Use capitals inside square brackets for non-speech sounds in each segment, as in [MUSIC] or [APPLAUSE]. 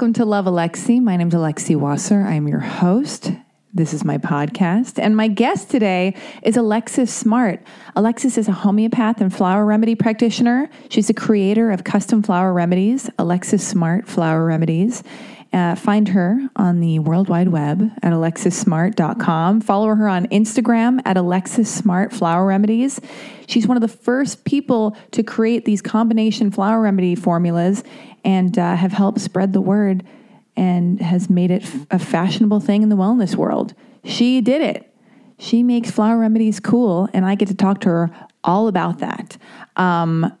Welcome to Love Alexi. My name is Alexi Wasser. I'm your host. This is my podcast. And my guest today is Alexis Smart. Alexis is a homeopath and flower remedy practitioner. She's the creator of custom flower remedies, Alexis Smart Flower Remedies. Uh, find her on the World Wide Web at alexissmart.com. Follow her on Instagram at Alexis Smart Flower Remedies. She's one of the first people to create these combination flower remedy formulas and uh, have helped spread the word and has made it f- a fashionable thing in the wellness world. She did it. She makes flower remedies cool, and I get to talk to her all about that. Um,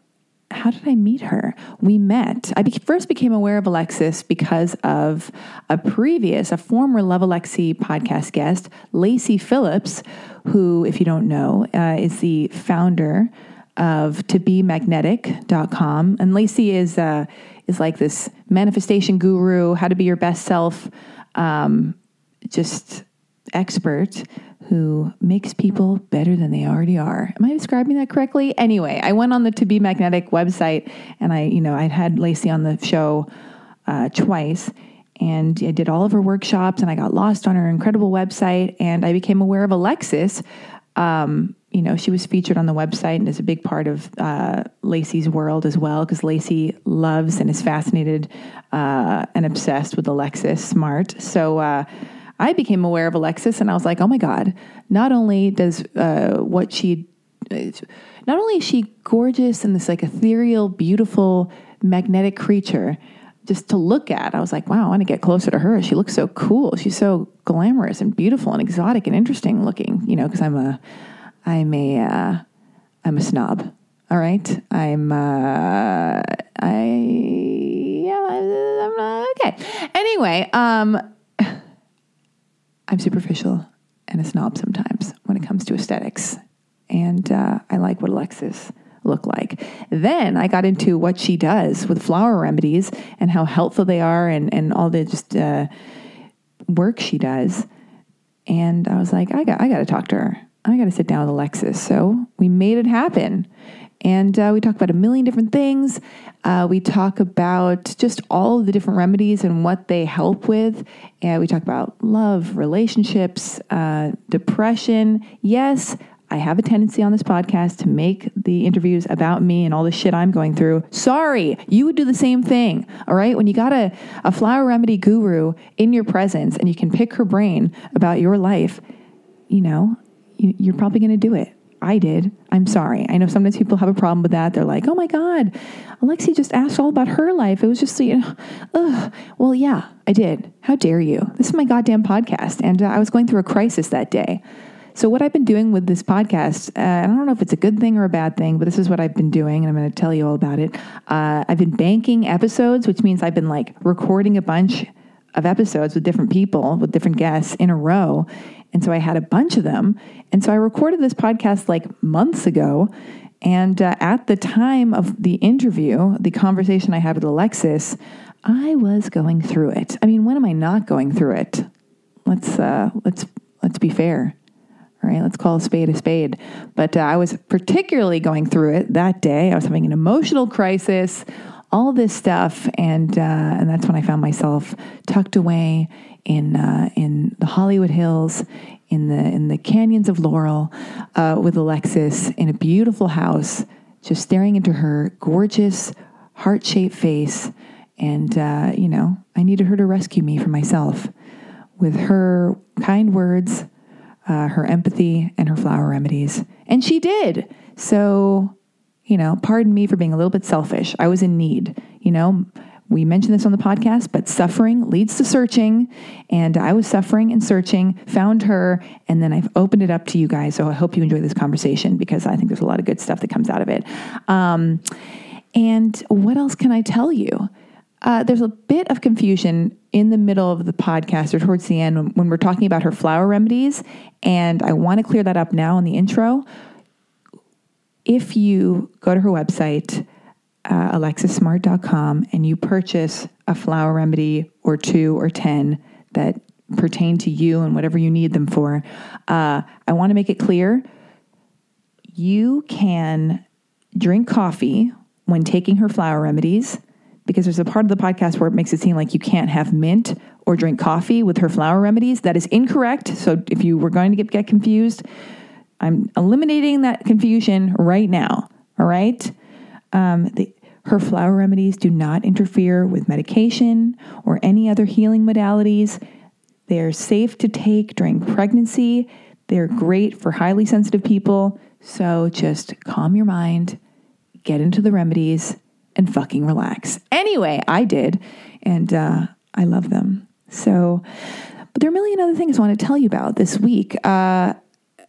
how did I meet her? We met. I be- first became aware of Alexis because of a previous, a former Love Alexi podcast guest, Lacy Phillips, who, if you don't know, uh, is the founder of tobemagnetic.com. And Lacy is, uh, is like this manifestation guru, how to be your best self, um, just expert who makes people better than they already are. Am I describing that correctly? Anyway, I went on the To Be Magnetic website and I, you know, I'd had Lacy on the show uh, twice and I did all of her workshops and I got lost on her incredible website and I became aware of Alexis. Um, you know, she was featured on the website and is a big part of uh, Lacy's world as well because Lacy loves and is fascinated uh, and obsessed with Alexis Smart. So, uh, I became aware of Alexis and I was like, oh my God, not only does uh, what she, not only is she gorgeous and this like ethereal, beautiful, magnetic creature, just to look at, I was like, wow, I want to get closer to her. She looks so cool. She's so glamorous and beautiful and exotic and interesting looking, you know, because I'm a, I'm a, uh, I'm a snob. All right. I'm, uh, I, yeah, I'm, uh, okay. Anyway, um, [SIGHS] I'm superficial and a snob sometimes when it comes to aesthetics. And uh, I like what Alexis look like. Then I got into what she does with flower remedies and how helpful they are and, and all the just uh, work she does. And I was like, I got, I got to talk to her. I got to sit down with Alexis. So we made it happen. And uh, we talk about a million different things. Uh, we talk about just all the different remedies and what they help with. And we talk about love, relationships, uh, depression. Yes, I have a tendency on this podcast to make the interviews about me and all the shit I'm going through. Sorry, you would do the same thing. All right. When you got a, a flower remedy guru in your presence and you can pick her brain about your life, you know, you're probably going to do it. I did. I'm sorry. I know sometimes people have a problem with that. They're like, oh my God, Alexi just asked all about her life. It was just, you know, ugh. Well, yeah, I did. How dare you? This is my goddamn podcast. And uh, I was going through a crisis that day. So, what I've been doing with this podcast, uh, I don't know if it's a good thing or a bad thing, but this is what I've been doing, and I'm going to tell you all about it. Uh, I've been banking episodes, which means I've been like recording a bunch of episodes with different people, with different guests in a row. And so I had a bunch of them. And so I recorded this podcast like months ago. And uh, at the time of the interview, the conversation I had with Alexis, I was going through it. I mean, when am I not going through it? Let's uh, let's let's be fair. All right, let's call a spade a spade. But uh, I was particularly going through it that day. I was having an emotional crisis, all this stuff, and uh, and that's when I found myself tucked away in uh, in the Hollywood Hills, in the in the canyons of Laurel, uh, with Alexis in a beautiful house, just staring into her gorgeous heart shaped face, and uh, you know I needed her to rescue me from myself with her kind words, uh, her empathy, and her flower remedies, and she did. So you know, pardon me for being a little bit selfish. I was in need, you know we mentioned this on the podcast, but suffering leads to searching. And I was suffering and searching, found her, and then I've opened it up to you guys. So I hope you enjoy this conversation because I think there's a lot of good stuff that comes out of it. Um, and what else can I tell you? Uh, there's a bit of confusion in the middle of the podcast or towards the end when, when we're talking about her flower remedies. And I want to clear that up now in the intro. If you go to her website, uh, alexissmart.com and you purchase a flower remedy or two or 10 that pertain to you and whatever you need them for, uh, I want to make it clear you can drink coffee when taking her flower remedies because there's a part of the podcast where it makes it seem like you can't have mint or drink coffee with her flower remedies. That is incorrect. So if you were going to get, get confused, I'm eliminating that confusion right now. All right. Um, the, her flower remedies do not interfere with medication or any other healing modalities. They're safe to take during pregnancy. They're great for highly sensitive people. So just calm your mind, get into the remedies, and fucking relax. Anyway, I did, and uh, I love them. So, but there are a million other things I want to tell you about this week. Uh,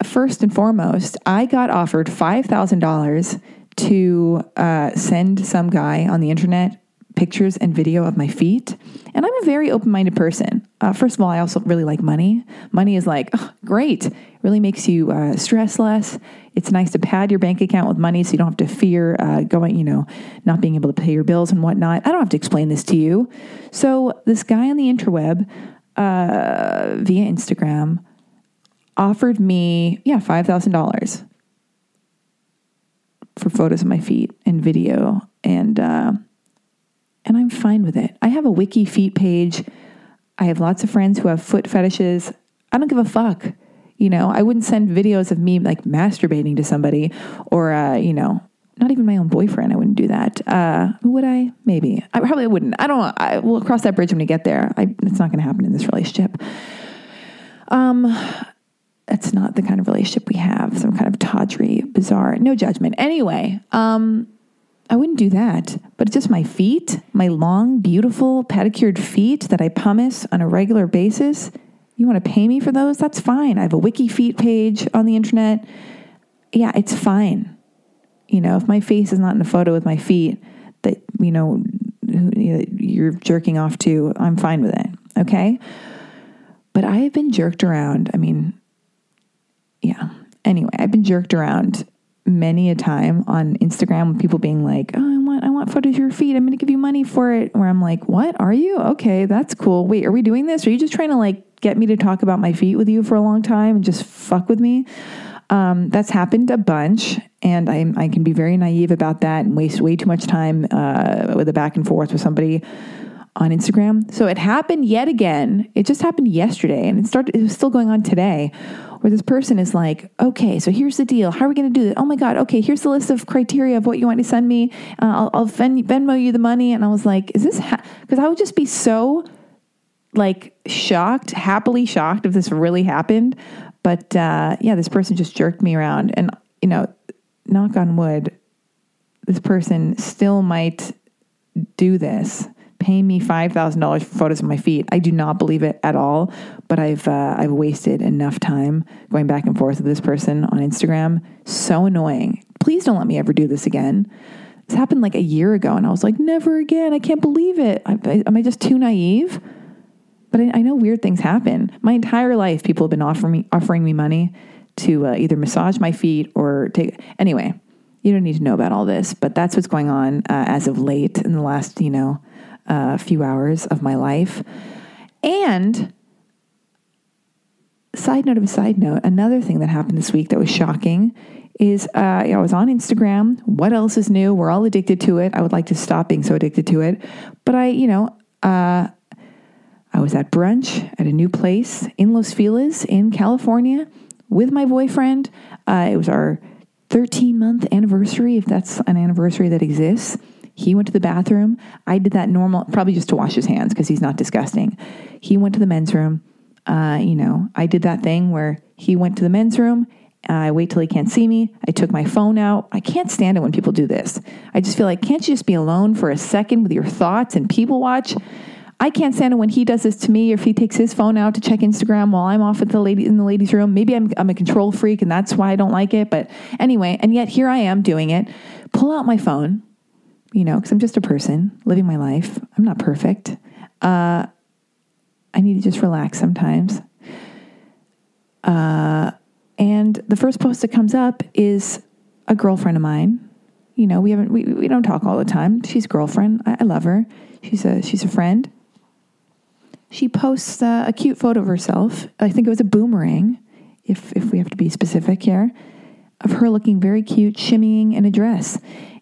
first and foremost, I got offered $5,000 to uh, send some guy on the internet pictures and video of my feet. And I'm a very open minded person. Uh, first of all, I also really like money. Money is like, oh, great. It really makes you uh, stress less. It's nice to pad your bank account with money so you don't have to fear uh, going, you know, not being able to pay your bills and whatnot. I don't have to explain this to you. So, this guy on the interweb uh, via Instagram offered me, yeah, $5,000 for photos of my feet and video. And, uh, and I'm fine with it. I have a wiki feet page. I have lots of friends who have foot fetishes. I don't give a fuck. You know, I wouldn't send videos of me like masturbating to somebody or, uh, you know, not even my own boyfriend. I wouldn't do that. Uh, would I? Maybe. I probably wouldn't. I don't. I will cross that bridge when we get there. I, it's not going to happen in this relationship. Um, it's not the kind of relationship we have. Some kind of tawdry, bizarre. No judgment. Anyway, um, I wouldn't do that. But it's just my feet, my long, beautiful pedicured feet that I pumice on a regular basis. You want to pay me for those? That's fine. I have a wiki feet page on the internet. Yeah, it's fine. You know, if my face is not in a photo with my feet that, you know, you're jerking off to, I'm fine with it. Okay. But I have been jerked around. I mean, yeah. Anyway, I've been jerked around many a time on Instagram with people being like, "Oh, I want I want photos of your feet. I'm going to give you money for it." Where I'm like, "What? Are you? Okay, that's cool. Wait, are we doing this? Are you just trying to like get me to talk about my feet with you for a long time and just fuck with me?" Um, that's happened a bunch, and I I can be very naive about that and waste way too much time uh, with a back and forth with somebody on Instagram. So it happened yet again. It just happened yesterday, and it started. It was still going on today where this person is like, okay, so here's the deal. How are we going to do it? Oh my God, okay, here's the list of criteria of what you want to send me. Uh, I'll, I'll Venmo you the money. And I was like, is this, because ha-? I would just be so like shocked, happily shocked if this really happened. But uh, yeah, this person just jerked me around. And, you know, knock on wood, this person still might do this pay me $5,000 for photos of my feet. I do not believe it at all, but I've uh, I've wasted enough time going back and forth with this person on Instagram. So annoying. Please don't let me ever do this again. This happened like a year ago and I was like, never again. I can't believe it. I, I, am I just too naive? But I, I, know weird things happen. My entire life, people have been offering me, offering me money to uh, either massage my feet or take. Anyway, you don't need to know about all this, but that's what's going on uh, as of late in the last, you know, a few hours of my life. And side note of a side note, another thing that happened this week that was shocking is uh, I was on Instagram. What else is new? We're all addicted to it. I would like to stop being so addicted to it. But I, you know, uh, I was at brunch at a new place in Los Feliz in California with my boyfriend. Uh, it was our 13 month anniversary, if that's an anniversary that exists. He went to the bathroom. I did that normal, probably just to wash his hands because he's not disgusting. He went to the men's room. Uh, you know, I did that thing where he went to the men's room. I wait till he can't see me. I took my phone out. I can't stand it when people do this. I just feel like, can't you just be alone for a second with your thoughts and people watch? I can't stand it when he does this to me, or if he takes his phone out to check Instagram while I'm off at the lady in the ladies' room. Maybe I'm, I'm a control freak, and that's why I don't like it. But anyway, and yet here I am doing it. Pull out my phone, you know, because I'm just a person living my life. I'm not perfect. Uh, I need to just relax sometimes. Uh, and the first post that comes up is a girlfriend of mine. You know, we haven't we, we don't talk all the time. She's girlfriend. I, I love her. She's a she's a friend. She posts uh, a cute photo of herself. I think it was a boomerang, if if we have to be specific here, of her looking very cute, shimmying in a dress.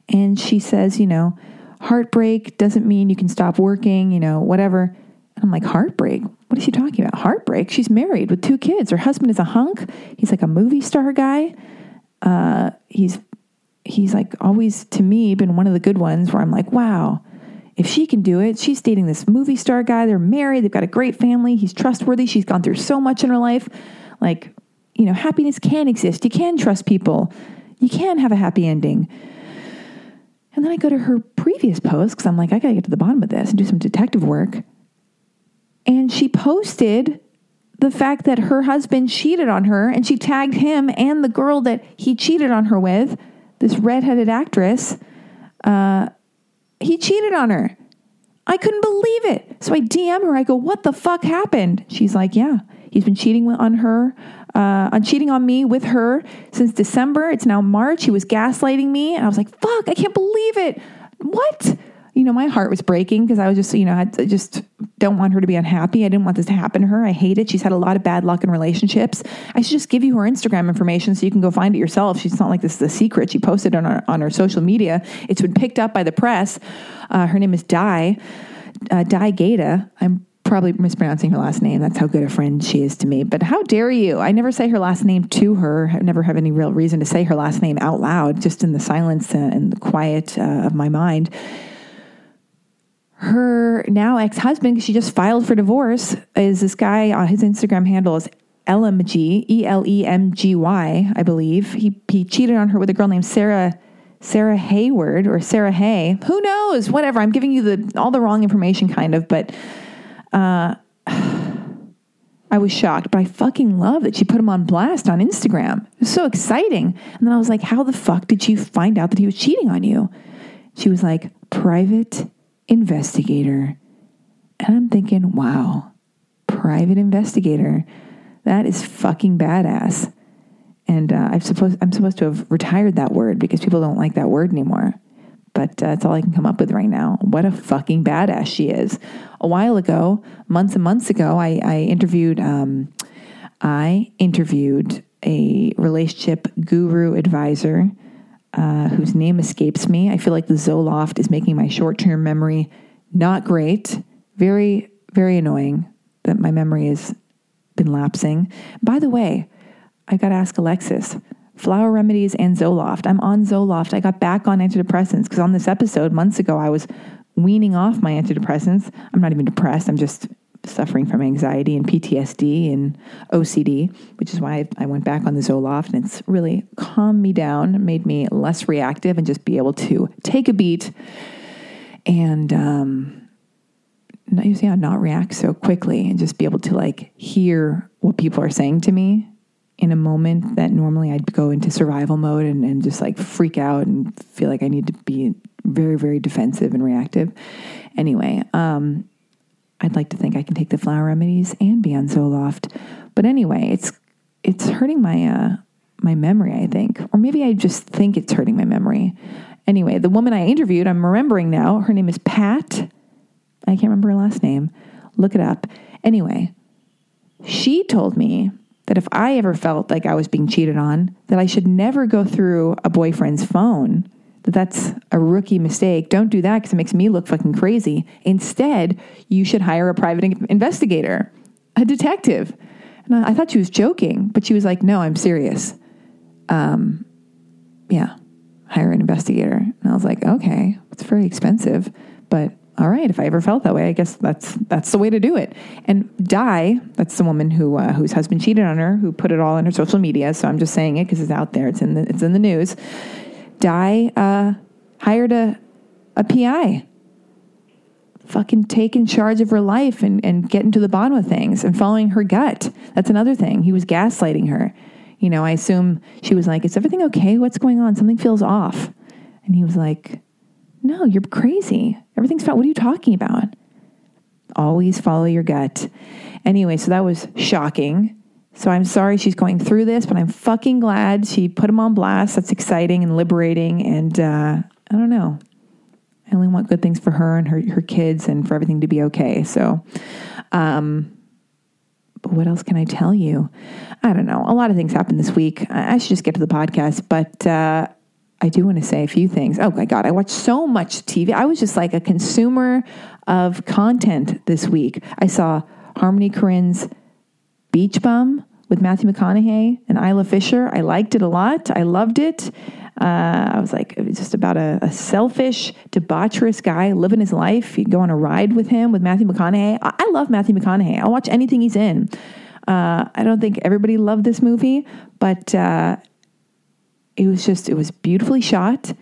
And she says, you know, heartbreak doesn't mean you can stop working, you know, whatever. And I'm like, heartbreak? What is she talking about? Heartbreak? She's married with two kids. Her husband is a hunk. He's like a movie star guy. Uh, he's he's like always to me been one of the good ones where I'm like, wow, if she can do it, she's dating this movie star guy. They're married. They've got a great family. He's trustworthy. She's gone through so much in her life. Like, you know, happiness can exist. You can trust people. You can have a happy ending. And then I go to her previous post because I'm like, I got to get to the bottom of this and do some detective work. And she posted the fact that her husband cheated on her and she tagged him and the girl that he cheated on her with, this redheaded actress. Uh, he cheated on her. I couldn't believe it. So I DM her. I go, What the fuck happened? She's like, Yeah, he's been cheating on her, uh, on cheating on me with her since December. It's now March. He was gaslighting me. And I was like, Fuck, I can't believe it. What? you know, my heart was breaking because I was just, you know, I just don't want her to be unhappy. I didn't want this to happen to her. I hate it. She's had a lot of bad luck in relationships. I should just give you her Instagram information so you can go find it yourself. She's not like this is a secret. She posted on her on her social media. It's been picked up by the press. Uh, her name is Di uh, Di Gata. I'm probably mispronouncing her last name. That's how good a friend she is to me. But how dare you? I never say her last name to her. I never have any real reason to say her last name out loud, just in the silence and the quiet uh, of my mind her now ex husband, she just filed for divorce, is this guy. Uh, his Instagram handle is Elemgy, E L E M G Y, I believe. He he cheated on her with a girl named Sarah Sarah Hayward or Sarah Hay. Who knows? Whatever. I'm giving you the all the wrong information, kind of. But uh, [SIGHS] I was shocked, but I fucking love that she put him on blast on Instagram. It was so exciting. And then I was like, "How the fuck did you find out that he was cheating on you?" She was like, "Private investigator. And I'm thinking, wow, private investigator. That is fucking badass. And uh, I'm supposed I'm supposed to have retired that word because people don't like that word anymore. But uh, that's all I can come up with right now. What a fucking badass she is. A while ago, months and months ago, I, I interviewed um, I interviewed a relationship guru advisor uh, whose name escapes me. I feel like the Zoloft is making my short term memory not great. Very, very annoying that my memory has been lapsing. By the way, I got to ask Alexis Flower Remedies and Zoloft. I'm on Zoloft. I got back on antidepressants because on this episode months ago, I was weaning off my antidepressants. I'm not even depressed, I'm just suffering from anxiety and PTSD and OCD, which is why I went back on the Zoloft and it's really calmed me down, made me less reactive and just be able to take a beat and um, not, you see, not react so quickly and just be able to like hear what people are saying to me in a moment that normally I'd go into survival mode and, and just like freak out and feel like I need to be very, very defensive and reactive. Anyway, um, I'd like to think I can take the flower remedies and be on Zoloft. But anyway, it's it's hurting my uh, my memory, I think. Or maybe I just think it's hurting my memory. Anyway, the woman I interviewed, I'm remembering now, her name is Pat. I can't remember her last name. Look it up. Anyway, she told me that if I ever felt like I was being cheated on, that I should never go through a boyfriend's phone that that's a rookie mistake. Don't do that because it makes me look fucking crazy. Instead, you should hire a private investigator, a detective. And I, I thought she was joking, but she was like, no, I'm serious. Um, yeah, hire an investigator. And I was like, okay, it's very expensive, but all right, if I ever felt that way, I guess that's that's the way to do it. And Di, that's the woman who uh, whose husband cheated on her, who put it all in her social media. So I'm just saying it because it's out there. It's in the it's in the news. Di uh, hired a, a PI. Fucking taking charge of her life and, and getting to the bottom of things and following her gut. That's another thing. He was gaslighting her. You know, I assume she was like, Is everything okay? What's going on? Something feels off. And he was like, No, you're crazy. Everything's fine. What are you talking about? Always follow your gut. Anyway, so that was shocking. So I'm sorry she's going through this, but I'm fucking glad she put him on blast. That's exciting and liberating. And uh, I don't know. I only want good things for her and her, her kids and for everything to be okay. So, um, but what else can I tell you? I don't know. A lot of things happened this week. I, should just get to the podcast. But uh, I do want to say a few things. Oh my God, I watched so much TV. I was just like a consumer of content this week. I saw Harmony Korine's Beach Bum with Matthew McConaughey and Isla Fisher. I liked it a lot. I loved it. Uh, I was like, it was just about a, a, selfish, debaucherous guy living his life. You go on a ride with him with Matthew McConaughey. I, I love Matthew McConaughey. I'll watch anything he's in. Uh, I don't think everybody loved this movie, but uh, it was just, it was beautifully shot.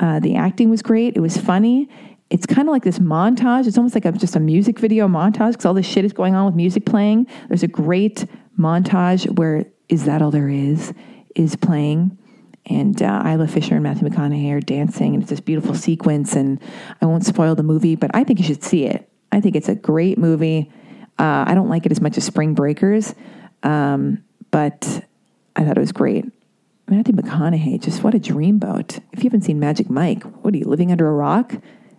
Uh, the acting was great. It was funny. It's kind of like this montage. It's almost like a, just a music video montage because all this shit is going on with music playing. There's a great montage where Is That All There Is is playing and uh, Isla Fisher and Matthew McConaughey are dancing, and it's this beautiful sequence. And I won't spoil the movie, but I think you should see it. I think it's a great movie. Uh, I don't like it as much as Spring Breakers, um, but I thought it was great. Matthew McConaughey, just what a dreamboat. If you haven't seen Magic Mike, what are you, living under a rock?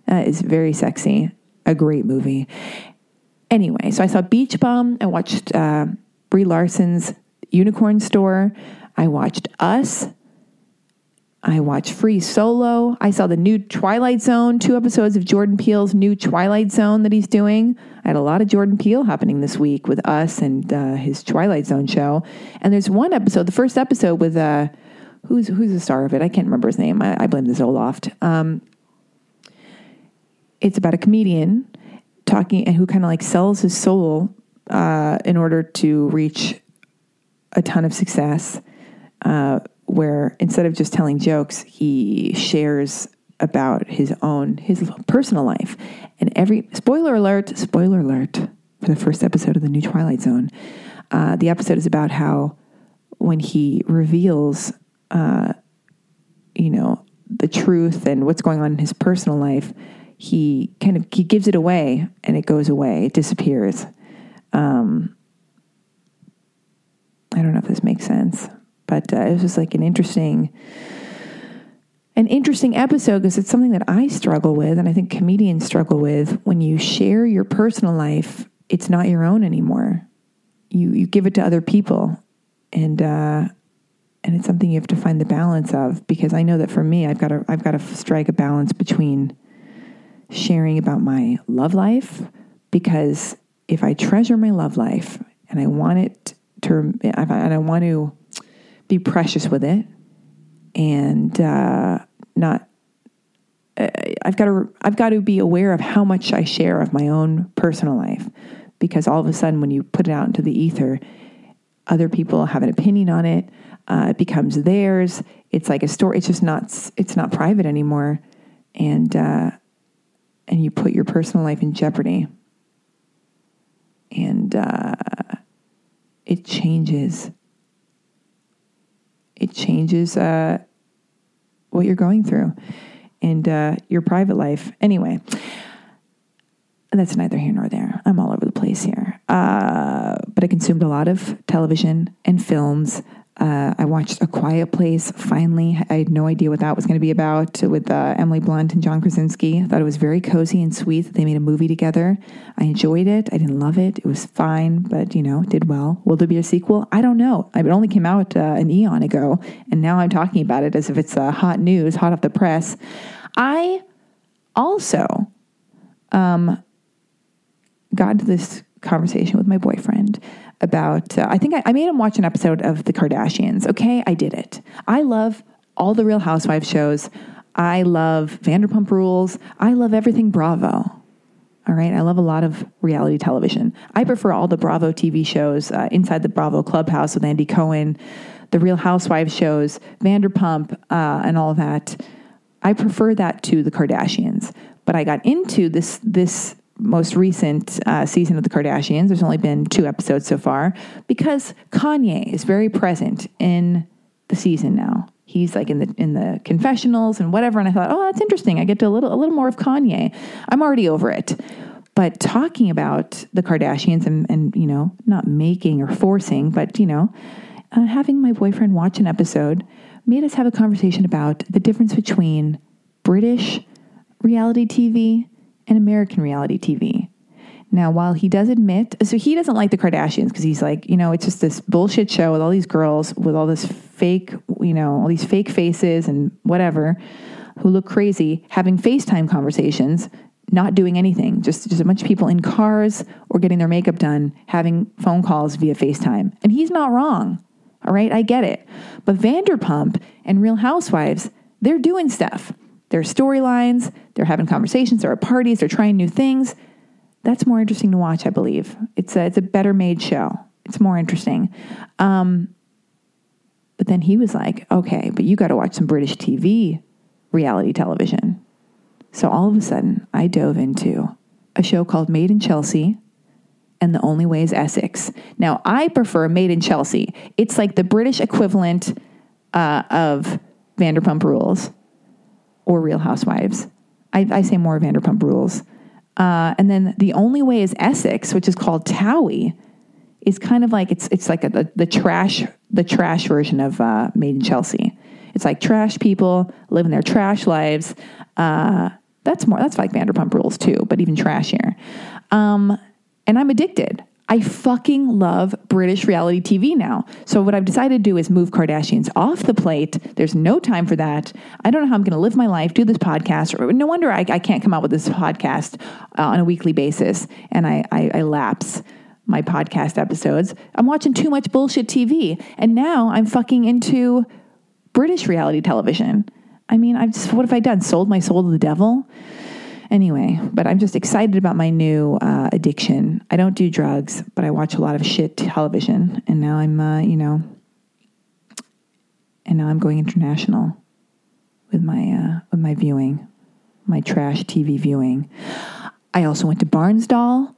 Uh, is very sexy. A great movie. Anyway, so I saw Beach Bum. I watched uh, Brie Larson's Unicorn Store. I watched Us. I watched Free Solo. I saw the new Twilight Zone, two episodes of Jordan Peele's new Twilight Zone that he's doing. I had a lot of Jordan Peele happening this week with us and uh, his Twilight Zone show. And there's one episode, the first episode with uh, who's who's the star of it? I can't remember his name. I, I blame the Zoloft. Um, it's about a comedian talking and who kind of like sells his soul uh, in order to reach a ton of success. Uh, where instead of just telling jokes, he shares about his own his personal life. And every spoiler alert, spoiler alert for the first episode of the new Twilight Zone. Uh, the episode is about how when he reveals, uh, you know, the truth and what's going on in his personal life, he kind of he gives it away and it goes away, it disappears. Um, I don't know if this makes sense. But uh, it was just like an interesting, an interesting episode because it's something that I struggle with, and I think comedians struggle with. When you share your personal life, it's not your own anymore. You you give it to other people, and uh, and it's something you have to find the balance of. Because I know that for me, I've got to I've got to strike a balance between sharing about my love life because if I treasure my love life and I want it to, and I want to be precious with it and uh, not uh, I've got to I've got to be aware of how much I share of my own personal life because all of a sudden when you put it out into the ether other people have an opinion on it uh, it becomes theirs. It's like a story it's just not it's not private anymore and uh, and you put your personal life in jeopardy. And uh, it changes it changes uh, what you're going through and uh, your private life. Anyway, that's neither here nor there. I'm all over the place here. Uh, but I consumed a lot of television and films. Uh, I watched A Quiet Place finally. I had no idea what that was going to be about with uh, Emily Blunt and John Krasinski. I thought it was very cozy and sweet that they made a movie together. I enjoyed it. I didn't love it. It was fine, but you know, did well. Will there be a sequel? I don't know. It only came out uh, an eon ago, and now I'm talking about it as if it's uh, hot news, hot off the press. I also um, got into this conversation with my boyfriend about, uh, I think I, I made him watch an episode of The Kardashians. Okay, I did it. I love all the Real Housewives shows. I love Vanderpump Rules. I love everything Bravo. All right, I love a lot of reality television. I prefer all the Bravo TV shows, uh, Inside the Bravo Clubhouse with Andy Cohen, the Real Housewives shows, Vanderpump, uh, and all that. I prefer that to the Kardashians. But I got into this this most recent uh, season of the Kardashians. There's only been two episodes so far because Kanye is very present in the season now. He's like in the in the confessionals and whatever, and I thought, oh, that's interesting. I get to a little a little more of Kanye. I'm already over it, but talking about the Kardashians and and you know not making or forcing, but you know uh, having my boyfriend watch an episode made us have a conversation about the difference between British reality TV and American reality TV. Now, while he does admit, so he doesn't like the Kardashians because he's like, you know, it's just this bullshit show with all these girls with all this fake, you know, all these fake faces and whatever who look crazy having FaceTime conversations, not doing anything, just, just a bunch of people in cars or getting their makeup done, having phone calls via FaceTime. And he's not wrong. All right, I get it. But Vanderpump and Real Housewives, they're doing stuff. There's storylines, they're having conversations, they're at parties, they're trying new things. That's more interesting to watch, I believe. It's a, it's a better made show. It's more interesting. Um, but then he was like, okay, but you got to watch some British TV, reality television. So all of a sudden, I dove into a show called Made in Chelsea and The Only Way is Essex. Now, I prefer Made in Chelsea. It's like the British equivalent uh, of Vanderpump Rules or Real Housewives. I, I say more Vanderpump Rules. Uh, and then The Only Way is Essex, which is called Towie, is kind of like it's it's like a, the, the trash the trash version of uh, Made in Chelsea. It's like trash people living their trash lives. Uh, that's more that's like Vanderpump Rules too, but even trashier. Um, and I'm addicted. I fucking love British reality TV now. So what I've decided to do is move Kardashians off the plate. There's no time for that. I don't know how I'm going to live my life, do this podcast. No wonder I, I can't come out with this podcast uh, on a weekly basis, and I, I, I lapse my podcast episodes. I'm watching too much bullshit TV, and now I'm fucking into British reality television. I mean, I've just what have I done? Sold my soul to the devil? Anyway, but I'm just excited about my new uh, addiction. I don't do drugs, but I watch a lot of shit television, and now I'm, uh, you know, and now I'm going international with my uh, with my viewing, my trash TV viewing. I also went to Barnsdall,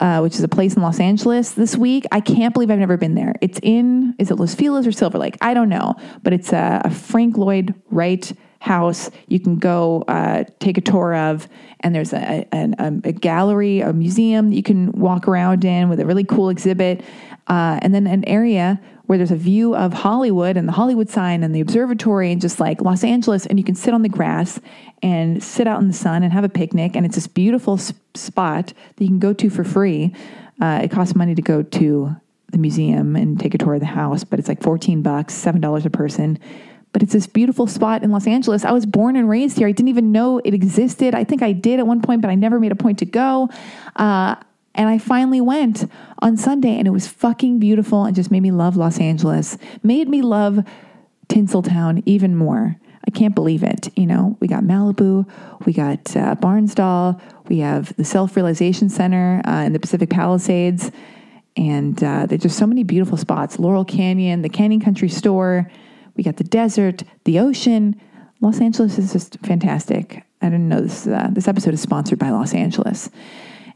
uh, which is a place in Los Angeles this week. I can't believe I've never been there. It's in is it Los Feliz or Silver Lake? I don't know, but it's a, a Frank Lloyd Wright house you can go uh, take a tour of and there's a, a, a, gallery a museum that you can walk around in with a really cool exhibit uh, and then an area where there's a view of hollywood and the hollywood sign and the observatory and just like los angeles and you can sit on the grass and sit out in the sun and have a picnic and it's this beautiful spot that you can go to for free. Uh, it costs money to go to the museum and take a tour of the house but it's like 14 bucks $7 a person but it's this beautiful spot in Los Angeles. I was born and raised here. I didn't even know it existed. I think I did at one point, but I never made a point to go. Uh, and I finally went on Sunday, and it was fucking beautiful and just made me love Los Angeles. Made me love Tinseltown even more. I can't believe it. You know, we got Malibu, we got uh, Barnsdall, we have the Self Realization Center uh, in the Pacific Palisades, and uh, there's just so many beautiful spots. Laurel Canyon, the Canyon Country Store. We got the desert, the ocean. Los Angeles is just fantastic. I didn't know this. Uh, this episode is sponsored by Los Angeles.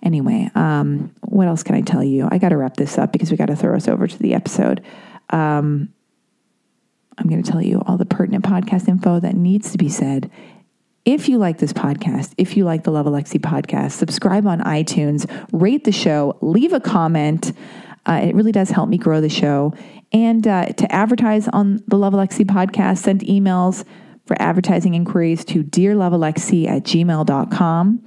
Anyway, um, what else can I tell you? I got to wrap this up because we got to throw us over to the episode. Um, I'm going to tell you all the pertinent podcast info that needs to be said. If you like this podcast, if you like the Love Alexi podcast, subscribe on iTunes, rate the show, leave a comment. Uh, it really does help me grow the show. And uh, to advertise on the Love Alexi podcast, send emails for advertising inquiries to dearlovealexi at gmail.com.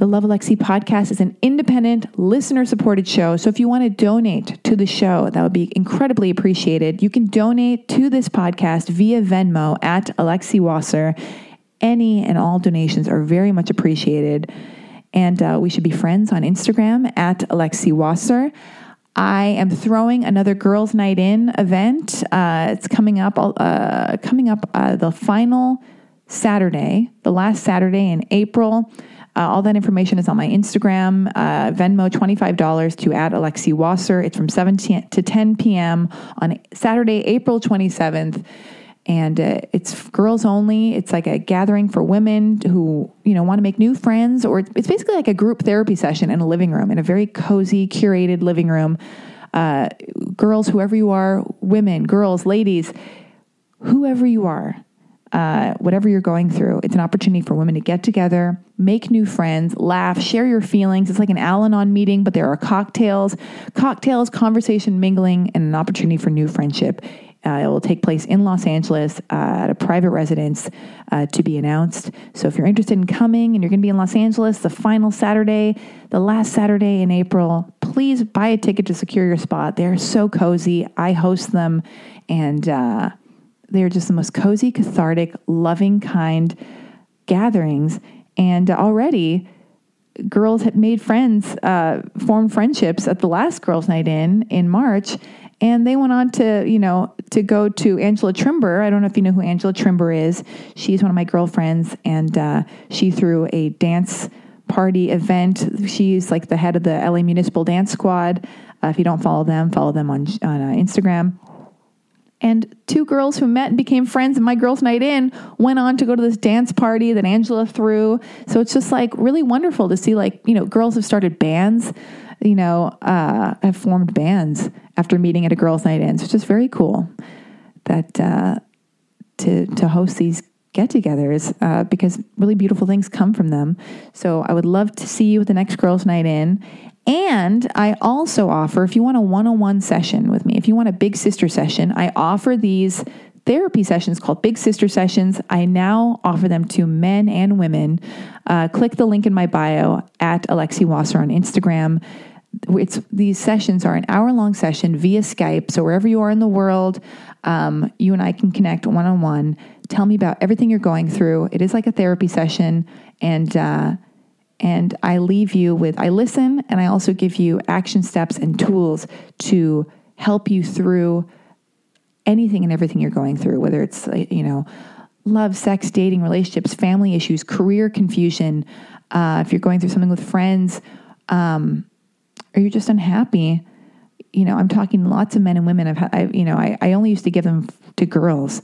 The Love Alexi podcast is an independent, listener supported show. So if you want to donate to the show, that would be incredibly appreciated. You can donate to this podcast via Venmo at Alexi Wasser. Any and all donations are very much appreciated. And uh, we should be friends on Instagram at Alexi Wasser. I am throwing another girls' night in event. Uh, it's coming up. Uh, coming up uh, the final Saturday, the last Saturday in April. Uh, all that information is on my Instagram, uh, Venmo, $25 to add Alexi Wasser. It's from 7 to 10 p.m. on Saturday, April 27th and uh, it's girls only. It's like a gathering for women who you know want to make new friends, or it's basically like a group therapy session in a living room, in a very cozy, curated living room. Uh, girls, whoever you are, women, girls, ladies, whoever you are, uh, whatever you're going through, it's an opportunity for women to get together, make new friends, laugh, share your feelings. It's like an Al Anon meeting, but there are cocktails, cocktails, conversation, mingling, and an opportunity for new friendship. Uh, it will take place in Los Angeles uh, at a private residence uh, to be announced. So if you're interested in coming and you're going to be in Los Angeles the final Saturday, the last Saturday in April, please buy a ticket to secure your spot. They're so cozy. I host them, and uh, they're just the most cozy, cathartic, loving, kind gatherings. And already, girls had made friends, uh, formed friendships at the last girls' night in in March, and they went on to you know to go to Angela Trimbur. I don't know if you know who Angela Trimbur is. She's one of my girlfriends, and uh, she threw a dance party event. She's like the head of the LA Municipal Dance Squad. Uh, if you don't follow them, follow them on on uh, Instagram. And two girls who met and became friends in my girls' night in went on to go to this dance party that Angela threw. So it's just like really wonderful to see, like, you know, girls have started bands, you know, uh, have formed bands after meeting at a girls' night in. So it's just very cool that uh, to, to host these get togethers uh, because really beautiful things come from them. So I would love to see you at the next girls' night in. And I also offer, if you want a one on one session with me, if you want a big sister session, I offer these therapy sessions called Big Sister Sessions. I now offer them to men and women. Uh, click the link in my bio at Alexi Wasser on Instagram. It's these sessions are an hour long session via Skype. So wherever you are in the world, um, you and I can connect one on one. Tell me about everything you're going through. It is like a therapy session, and uh, and I leave you with, I listen and I also give you action steps and tools to help you through anything and everything you're going through, whether it's, you know, love, sex, dating, relationships, family issues, career confusion, uh, if you're going through something with friends, um, or you're just unhappy. You know, I'm talking lots of men and women. I've, had, I, you know, I, I only used to give them to girls.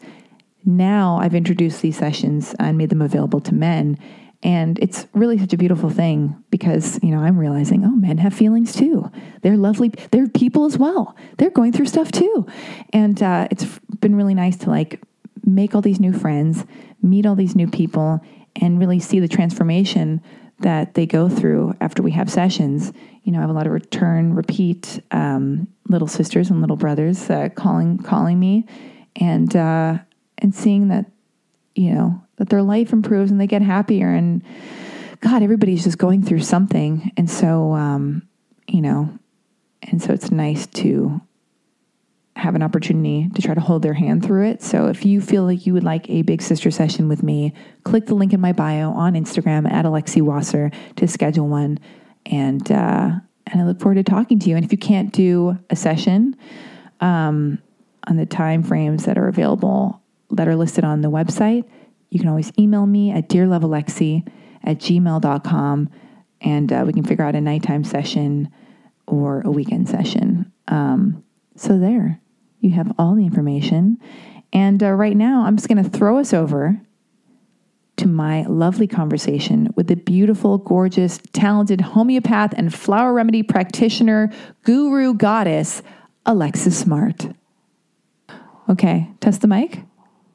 Now I've introduced these sessions and made them available to men and it's really such a beautiful thing because, you know, I'm realizing, oh, men have feelings too. They're lovely. They're people as well. They're going through stuff too. And uh, it's been really nice to like make all these new friends, meet all these new people, and really see the transformation that they go through after we have sessions. You know, I have a lot of return, repeat um, little sisters and little brothers uh, calling calling me, and uh, and seeing that, you know, that their life improves and they get happier. And God, everybody's just going through something. And so, um, you know, and so it's nice to have an opportunity to try to hold their hand through it. So if you feel like you would like a big sister session with me, click the link in my bio on Instagram at Alexi Wasser to schedule one. And, uh, and I look forward to talking to you. And if you can't do a session um, on the time frames that are available that are listed on the website, you can always email me at dearlovealexi at gmail.com and uh, we can figure out a nighttime session or a weekend session. Um, so, there, you have all the information. And uh, right now, I'm just going to throw us over to my lovely conversation with the beautiful, gorgeous, talented homeopath and flower remedy practitioner, guru goddess, Alexis Smart. Okay, test the mic.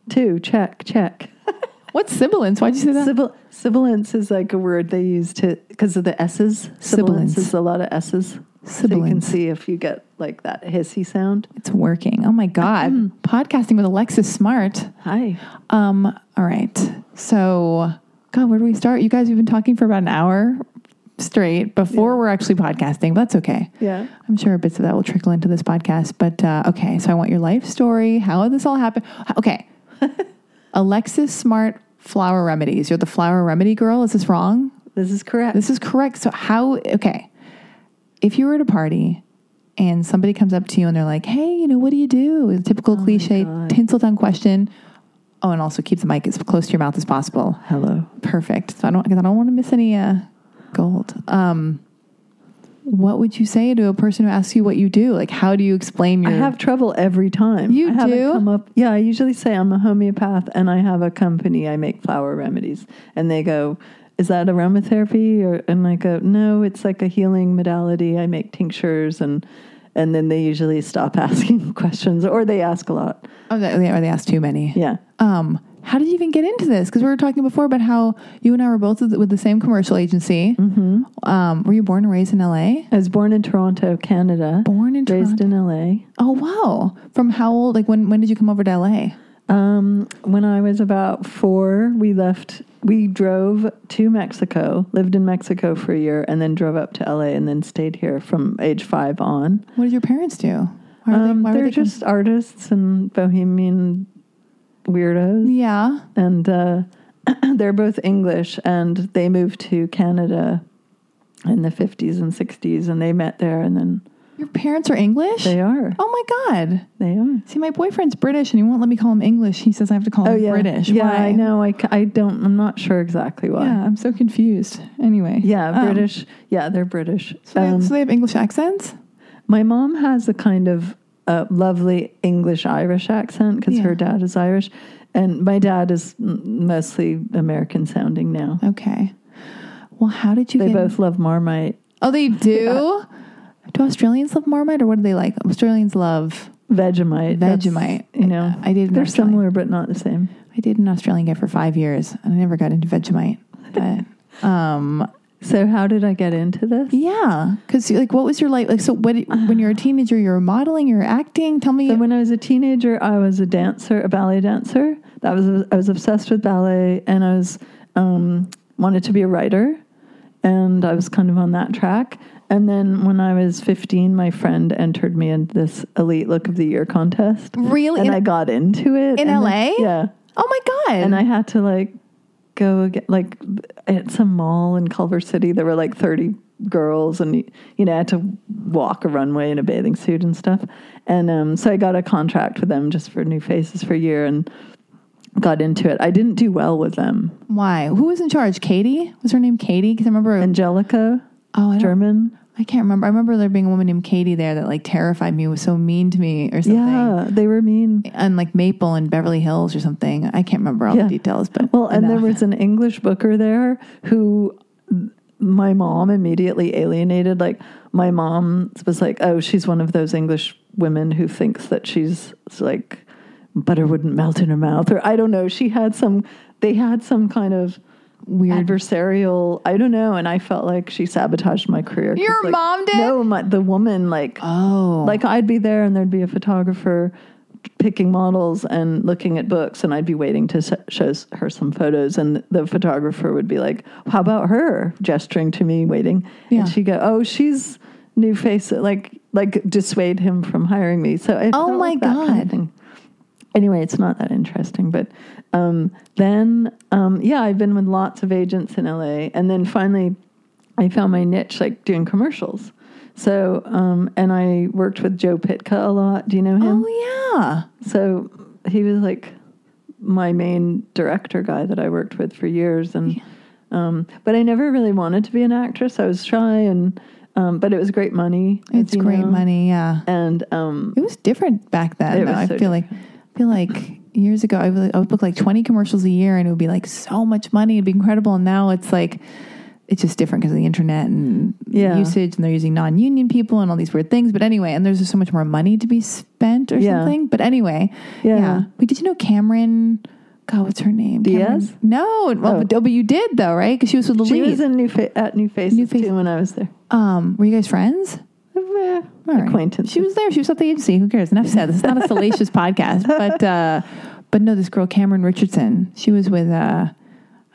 Two, check, check. [LAUGHS] What's sibilance? Why'd you say that? Sibil- sibilance is like a word they use to because of the S's. Sibilance, Sibilance. is a lot of S's. So you can see if you get like that hissy sound. It's working. Oh my God. Podcasting with Alexis Smart. Hi. Um, all right. So, God, where do we start? You guys we've been talking for about an hour straight before we're actually podcasting, but that's okay. Yeah. I'm sure bits of that will trickle into this podcast. But uh, okay, so I want your life story. How did this all happen? Okay. [LAUGHS] Alexis Smart Flower Remedies. You're the flower remedy girl. Is this wrong? This is correct. This is correct. So, how, okay. If you were at a party and somebody comes up to you and they're like, hey, you know, what do you do? A typical cliche, God. Tinseltown question. Oh, and also keep the mic as close to your mouth as possible. Hello. Perfect. So I don't, I don't want to miss any uh, gold. Um, what would you say to a person who asks you what you do? Like, how do you explain your? I have trouble every time. You I do? Come up, yeah, I usually say I'm a homeopath and I have a company. I make flower remedies, and they go, "Is that aromatherapy?" Or and I go, "No, it's like a healing modality. I make tinctures and." And then they usually stop [LAUGHS] asking questions, or they ask a lot. Oh, they, or they ask too many. Yeah, Um, How did you even get into this? Because we were talking before about how you and I were both with, the same commercial agency. Mm-hmm. Um, were you born and raised in LA? I was born in Toronto, Canada. Born in raised Toronto. in LA. Oh wow! From how old? Like when? When did you come over to LA? Um, when I was about four, we left. We drove to Mexico, lived in Mexico for a year, and then drove up to LA, and then stayed here from age five on. What did your parents do? Why Um, why they're they just artists and bohemian weirdos, yeah. and uh, [CLEARS THROAT] they're both English, and they moved to Canada in the fifties and sixties, and they met there, and then Your parents are English. they are, oh my god! they are. See, my boyfriend's British, and he won't let me call him English. He says I have to call him Oh yeah, British. Yeah, Why? I know. I, I don't. I'm not sure exactly why. Yeah, I'm so confused. Anyway. Yeah, Um, British. Yeah, they're British. So, they, Um, so they have English accents. my mom has a kind of uh, lovely English Irish accent because Yeah. her dad is Irish, and my dad is mostly American sounding now. Okay. Well, how did you? They both love Marmite. Oh, they do. [LAUGHS] Do Australians love Marmite, or what do they like? Australians love Vegemite. That's, Vegemite. You know, I did. they're Australian- similar but not the same. I did an Australian guy for five years, and I never got into Vegemite. But [LAUGHS] um, So how did I get into this? yeah, because like, what was your like? Like, so what? When you're a teenager, you're modeling, you're acting. Tell me. So when I was a teenager, I was a dancer, a ballet dancer. That was I was obsessed with ballet, and I was um, wanted to be a writer, and I was kind of on that track. And then when I was 15, my friend entered me in this elite look of the year contest, really? and In, I got into it in LA? then- yeah, oh my god! and I had to like go again, like at some mall in Culver City. There were like 30 girls, and you know, I had to walk a runway in a bathing suit and stuff. And um, so I got a contract with them just for New Faces for a year and got into it. I didn't do well with them. Why? Who was in charge? Katie? Was her name Katie? Because I remember. Angelica, oh, I German. I can't remember. I remember there being a woman named Katie there that like terrified me. Was so mean to me or something. Yeah, they were mean. And like Maple and Beverly Hills or something. I can't remember all Yeah. the details, but Well, and there was an English booker there who my mom immediately alienated. Like, my mom was like, oh, she's one of those English women who thinks that she's like butter wouldn't melt in her mouth. Or I don't know. She had some, they had some kind of weird. adversarial, I don't know. And I felt like she sabotaged my career. Your like, mom did? No, my, the woman, like, oh, like I'd be there and there'd be a photographer picking models and looking at books and I'd be waiting to s- show her some photos and the photographer would be like, "How about her?" gesturing to me waiting. Yeah. And she'd go, "Oh, she's new face like like dissuade him from hiring me." So it Oh my like that kind of God. Anyway, it's not that interesting, but um, then um, yeah, I've been with lots of agents in LA and then finally I found my niche like doing commercials. So, um, and I worked with Joe Pytka a lot. Do you know him? oh yeah. So he was like my main director guy that I worked with for years. And, um, but I never really wanted to be an actress. I was shy and, um, but it was great money. It's great know. money. Yeah, And, um, it was different back then. It though. was I so feel like, I feel like years ago, I would, I would book like twenty commercials a year, and it would be like so much money. It'd be incredible. And now it's like. It's just different because of the internet and Yeah. usage, and they're using non-union people and all these weird things. But anyway, and there's just so much more money to be spent or Yeah. something. But anyway, Yeah. yeah. Wait, did you know Cameron? God, what's her name? Diaz? Cameron- No, well, Oh. but, oh, you did though, right? Because she was with the she lead. was in New Fa- at New Faces, New Faces. too when I was there. um, were you guys friends? Eh, right. Acquaintance. She was there. She was at the agency. Who cares? Enough said. This is not a salacious [LAUGHS] podcast, but uh, but no, this girl Cameron Richardson. She was with uh,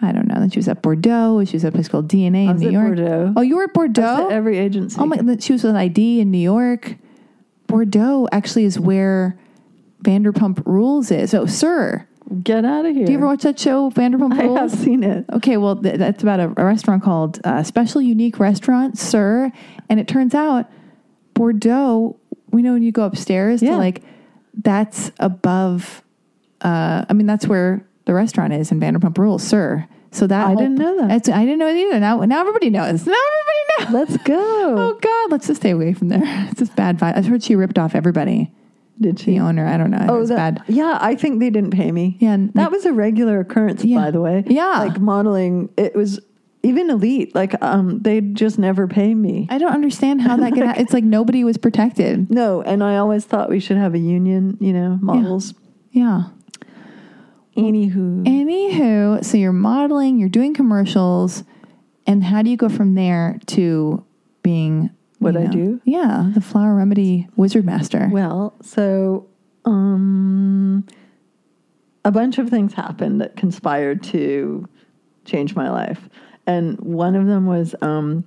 I don't know. Then she was at Bordeaux. She was at a place called DNA in New at York. Bordeaux. Oh, you were at Bordeaux. at every agency. oh my! She was with ID in New York. Bordeaux actually is where Vanderpump Rules is. Oh, Sir, Get out of here. do you ever watch that show, Vanderpump Rules? I have seen it. Okay, well, th- that's about a, a restaurant called uh, Special Unique Restaurant, SUR. And it turns out Bordeaux, we know when you go upstairs Yeah. to like, that's above, uh, I mean, that's where the restaurant is in Vanderpump Rules, SUR. So that I whole- didn't know that. I didn't know it either. Now, now everybody knows. Now everybody knows. Let's go. [LAUGHS] Oh God, let's just stay away from there. [LAUGHS] It's just bad vibe. I've heard she ripped off everybody. Did she? The owner, I don't know. Oh, it was that, bad. yeah. I think they didn't pay me. Yeah, That was a regular occurrence, Yeah. by the way. Yeah. Like modeling, it was even elite. Like, um, they'd just never pay me. I don't understand how that could. ha- it's like nobody was protected. [LAUGHS] No, and I always thought we should have a union, you know, models. Yeah. Anywho, Anywho, so you're modeling, you're doing commercials, and how do you go from there to being What you I do? Yeah, the flower remedy wizard master. Well, so um, a bunch of things happened that conspired to change my life, and one of them was um,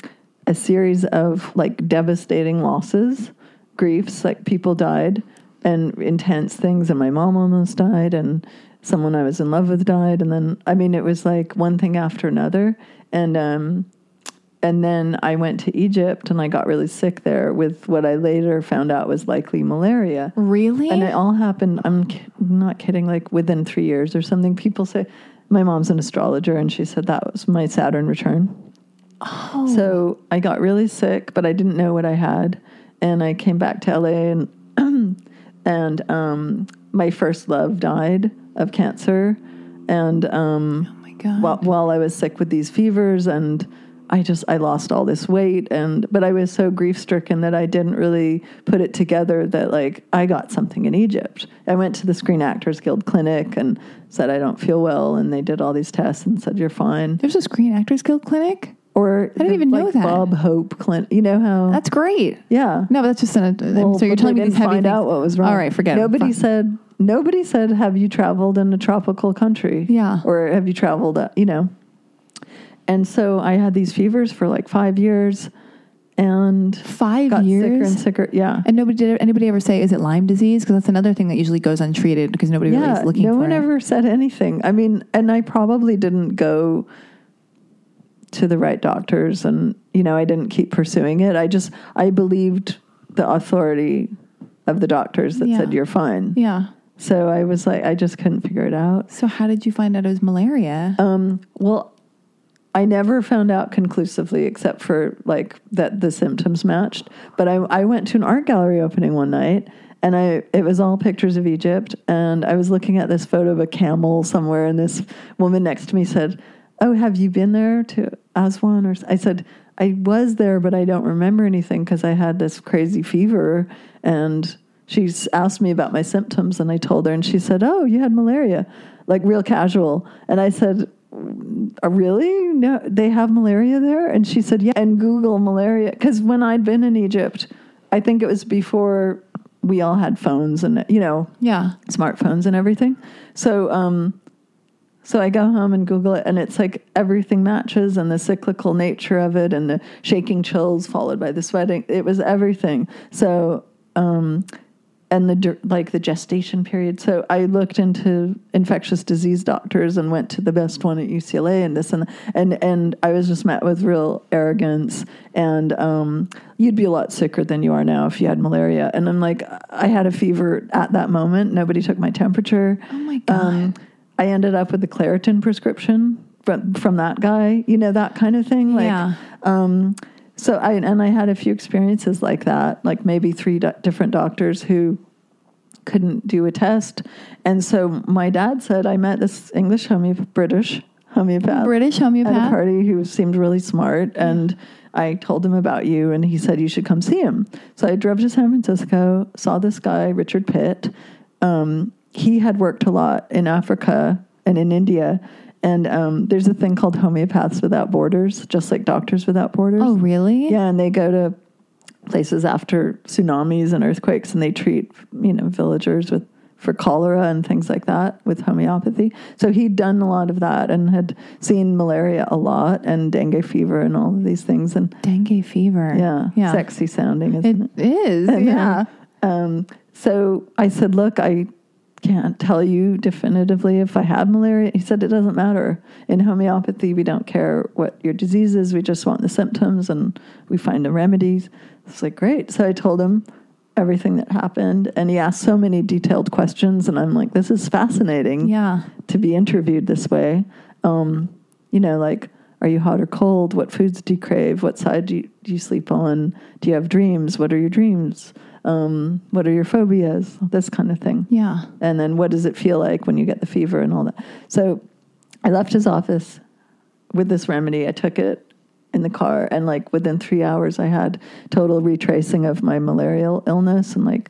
a series of like devastating losses, griefs, like people died, and intense things, and my mom almost died, and someone I was in love with died, and then I mean it was like one thing after another, and um, and then I went to Egypt and I got really sick there with what I later found out was likely malaria. Really? And it all happened, I'm not kidding, like within three years or something. People say, my mom's an astrologer and she said that was my Saturn return. oh, So I got really sick, but I didn't know what I had. And I came back to LA and, [CLEARS THROAT] and um, my first love died of cancer. And um, oh my god. while, while I was sick with these fevers and I just I lost all this weight and but I was so grief stricken that I didn't really put it together that like I got something in Egypt. I went to the Screen Actors Guild clinic and said I don't feel well and they did all these tests and said you're fine. There's a Screen Actors Guild clinic. Or I didn't even know like that. Bob Hope clinic. You know how That's great. yeah. No, but that's just an. Well, so you're telling me these heavy find things- out what was wrong. All right, forget. Nobody Fine. said. Nobody said, "Have you traveled in a tropical country?" Yeah. Or have you traveled? Uh, you know. And so I had these fevers for like five years, and five got years. sicker and sicker. Yeah. And nobody did anybody ever say is it Lyme disease? Because that's another thing that usually goes untreated because nobody really is looking no one it. ever said anything. I mean, and I probably didn't go to the right doctors, and you know, I didn't keep pursuing it. I just I believed the authority of the doctors that Yeah. said you're fine. Yeah. So I was like, I just couldn't figure it out. So how did you find out it was malaria? Um, well, I never found out conclusively, except for like that the symptoms matched. But I, I went to an art gallery opening one night, and I it was all pictures of Egypt, and I was looking at this photo of a camel somewhere, and this woman next to me said, "Oh, have you been there to Aswan?" Or I said. I was there, but I don't remember anything because I had this crazy fever. And she asked me about my symptoms, and I told her, and she said, "Oh, you had malaria," like real casual. And I said, really? No, they have malaria there? And she said, yeah. And Google malaria. Because when I'd been in Egypt, I think it was before we all had phones and, you know, yeah. smartphones and everything. So, um, so I go home and Google it, and it's like everything matches, and the cyclical nature of it, and the shaking chills followed by the sweating. It was everything. So, um, and the like the gestation period. So I looked into infectious disease doctors and went to the best one at UCLA and this and and and I was just met with real arrogance and um, you'd be a lot sicker than you are now if you had malaria. And I'm like, I had a fever at that moment. Nobody took my temperature. Oh my god. Um, I ended up with the Claritin prescription from from that guy. You know that kind of thing. Like, yeah. um, so I and I had a few experiences like that, like maybe three do- different doctors who couldn't do a test, and so my dad said I met this English homeopath, British homeopath, British at a party who seemed really smart, and I told him about you, and he said you should come see him. So I drove to San Francisco, saw this guy Richard Pitt. Um, he had worked a lot in Africa and in India. And um, there's a thing called Homeopaths Without Borders, just like Doctors Without Borders. Oh really? Yeah, and they go to places after tsunamis and earthquakes, and they treat you know villagers with for cholera and things like that with homeopathy. So he'd done a lot of that and had seen malaria a lot and dengue fever and all of these things. And Dengue fever. yeah, Yeah. sexy sounding, isn't It is. [LAUGHS] And then- yeah. um, so I said, look, I can't tell you definitively if I had malaria. He said, it doesn't matter. In homeopathy, we don't care what your disease is. We just want the symptoms and we find the remedies. It's like, great. So I told him everything that happened. And he asked so many detailed questions. And I'm like, this is fascinating Yeah. to be interviewed this way. Um, you know, like, are you hot or cold? What foods do you crave? What side do you, do you sleep on? Do you have dreams? What are your dreams? Um, what are your phobias? This kind of thing. Yeah. And then what does it feel like when you get the fever and all that? So I left his office with this remedy. I took it in the car, and like within three hours, I had total retracing of my malarial illness and like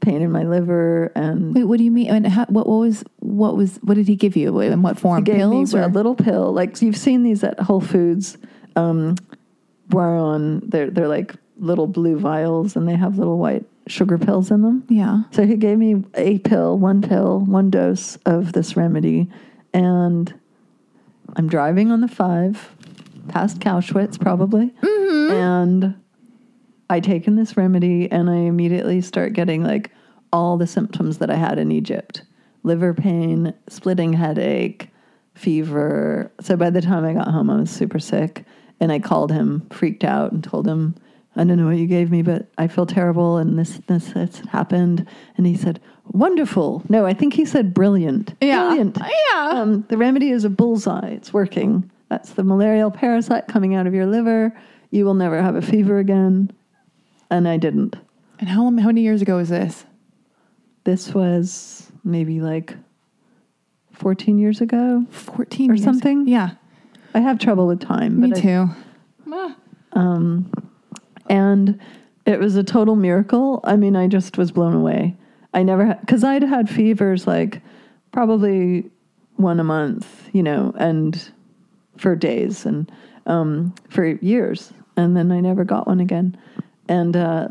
pain in my liver and Wait, what do you mean? And how, what, what was what was what did he give you? In what form? gave Pills or a little pill. Like you've seen these at Whole Foods, um, where on they're they're like little blue vials and they have little white sugar pills in them. yeah. So he gave me a pill, one pill, one dose of this remedy, and I'm driving on the five past Cowschwitz probably, mm-hmm. and I take in this remedy and I immediately start getting like all the symptoms that I had in Egypt: liver pain, splitting headache, fever. So by the time I got home, I was super sick, and I called him, freaked out, and told him. I don't know what you gave me, but I feel terrible, and this, this, this happened. And he said, "Wonderful." No, I think he said, "Brilliant." Yeah. Brilliant. Yeah. Um, the remedy is a bullseye. It's working. That's the malarial parasite coming out of your liver. You will never have a fever again. And I didn't. And how how many years ago was this? This was maybe like 14 years ago. Fourteen Or years. something? Yeah. I have trouble with time. Me but I- too. um, and it was a total miracle. I mean, I just was blown away. I never had, because I'd had fevers like probably one a month, you know, and for days and um, for years. And then I never got one again. And, uh,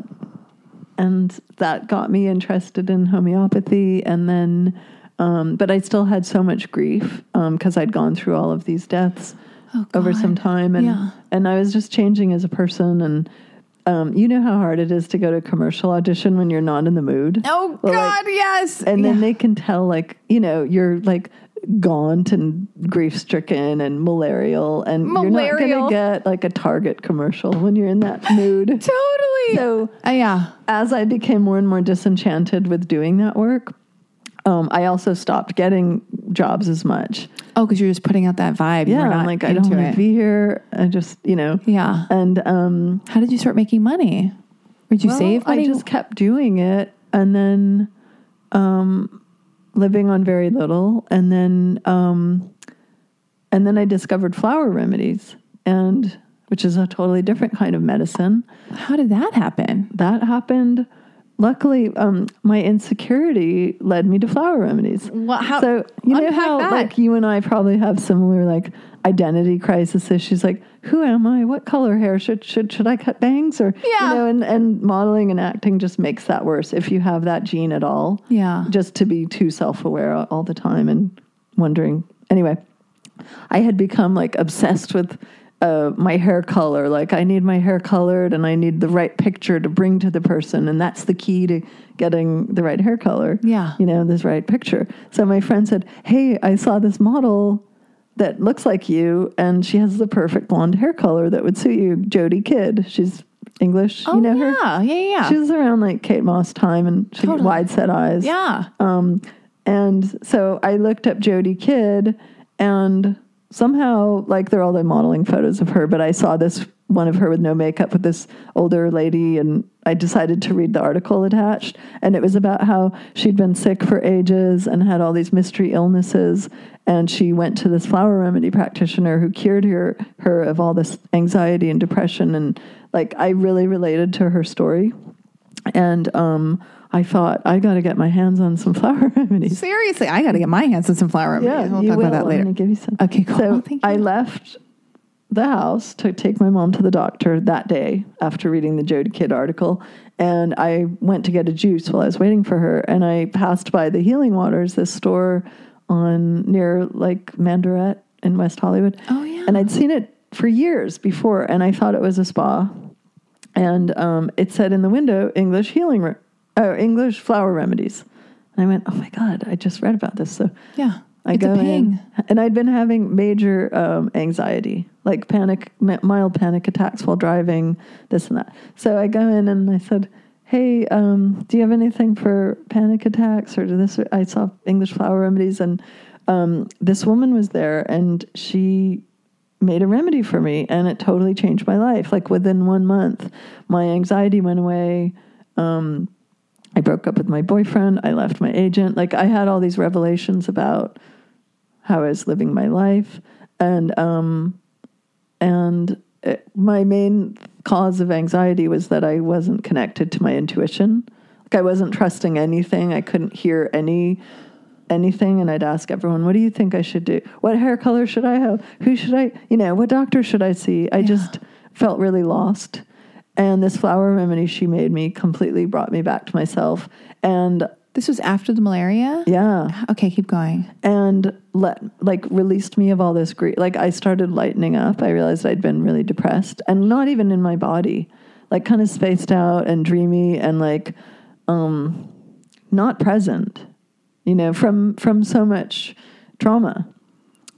and that got me interested in homeopathy. And then, um, but I still had so much grief because I'd gone through all of these deaths Oh, over some time, and Yeah. and I was just changing as a person. And um, you know how hard it is to go to a commercial audition when you're not in the mood. Oh Well, God, like- yes. And then Yeah. they can tell, like, you know, you're like gaunt and grief stricken and malarial, and you're not going to get like a Target commercial when you're in that mood. [LAUGHS] totally. So Uh, yeah. as I became more and more disenchanted with doing that work, um, I also stopped getting jobs as much. Oh, because you're just putting out that vibe. Yeah, not I'm like, I don't want to be here. I just, you know. Yeah. And um, How did you start making money? Did you well, save money? I just kept doing it, and then um, living on very little, and then um, and then I discovered flower remedies, and which is a totally different kind of medicine. How did that happen? That happened. Luckily, um, my insecurity led me to flower remedies. Well, how? So you know how that. like you and I probably have similar like identity crisis issues. Like, who am I? What color hair should should should I cut bangs or Yeah. you know? And and modeling and acting just makes that worse if you have that gene at all. Yeah. just to be too self aware all the time and wondering. Anyway, I had become like obsessed with uh, my hair color. Like I need my hair colored, and I need the right picture to bring to the person, and that's the key to getting the right hair color. Yeah. you know, this right picture. So my friend said, "Hey, I saw this model." That looks like you, and she has the perfect blonde hair color that would suit you. Jodie Kidd, she's English. Oh you know her. yeah, yeah, yeah. She was around like Kate Moss time, and she had wide set eyes. yeah. Um, and so I looked up Jodie Kidd, and somehow, like, they're all the modeling photos of her, but I saw this one of her with no makeup with this older lady, and I decided to read the article attached. And it was about how she'd been sick for ages and had all these mystery illnesses. And she went to this flower remedy practitioner who cured her, her of all this anxiety and depression. And like, I really related to her story. And um, I thought, I got to get my hands on some [LAUGHS] flower remedies. Seriously, I got to get my hands on some flower remedies. Yeah, we'll talk will. about that I'm later. gonna give you some. Okay, cool. So Oh. I left the house to take my mom to the doctor that day after reading the Jodie Kidd article, and I went to get a juice while I was waiting for her, and I passed by the Healing Waters, this store on near like Mandarette in West Hollywood. Oh, yeah. and I'd seen it for years before, and I thought it was a spa, and um, it said in the window English healing, oh, English flower remedies. And I went, oh my God, I just read about this. So yeah, I it's go in, and I'd been having major um, anxiety, like panic, mild panic attacks while driving, this and that. So I go in and I said, "Hey, um, do you have anything for panic attacks or this?" I saw English flower remedies, and um, this woman was there, and she made a remedy for me, and it totally changed my life. Like within one month, my anxiety went away. Um, I broke up with my boyfriend. I left my agent. Like I had all these revelations about how I was living my life, and um, and it, my main cause of anxiety was that I wasn't connected to my intuition. Like I wasn't trusting anything. I couldn't hear any anything and I'd ask everyone, "What do you think I should do? What hair color should I have? Who should I, you know, what doctor should I see?" I just felt really lost. And this flower remedy she made me completely brought me back to myself. And This was after the malaria? yeah, Okay, keep going. and let like released me of all this grief. Like I started lightening up. I realized I'd been really depressed and not even in my body, like kind of spaced out and dreamy and like um, not present. You know, from from so much trauma.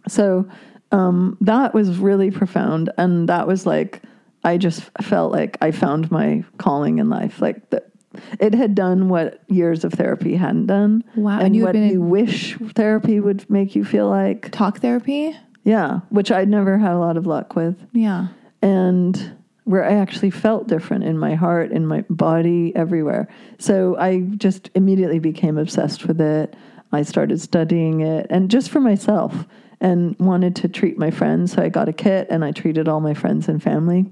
So um, that was really profound, and that was like I just felt like I found my calling in life. Like the, it had done what years of therapy hadn't done. Wow, and, what been you wish therapy would make you feel like. Talk therapy? Yeah, which I'd never had a lot of luck with, Yeah. and where I actually felt different in my heart, in my body, everywhere. So I just immediately became obsessed with it. I started studying it, and just for myself, and wanted to treat my friends. So I got a kit, and I treated all my friends and family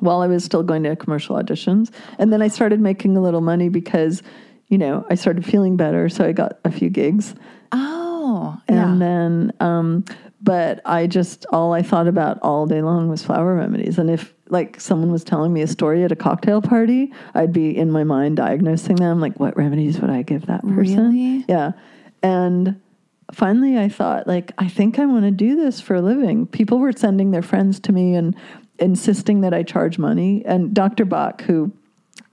while I was still going to commercial auditions. And then I started making a little money because, you know, I started feeling better. So I got a few gigs. Oh, yeah. And then, um, but I just, all I thought about all day long was flower remedies. And if like someone was telling me a story at a cocktail party, I'd be in my mind diagnosing them, like, what remedies would I give that person? Really? Yeah. And finally I thought, like, I think I want to do this for a living. People were sending their friends to me and insisting that I charge money. And Dr. Bach, who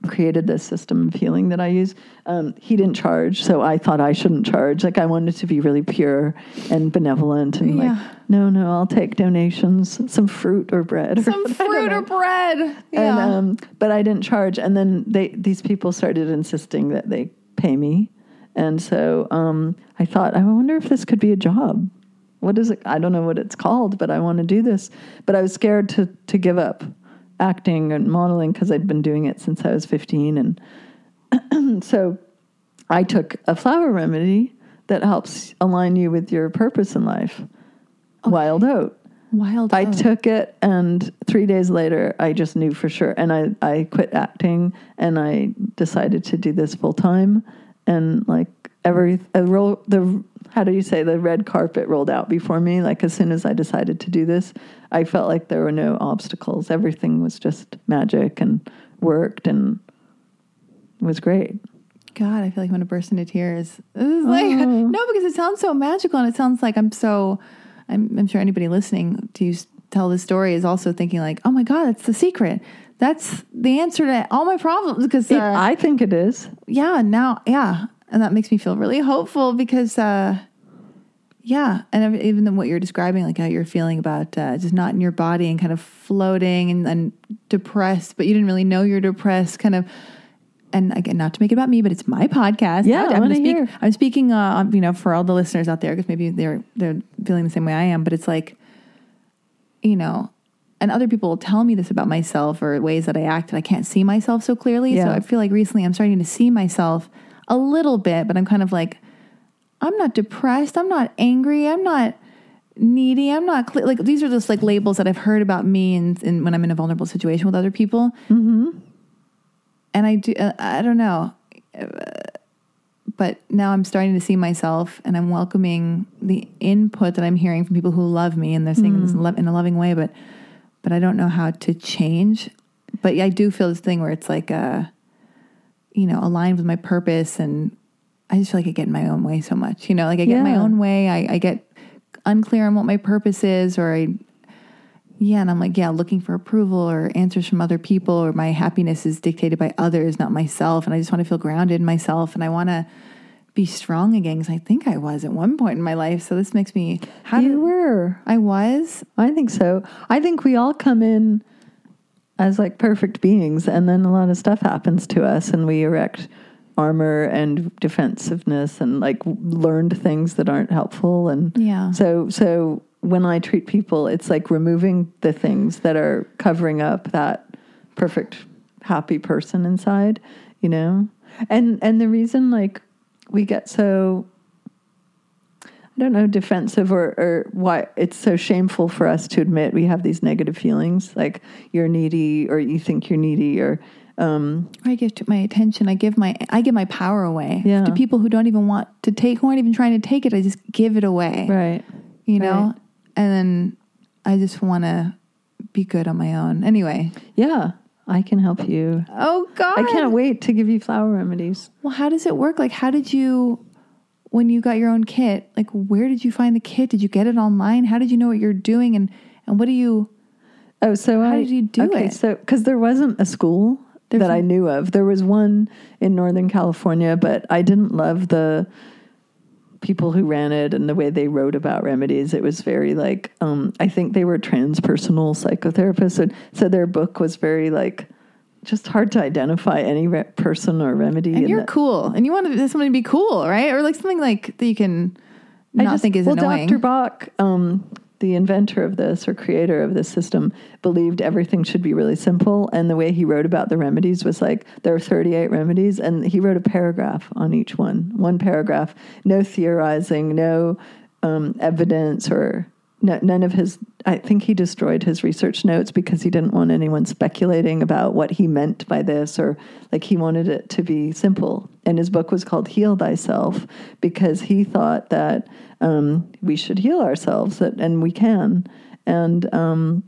created this system of healing that I use, um, he didn't charge. So I thought I shouldn't charge. Like, I wanted to be really pure and benevolent and Yeah. like, no, no, I'll take donations, some fruit or bread. Some [LAUGHS] don't fruit or bread. And, Yeah. um, but I didn't charge. And then they these people started insisting that they pay me. And so um, I thought, I wonder if this could be a job. What is it? I don't know what it's called, but I want to do this. But I was scared to to give up acting and modeling because I'd been doing it since I was 15. And [CLEARS THROAT] so I took a flower remedy that helps align you with your purpose in life. Wild oat. Wild. I oat. took it, and three days later, I just knew for sure. And I, I quit acting, and I decided to do this full time. And like every a roll, the how do you say the red carpet rolled out before me. Like as soon as I decided to do this, I felt like there were no obstacles. Everything was just magic and worked, and was great. God, I feel like I'm going to burst into tears. This is like, Oh. [LAUGHS] no, because it sounds so magical and it sounds like I'm so, I'm, I'm sure anybody listening to you tell this story is also thinking like, oh my God, that's the secret. That's the answer to all my problems. Because, uh, I think it is. yeah, now, yeah. And that makes me feel really hopeful because, uh, yeah. And even what you're describing, like how you're feeling about uh, just not in your body and kind of floating and, and depressed, but you didn't really know you're depressed, kind of. And again, not to make it about me, but it's my podcast. Yeah, I'm I gonna wanna speak, hear. I'm speaking, uh, you know, for all the listeners out there, because maybe they're they're feeling the same way I am. But it's like, you know, and other people will tell me this about myself or ways that I act, and I can't see myself so clearly. So I feel like recently I'm starting to see myself a little bit, but I'm kind of like, I'm not depressed. I'm not angry. I'm not needy. I'm not cle like these are just like labels that I've heard about me and, and when I'm in a vulnerable situation with other people. Mm-hmm. And I do. Uh, I don't know. But now I'm starting to see myself, and I'm welcoming the input that I'm hearing from people who love me, and they're saying this in lo- in a loving way. But, but I don't know how to change. But yeah, I do feel this thing where it's like, uh, you know, aligned with my purpose, and I just feel like I get in my own way so much. You know, like I get in my own way. I, I get unclear on what my purpose is, or I, yeah, and I'm like, yeah, looking for approval or answers from other people, or my happiness is dictated by others, not myself. And I just want to feel grounded in myself, and I want to be strong again because I think I was at one point in my life. So this makes me how You did were. I was I think so. I think we all come in as like perfect beings, and then a lot of stuff happens to us, and we erect armor and defensiveness, and like learned things that aren't helpful. And Yeah. so so when I treat people, it's like removing the things that are covering up that perfect happy person inside, you know. And and the reason like we get so I don't know, defensive or, or why it's so shameful for us to admit we have these negative feelings, like you're needy or you think you're needy or um, I give to my attention. I give my I give my power away Yeah. to people who don't even want to take, who aren't even trying to take it. I just give it away. right. You know, Right. and then I just want to be good on my own. Anyway. Yeah, I can help you. Oh God. I can't wait to give you flower remedies. Well, how does it work? Like, how did you, when you got your own kit, like, where did you find the kit? Did you get it online? How did you know what you're doing? And, and what do you, Oh, so How I, did you do okay, it? So because there wasn't a school There's that I knew of. There was one in Northern California, but I didn't love the people who ran it and the way they wrote about remedies. It was very like um, I think they were transpersonal psychotherapists, and so their book was very like just hard to identify any re- person or remedy. and you're that- cool and you want to, somebody to be cool, right? Or like something like that you can I not just- think is well, annoying. Dr. Bach, um, the inventor of this or creator of this system, believed everything should be really simple. And the way he wrote about the remedies was like there are 38 remedies, and he wrote a paragraph on each one. One paragraph, no theorizing, no um, evidence, or no, none of his. I think he destroyed his research notes because he didn't want anyone speculating about what he meant by this, or like he wanted it to be simple. And his book was called Heal Thyself because he thought that um, we should heal ourselves, that, and we can. And um,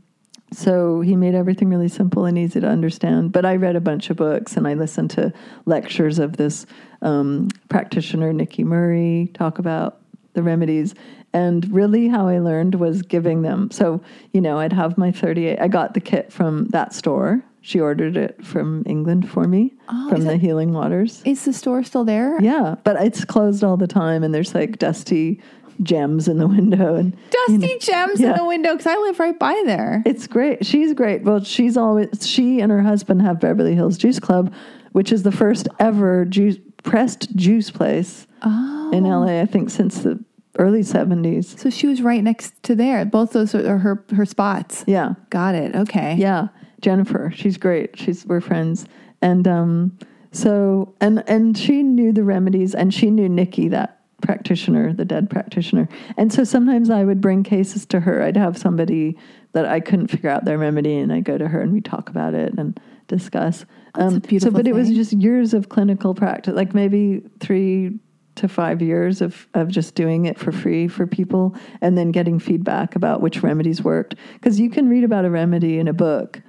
so he made everything really simple and easy to understand. But I read a bunch of books and I listened to lectures of this um, practitioner, Nikki Murray, talk about the remedies. And really, how I learned was giving them. So, you know, I'd have my 38. I got the kit from that store. She ordered it from England for me, Oh, from the Healing Waters. is the store still there? Yeah, but it's closed all the time, and there's like dusty gems in the [LAUGHS] window, and Dusty gems in the window because I live right by there. it's great. She's great. Well, she's always she and her husband have Beverly Hills Juice Club, which is the first ever juice pressed juice place Oh. in LA. I think since the early seventies. So she was right next to there. Both those are her her spots. Yeah, Got it. Okay. yeah. Jennifer, she's great. She's we're friends, and um, so and and she knew the remedies, and she knew Nikki that practitioner, the dead practitioner. And so sometimes I would bring cases to her. I'd have somebody that I couldn't figure out their remedy, and I go to her and we talk about it and discuss. Um, So, but it was just years of clinical practice, like maybe three to five years of, of just doing it for free for people and then getting feedback about which remedies worked. Because you can read about a remedy in a book,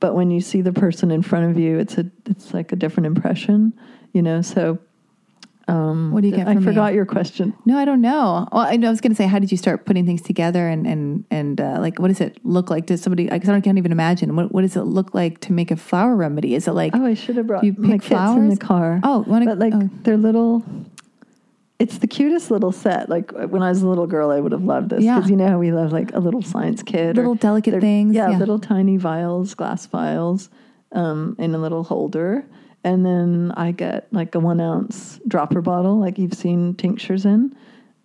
but when you see the person in front of you, it's a it's like a different impression, you know. So um, What do you get I from me? forgot your question. No, I don't know. Well, I, I was going to say, how did you start putting things together, and and and uh, like, what does it look like? Does somebody? I can't even imagine. What what does it look like to make a flower remedy? Is it like? Oh, I should have brought You my pick kits in the car. Oh, wanna- but like oh. they're little. It's the cutest little set. Like when I was a little girl, I would have loved this Yeah. because you know how we love like a little science kit, Little delicate things, Yeah, yeah. little tiny vials, glass vials, um, in a little holder, and then I get like a one ounce dropper bottle, like you've seen tinctures in.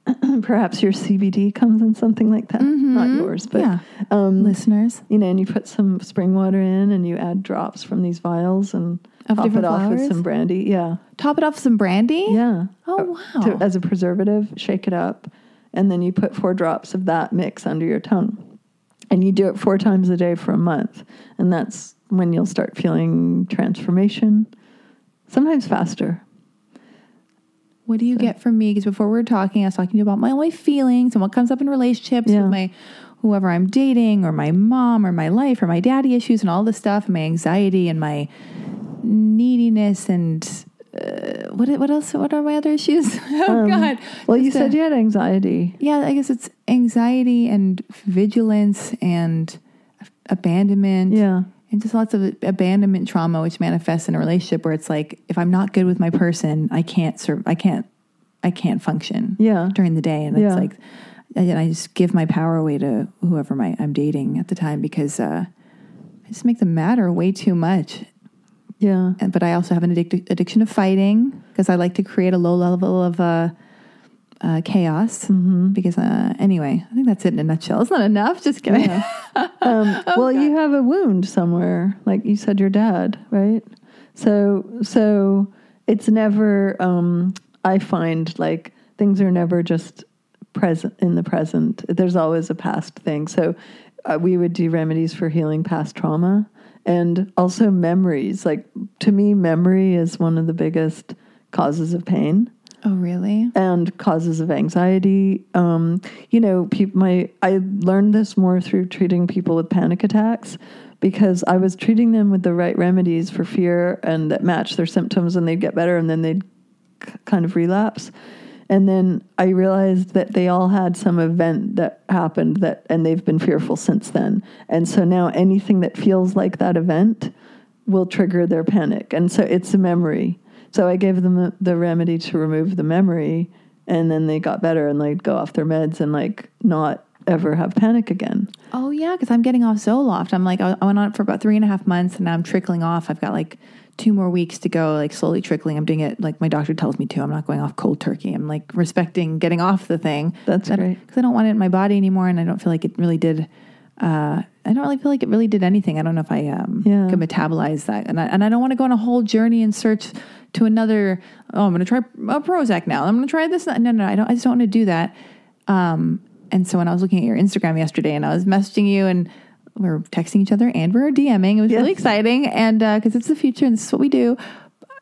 [CLEARS THROAT] Perhaps your CBD comes in something like that. Not yours, but yeah. um, Listeners, you know, and you put some spring water in, and you add drops from these vials, and Of top it different off with some brandy. Yeah, top it off with some brandy. yeah. Oh uh, wow. To, as a preservative, shake it up, and then you put four drops of that mix under your tongue, and you do it four times a day for a month, and that's when you'll start feeling transformation. Sometimes faster. What do you get from me? Because before we were talking, I was talking to you about my my feelings and what comes up in relationships Yeah. with my whoever I'm dating, or my mom, or my life, or my daddy issues, and all this stuff, and my anxiety and my neediness, and uh, what what else? What are my other issues? [LAUGHS] oh Um, God! Well, you Just, uh, said you had anxiety. yeah, I guess it's anxiety and vigilance and abandonment. Yeah. And just lots of abandonment trauma, which manifests in a relationship where it's like, if I'm not good with my person, I can't serve, I can't, I can't function Yeah. during the day. And Yeah. it's like, and I just give my power away to whoever my, I'm dating at the time because uh, I just make them matter way too much. Yeah. And, but I also have an addic- addiction to fighting because I like to create a low level of uh, uh, chaos. Mm-hmm. Because uh, anyway, I think that's it in a nutshell. It's not enough. Just kidding. [LAUGHS] Um, well, you have a wound somewhere, like you said, your dad, right? So, so it's never. Um, I find like things are never just present in the present. There's always a past thing. So uh, we would do remedies for healing past trauma and also memories. Like to me, memory is one of the biggest causes of pain Oh, really? and causes of anxiety. Um, you know, peop my I learned this more through treating people with panic attacks because I was treating them with the right remedies for fear and that matched their symptoms, and they'd get better, and then they'd k- kind of relapse. And then I realized that they all had some event that happened that, and they've been fearful since then. And so now anything that feels like that event will trigger their panic. And so it's a memory. So I gave them the, remedy to remove the memory, and then they got better and they'd go off their meds and like not ever have panic again. Oh, yeah, because I'm getting off Zoloft. I'm like, I went on it for about three and a half months and now I'm trickling off. I've got like two more weeks to go, like slowly trickling. I'm doing it like my doctor tells me to. I'm not going off cold turkey. I'm like respecting getting off the thing. That's great. Because I don't want it in my body anymore and I don't feel like it really did. Uh, I don't really feel like it really did anything. I don't know if I um, Yeah. could metabolize that. And I, and I don't want to go on a whole journey and search to another, oh, I'm going to try a Prozac now. I'm going to try this. No, no, I don't, I just don't want to do that. Um, and so when I was looking at your Instagram yesterday and I was messaging you and we were texting each other and we were DMing, it was really exciting. And because it's the future and this is what we do.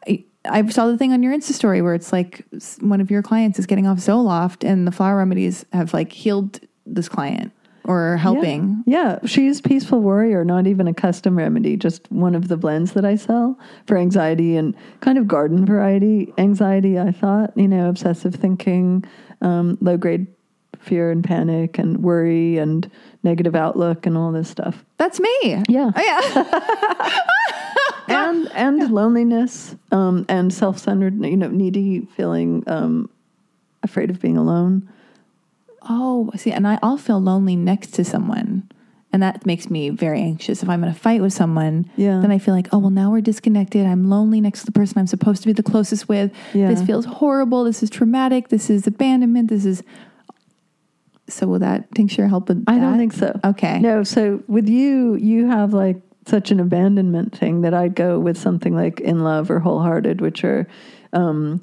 I, I saw the thing on your Insta story where it's like one of your clients is getting off Zoloft and the flower remedies have like healed this client or helping. Yeah, she's Peaceful Warrior, not even a custom remedy, just one of the blends that I sell for anxiety and kind of garden variety anxiety, I thought, you know, obsessive thinking, um, low grade fear and panic and worry and negative outlook and all this stuff. That's me. Yeah. Oh, yeah. [LAUGHS] and and loneliness um, and self-centered, you know, needy feeling, um, afraid of being alone. Oh, see, and I, I'll feel lonely next to someone. And that makes me very anxious. If I'm in a fight with someone, Yeah. then I feel like, oh, well, now we're disconnected. I'm lonely next to the person I'm supposed to be the closest with. Yeah. This feels horrible. This is traumatic. This is abandonment. This is. So, will that tincture help with that? I don't think so. Okay. No, so with you, you have like such an abandonment thing that I'd go with something like in love or wholehearted, which are um,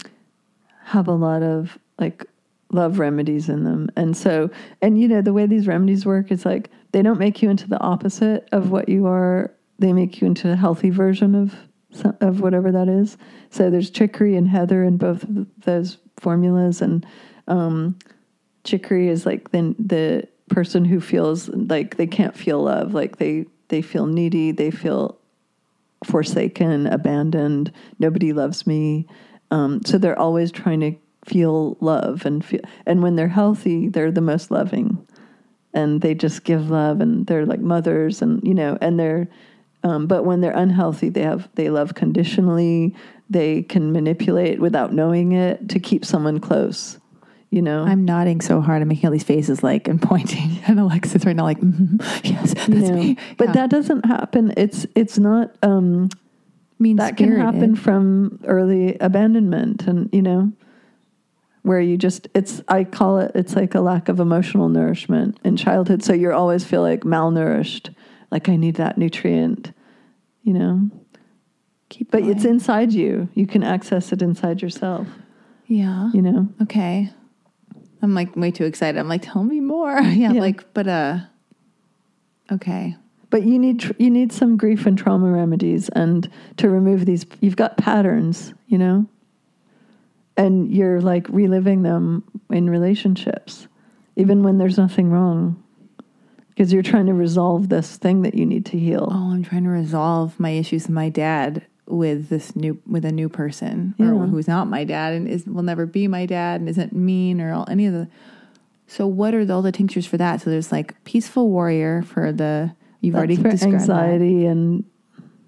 have a lot of like love remedies in them. And so, and you know, the way these remedies work is like they don't make you into the opposite of what you are. They make you into a healthy version of of whatever that is. So there's chicory and heather in both of those formulas, and um, chicory is like the the person who feels like they can't feel love, like they they feel needy, they feel forsaken, abandoned. Nobody loves me. Um, so they're always trying to feel love and feel. And when they're healthy, they're the most loving, and they just give love, and they're like mothers, and you know, and they're. Um, but when they're unhealthy, they have they love conditionally. They can manipulate without knowing it to keep someone close. You know, I'm nodding so hard. I'm making all these faces like and [LAUGHS] pointing at Alexis right now, like, mm yes, that's you know, me. but Yeah. that doesn't happen. It's it's not. Um, means that can happen from early abandonment and you know where you just it's i call it it's like a lack of emotional nourishment in childhood so you always feel like malnourished like i need that nutrient you know Keep but going. it's inside you you can access it inside yourself yeah. you know Okay. I'm like way too excited. I'm like, tell me more. [LAUGHS] yeah, Yeah. like, but uh okay. but you need tr- you need some grief and trauma remedies and to remove these you've got patterns you know and you're like reliving them in relationships even when there's nothing wrong because you're trying to resolve this thing that you need to heal Oh, I'm trying to resolve my issues with my dad with this new with a new person or who's not my dad and is will never be my dad and isn't mean or all, any of the so what are the, all the tinctures for that? So there's like peaceful warrior for the you've already That's for described that. anxiety and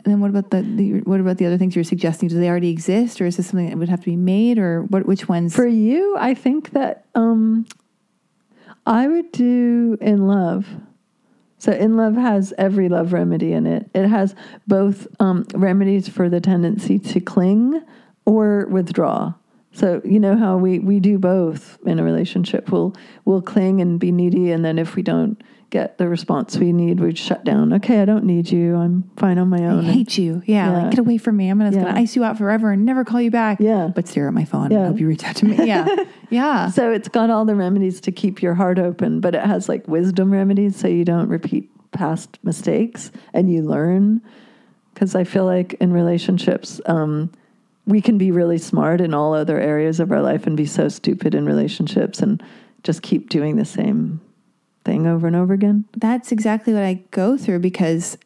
And then what about the, the what about the other things you're suggesting? Do they already exist, or is this something that would have to be made, or what? Which ones? for you i think that um i would do in love so in love has every love remedy in it. It has both um, remedies for the tendency to cling or withdraw. So you know how we we do both in a relationship. We'll we'll cling and be needy and then if we don't get the response we need, we'd shut down. Okay, I don't need you. I'm fine on my own. I hate you. Yeah, Yeah. like get away from me. I'm gonna, Yeah. gonna ice you out forever and never call you back. Yeah. but stare at my phone. Yeah. and hope you reach out to me. Yeah, [LAUGHS] yeah. so it's got all the remedies to keep your heart open, but it has like wisdom remedies so you don't repeat past mistakes and you learn. Because I feel like in relationships, um, we can be really smart in all other areas of our life and be so stupid in relationships and just keep doing the same thing over and over again. that's exactly what I go through because,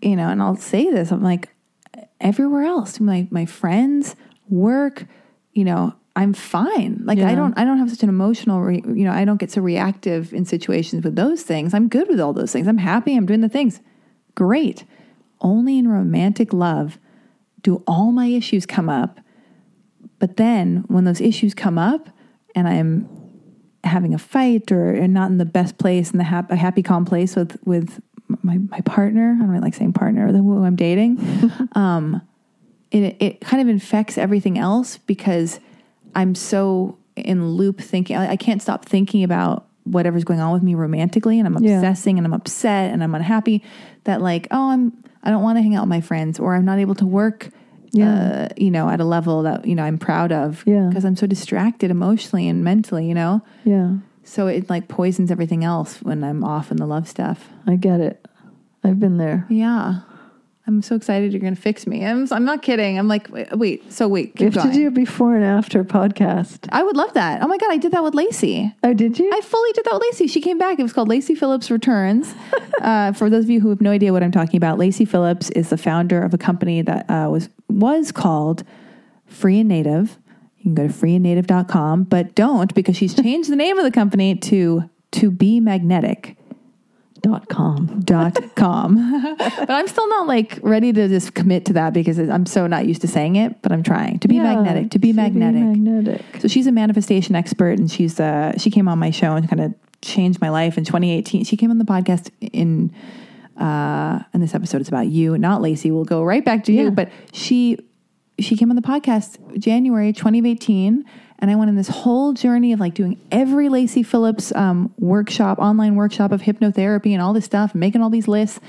you know, and I'll say this, I'm like, everywhere else, my my friends, work, you know, I'm fine. Like I don't I don't have such an emotional, re, you know, I don't get so reactive in situations with those things. I'm good with all those things. I'm happy. I'm doing the things. Great. Only in romantic love do all my issues come up. But then when those issues come up and I'm having a fight or, or not in the best place in the hap- a happy calm place with with my, my partner I don't really like saying partner the who I'm dating [LAUGHS] um, it, it kind of infects everything else because I'm so in loop thinking I, I can't stop thinking about whatever's going on with me romantically and I'm Yeah. obsessing and I'm upset and I'm unhappy that like oh I'm I don't want to hang out with my friends or I'm not able to work Yeah. uh, you know at a level that you know I'm proud of Yeah. because I'm so distracted emotionally and mentally you know Yeah, so it like poisons everything else when I'm off in the love stuff. I get it. I've been there. Yeah. I'm so excited you're going to fix me. I'm, I'm not kidding. I'm like, wait, wait so wait, We keep have to do a before and after podcast. I would love that. Oh my God, I did that with Lacy. Oh, did you? I fully did that with Lacy. She came back. It was called Lacy Phillips Returns. [LAUGHS] uh, for those of you who have no idea what I'm talking about, Lacy Phillips is the founder of a company that uh, was was called Free and Native. You can go to freeandnative.com, but don't because she's changed the name of the company to To Be Magnetic. Dot com. dot com. [LAUGHS] but I'm still not like ready to just commit to that because I'm so not used to saying it, but I'm trying to be Yeah, magnetic, to be magnetic. magnetic. So she's a manifestation expert and she's uh she came on my show and kind of changed my life in 2018. She came on the podcast in uh and this episode is about you, not Lacy. We'll go right back to Yeah. you, but she she came on the podcast January 2018 and I went on this whole journey of like doing every Lacy Phillips um, workshop, online workshop of hypnotherapy and all this stuff, making all these lists.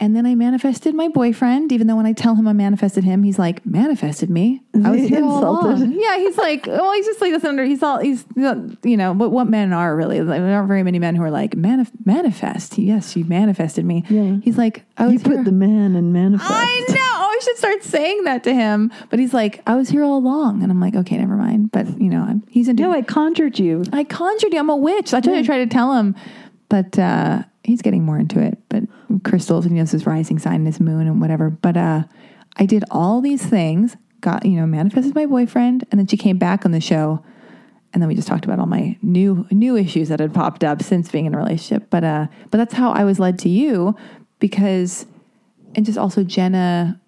And then I manifested my boyfriend, even though when I tell him I manifested him, he's like, manifested me. I was [LAUGHS] he here insulted? along." Yeah, he's like, well, he's just like this under. He's all he's you know, but what men are really? Like, there aren't very many men who are like manif- manifest. Yes, you manifested me. Yeah. He's like, I was You put here- the man in manifest. I know. I should start saying that to him. But he's like, I was here all along, and I'm like, okay, never mind. But you know, I'm, he's into. No, I conjured you. I conjured you. I'm a witch. That's what I tried to tell him, but uh, he's getting more into it. But crystals and he knows his rising sign and his moon and whatever. But uh, I did all these things. Got you know manifested my boyfriend, and then she came back on the show, and then we just talked about all my new new issues that had popped up since being in a relationship. But uh, but that's how I was led to you because, and just also Jenna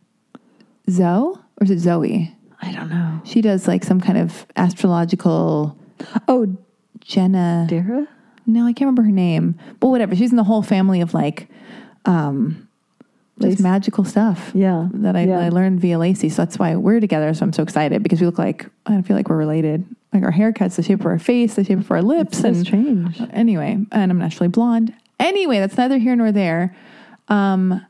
Zoe or is it Zoe? I don't know. She does like some kind of astrological Oh, Jenna. Dara? No, I can't remember her name. But whatever. She's in the whole family of like um just Lacy. magical stuff. Yeah. That I, Yeah. I learned via Lacy. So that's why we're together. So I'm so excited because we look like I feel like we're related. Like our haircuts, the shape of our face, the shape of our lips. So and strange. anyway, and I'm naturally blonde. Anyway, that's neither here nor there. Um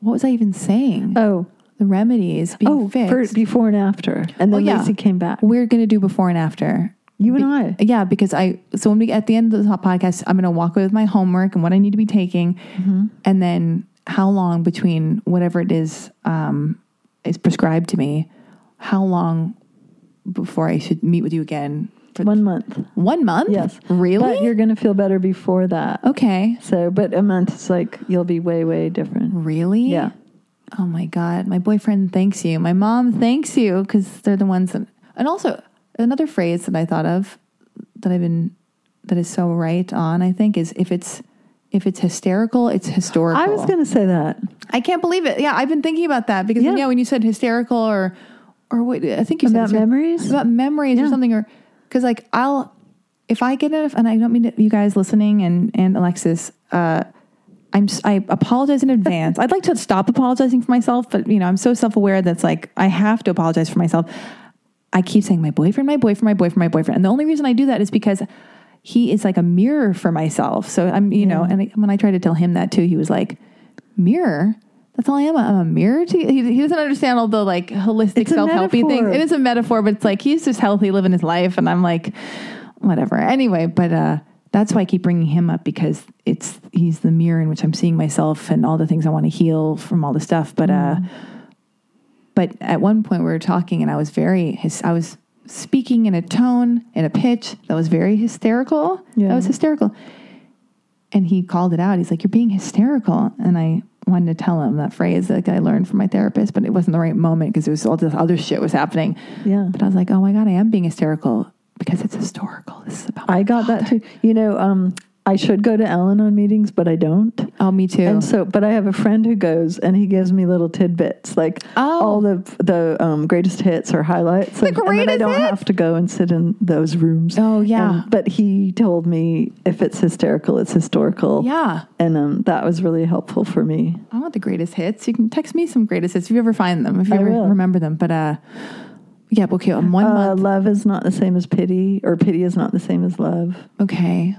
what was I even saying? Oh, the remedies being oh, fixed. for before and after. And then Oh, yeah. Lacy came back. we're gonna do before and after. You and I. Yeah, because I so when we at the end of the top podcast, I'm going to walk away with my homework and what I need to be taking, and then how long between whatever it is um, is prescribed to me, how long before I should meet with you again? For One month. one month? Yes. really? But you're going to feel better before that. okay, So, but a month is like, you'll be way, way different. really? Yeah. Oh my god, my boyfriend thanks you. My mom thanks you because they're the ones that, and also another phrase that I thought of that I've been that is so right on. I think is if it's if it's hysterical, it's historical. I was going to say that. I can't believe it. Yeah, I've been thinking about that because Yeah. yeah, when you said hysterical or or what I think you said About memories? about memories or something or because like I'll if I get it and I don't mean to, you guys listening and and Alexis. uh I'm I apologize in advance. I'd like to stop apologizing for myself, but you know I'm so self aware that's like I have to apologize for myself. I keep saying my boyfriend, my boyfriend, my boyfriend, my boyfriend, and the only reason I do that is because he is like a mirror for myself. So I'm, you know, and when I tried to tell him that too, he was like, mirror. That's all I am. I'm a mirror to you. He, he doesn't understand all the like holistic self healthy things. It is a metaphor, but it's like he's just healthy living his life, and I'm like, whatever. Anyway, but uh, that's why I keep bringing him up because it's he's the mirror in which I'm seeing myself and all the things I want to heal from all the stuff. But uh, but at one point we were talking, and I was very his, I was speaking in a tone in a pitch that was very hysterical. Yeah. That was hysterical, and he called it out. He's like, "You're being hysterical," and I wanted to tell him that phrase that I learned from my therapist, but it wasn't the right moment because it was all this other shit was happening. Yeah. But I was like, "Oh my god, I am being hysterical because it's historical. This is about." I got that too. You know, um, I should go to Al-Anon meetings, but I don't. Oh, me too. And so, but I have a friend who goes, and he gives me little tidbits, like Oh. all the the um, greatest hits or highlights. The and then I don't have to go and sit in those rooms. Oh, yeah. And- but he told me if it's hysterical, it's historical. yeah. And um, that was really helpful for me. I want the greatest hits. You can text me some greatest hits if you ever find them, if you I ever will. remember them. But uh, yeah, okay, on one Uh, month. love is not the same as pity, or pity is not the same as love. Okay,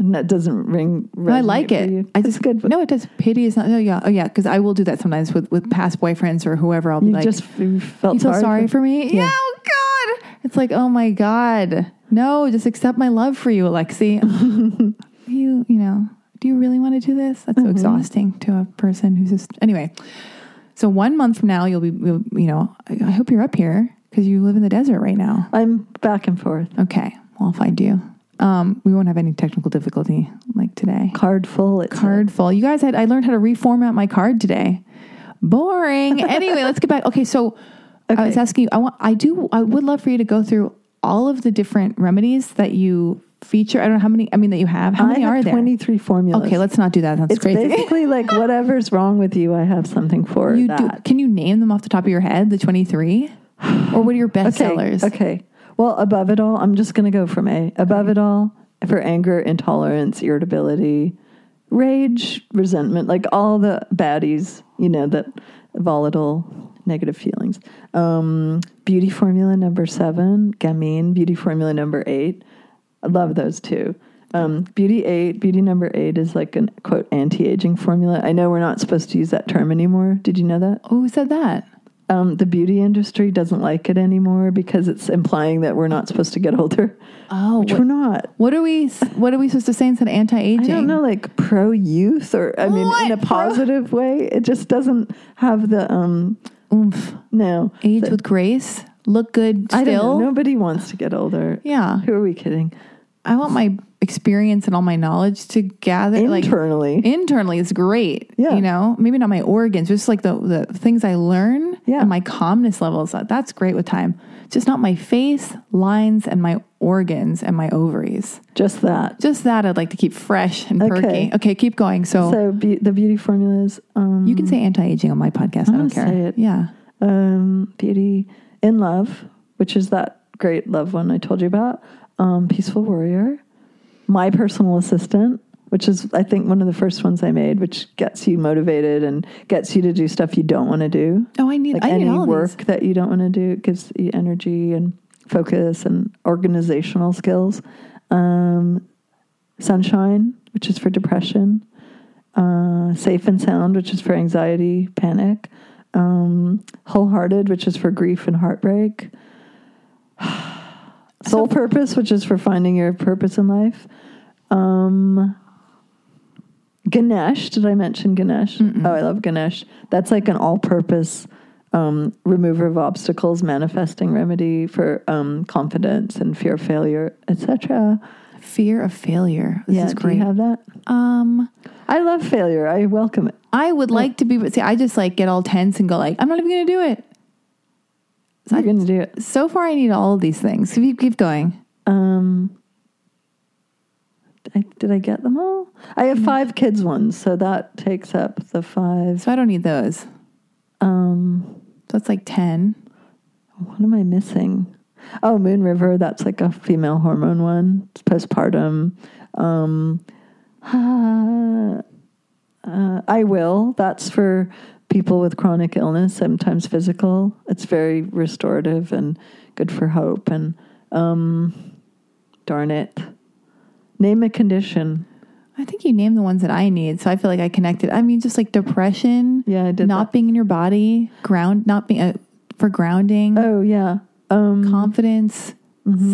And that doesn't ring. I like it. I It's just good. No, it does. Pity is not. Oh yeah, oh yeah. Because I will do that sometimes with with past boyfriends or whoever. I'll be you like, just felt "You feel sorry, for, me?" Yeah. Yeah. Oh God. It's like, oh my God. No, just accept my love for you, Alexi. [LAUGHS] you, you know, do you really want to do this? That's so Mm-hmm. exhausting to a person who's just anyway. So one month from now, you'll be, you'll, you know, I, I hope you're up here because you live in the desert right now. I'm back and forth. Okay, well, if I'll find you. Um, we won't have any technical difficulty like today. Card full. It's Card full. You guys, had, I learned how to reformat my card today. Boring. [LAUGHS] anyway, let's get back. Okay, so I was asking you. I want. I do. I would love for you to go through all of the different remedies that you feature. I don't know how many. I mean, that you have. How many have are there? 23 formulas. Okay, let's not do that. That's It's crazy. basically like [LAUGHS] whatever's wrong with you, I have something for you that. do. Can you name them off the top of your head? The twenty three, or what are your best [SIGHS] okay. sellers? Okay. Well, above it all, I'm just going to go from A. Above it all, for anger, intolerance, irritability, rage, resentment, like all the baddies, you know, that volatile negative feelings. Um, beauty formula number seven, gamine, beauty formula number eight. I love those two. Um, beauty eight, beauty number eight is like an quote anti aging formula. I know we're not supposed to use that term anymore. Did you know that? Oh, who said that? Um, the beauty industry doesn't like it anymore because it's implying that we're not supposed to get older, Oh, which what, we're not. what are we? What are we supposed to say instead of anti aging? I don't know, like pro youth, or I mean, in a Pro- positive way. It just doesn't have the um. Oomph. No, Age The- with grace. Look good I don't still. Nobody wants to get older. Yeah. Who are we kidding? I want my experience and all my knowledge to gather like Internally, internally is great. Yeah. You know, maybe not my organs, just like the, the things I learn Yeah. and my calmness levels. That's great with time. Just not my face, lines, and my organs and my ovaries. just that. Just that I'd like to keep fresh and perky. Okay. Okay, keep going. So, So be, the beauty formulas. Um, you can say anti aging on my podcast. I I'm don't care. say it. Yeah. um, beauty in love, which is that great love one I told you about. Um, peaceful warrior, my personal assistant, which is I think one of the first ones I made, which gets you motivated and gets you to do stuff you don't want to do, Oh, I need. like I need any all work these. that you don't want to do. It gives you energy and focus and organizational skills. Um, sunshine, which is for depression. Uh, safe and sound, which is for anxiety, panic. Um, wholehearted, which is for grief and heartbreak. [SIGHS] Soul purpose, which is for finding your purpose in life. Um, Ganesh, did I mention Ganesh? Oh, I love Ganesh. That's like an all-purpose um, remover of obstacles, manifesting remedy for um, confidence and fear of failure, etc. Fear of failure. This Yeah, is do great. you have that? um, I love failure. I welcome it. I would like to be, but see, I just like get all tense and go like, I'm not even going to do it. So, I'm I- going to do it. so far, I need all of these things. So keep, keep going. Um, I, did I get them all? I have five kids ones, so that takes up the five. So I don't need those. Um, it's like 10. what am I missing? Oh, Moon River. That's like a female hormone one. It's postpartum. Um, uh, [SIGHS] uh, I will. That's for people with chronic illness, sometimes physical. It's very restorative and good for hope. And um, darn it, Name a condition. I think you named the ones that I need, so I feel like I connected. I mean, just like depression, Yeah, I did not being in your body, ground, not being uh, for grounding. Oh yeah. Um, confidence,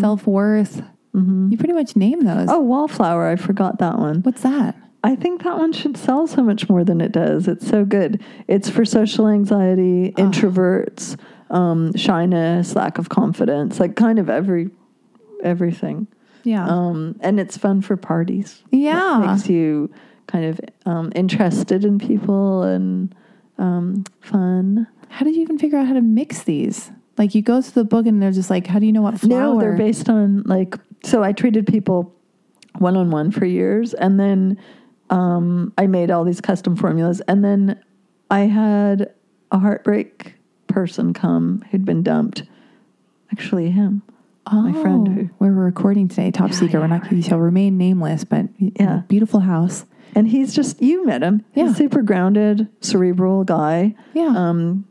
self worth. You pretty much named those. oh, wallflower. I forgot that one. What's that? I think that one should sell so much more than it does. It's so good. It's for social anxiety, introverts, um, shyness, lack of confidence, like kind of every everything. Yeah, Um, and it's fun for parties. yeah. It makes you kind of um, interested in people and um, fun. How did you even figure out how to mix these? Like you go through the book and they're just like, how do you know what flower? No, they're based on like. So I treated people one on one for years, and then um, I made all these custom formulas, and then I had a heartbreak person come who'd been dumped. Actually, him. my friend who- where we're recording today, top secret. We're not. He shall remain nameless, but Yeah. beautiful house. And he's just, you met him. Yeah. He's a super grounded, cerebral guy. Yeah, um,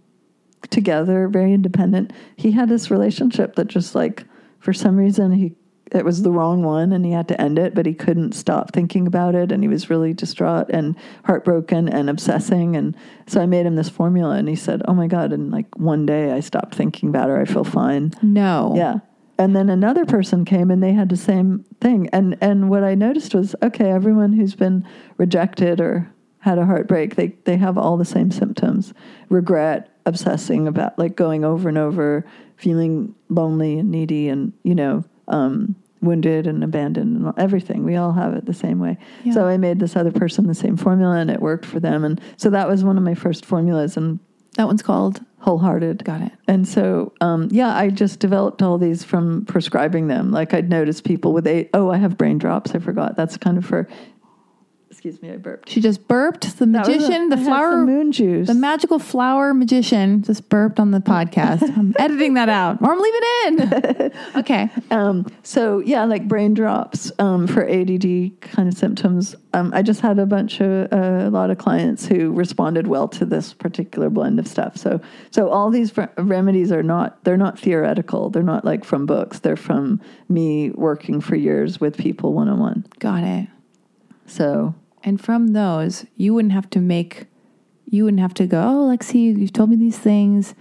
together, very independent. He had this relationship that just like for some reason he it was the wrong one and he had to end it, but he couldn't stop thinking about it and he was really distraught and heartbroken and obsessing and so I made him this formula and he said, "Oh my god, and like one day I stopped thinking about her. I feel fine." no. Yeah. And then another person came and they had the same thing. And and what I noticed was okay, everyone who's been rejected or had a heartbreak, they they have all the same symptoms. Regret, obsessing about like going over and over, feeling lonely and needy and, you know, um, wounded and abandoned and everything. We all have it the same way. Yeah. So I made this other person the same formula and it worked for them. And so that was one of my first formulas and That one's called. wholehearted. Got it. And so, um, yeah, I just developed all these from prescribing them. Like I'd notice people with a oh, I have brain drops. I forgot. That's kind of for. Excuse me, I burped. She just burped. The That was magician, a- the I had flower, moon juice. the magical flower magician, just burped on the podcast. I'm [LAUGHS] editing that out, or I'm leaving it in. [LAUGHS] okay. um, so yeah, like brain drops um, for ADD kind of symptoms. Um, I just had a bunch of uh, a lot of clients who responded well to this particular blend of stuff. So so all these re- remedies are not they're not theoretical. They're not like from books. They're from me working for years with people one on one. Got it. So And from those, you wouldn't have to make, you wouldn't have to go, oh, Lexi, you've told me these things.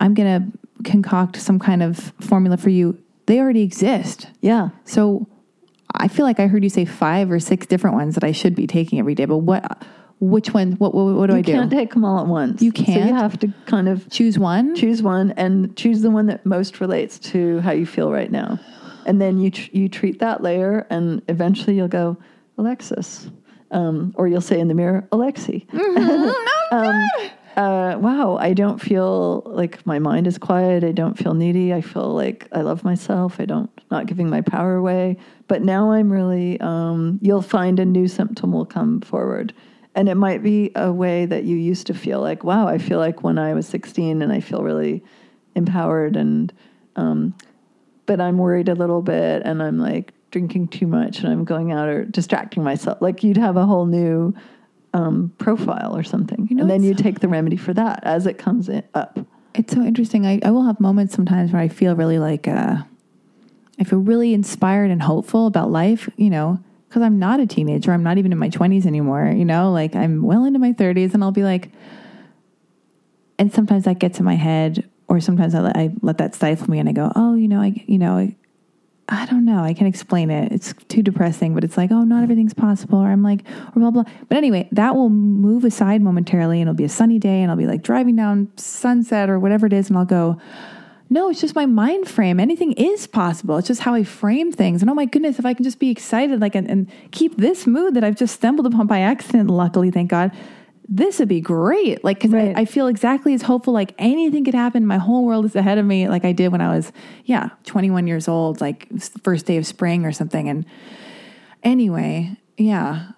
I'm going to concoct some kind of formula for you. They already exist. yeah. So I feel like I heard you say five or six different ones that I should be taking every day. But what, which one, what, what, what do you I do? You can't take them all at once. You can't? you have to kind of Choose one? choose one and choose the one that most relates to how you feel right now, and then you tr- you treat that layer, and eventually you'll go, Alexis, um, or you'll say in the mirror, Alexi. [LAUGHS] um, uh, wow, I don't feel like my mind is quiet. I don't feel needy. I feel like I love myself. I don't not giving my power away. But now I'm really. Um, you'll find a new symptom will come forward, and it might be a way that you used to feel like, wow, I feel like when I was 16, and I feel really empowered and. Um, but I'm worried a little bit, and I'm like drinking too much, and I'm going out or distracting myself. Like you'd have a whole new um, profile or something, You know, and then you take the remedy for that as it comes in, up. It's so interesting. I, I will have moments sometimes where I feel really like, uh, I feel really inspired and hopeful about life, you know, because I'm not a teenager. I'm not even in my 20s anymore, you know, like I'm well into my 30s and I'll be like, and sometimes that gets in my head, or sometimes I let, I let that stifle me and I go, oh, you know, I, you know, I, I don't know. I can't explain it. It's too depressing, but it's like, oh, not everything's possible. Or I'm like, or blah, blah. But anyway, that will move aside momentarily and it'll be a sunny day and I'll be like driving down sunset or whatever it is. And I'll go, no, it's just my mind frame. Anything is possible. It's just how I frame things. And oh my goodness, if I can just be excited, like, and, and keep this mood that I've just stumbled upon by accident, luckily, thank God, this would be great. Like, cause Right. I, I feel exactly as hopeful, like anything could happen. My whole world is ahead of me, like I did when I was, yeah, 21 years old, like first day of spring or something. And anyway, yeah,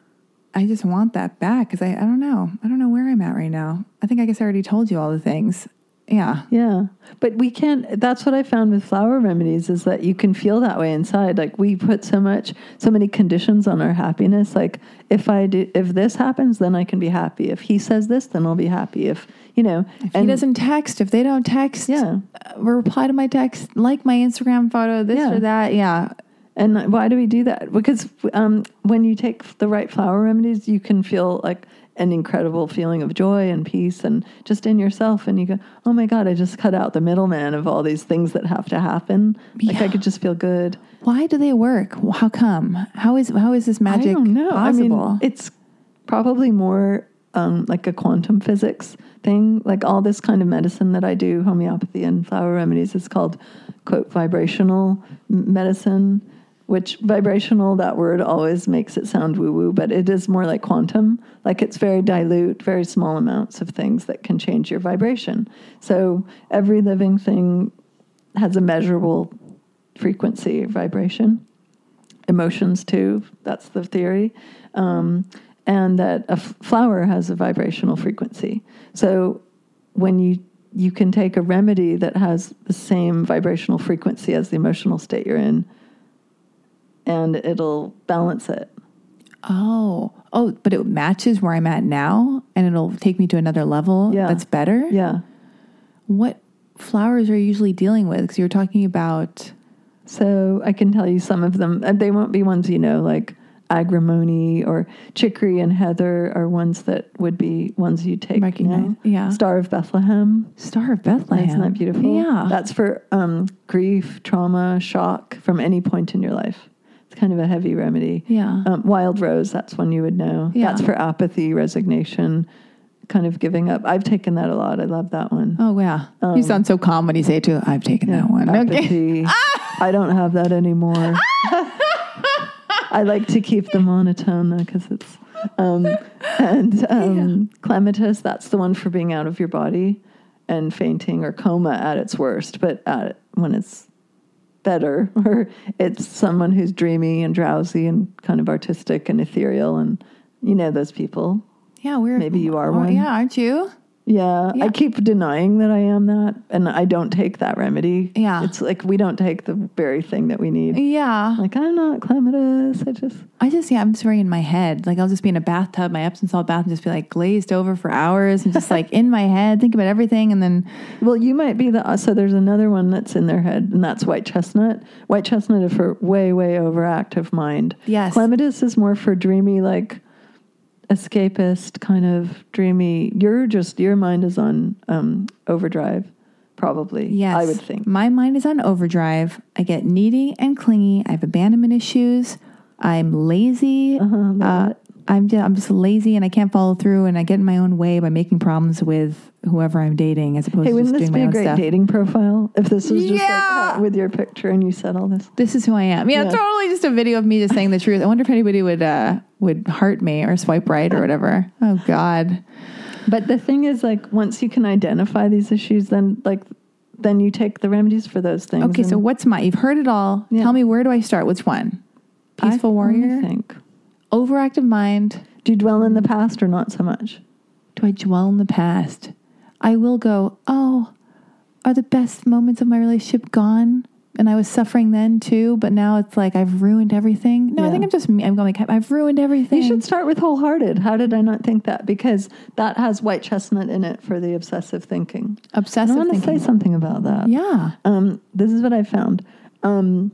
I just want that back because I, I don't know. I don't know where I'm at right now. I think I guess I already told you all the things. Yeah. Yeah. But we can't, that's what I found with flower remedies is that you can feel that way inside. Like we put so much, so many conditions on our happiness. Like if I do, if this happens, then I can be happy. If he says this, then I'll be happy. If, you know, If he doesn't text, if they don't text, Yeah. uh, reply to my text, like my Instagram photo, this Yeah. or that. Yeah. And why do we do that? Because um, when you take the right flower remedies, you can feel like an incredible feeling of joy and peace and just in yourself. And you go, oh my God, I just cut out the middleman of all these things that have to happen. Like I could just feel good. Why do they work? How come? How is how is this magic I don't know. possible? I mean, it's probably more um, like a quantum physics thing. Like all this kind of medicine that I do, homeopathy and flower remedies, is called quote vibrational medicine. Which vibrational, that word always makes it sound woo woo, but it is more like quantum. Like it's very dilute, very small amounts of things that can change your vibration. So every living thing has a measurable frequency vibration emotions too. That's the theory. Um, and that a f- flower has a vibrational frequency. So when you you can take a remedy that has the same vibrational frequency as the emotional state you're in, and it'll balance it. oh, oh, but it matches where I'm at now, and it'll take me to another level. Yeah. that's better. Yeah. What flowers are you usually dealing with? Because you're talking about So I can tell you some of them. Uh, They won't be ones you know, like agrimony or chicory and heather are ones that would be ones you take. Recognize- now. yeah. Star of Bethlehem. Star of Bethlehem. Isn't that beautiful? Yeah. That's for um, grief, trauma, shock from any point in your life. Kind of a heavy remedy. Yeah. Um, wild rose, that's one you would know. Yeah. That's for apathy, resignation, kind of giving up. I've taken that a lot. I love that one. oh yeah. you sound so calm when you say it too. I've taken that one. Okay. Apathy. [LAUGHS] I don't have that anymore. I like to keep the monotone though because it's um, and [LAUGHS] um, clematis. That's the one for being out of your body and fainting or coma at its worst, but at when it's better [LAUGHS] or it's someone who's dreamy and drowsy and kind of artistic and ethereal and you know those people. Yeah, we're Maybe you are oh, one. Yeah, aren't you? Yeah, Yeah. I keep denying that I am that, and I don't take that remedy. Yeah. it's like we don't take the very thing that we need. Yeah. Like I'm not clematis. I just I just yeah, I'm just very in my head. Like I'll just be in a bathtub, my Epsom salt bath, and just be like glazed over for hours, and just like in my head, think about everything, and then [LAUGHS] well, you might be the uh, so. There's another one that's in their head, and that's white chestnut. White chestnut is for way way overactive mind. Yes. clematis is more for dreamy, like escapist kind of dreamy. You're just your mind is on um, overdrive, probably. yes, I would think. my mind is on overdrive. I get needy and clingy. I have abandonment issues. I'm lazy. Uh-huh, Uh. I'm just, I'm just lazy, and I can't follow through, and I get in my own way by making problems with whoever I'm dating, as opposed Hey, to just wouldn't this be a great stuff. dating profile if this was just Yeah. like uh, with your picture and you said all this? This is who I am. Yeah, Yeah. totally. Just a video of me just saying the truth. I wonder if anybody would uh, would heart me or swipe right or whatever. Oh God. But the thing is, like, once you can identify these issues, then like, then you take the remedies for those things. Okay, so what's my? You've heard it all. Yeah. Tell me where do I start? Which one? Peaceful me warrior, think. overactive mind. Do you dwell in the past or not so much? Do I dwell in the past? I will go. Oh, are the best moments of my relationship gone? And I was suffering then too, but now it's like I've ruined everything. No, I think I'm just. I'm going. Like, I've ruined everything. You should start with wholehearted. How did I not think that? Because that has white chestnut in it for the obsessive thinking. Obsessive. I want to say something about that. Yeah. Um, this is what I found. Um,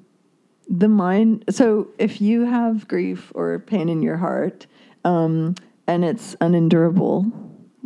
the mind. So if you have grief or pain in your heart, um, and it's unendurable,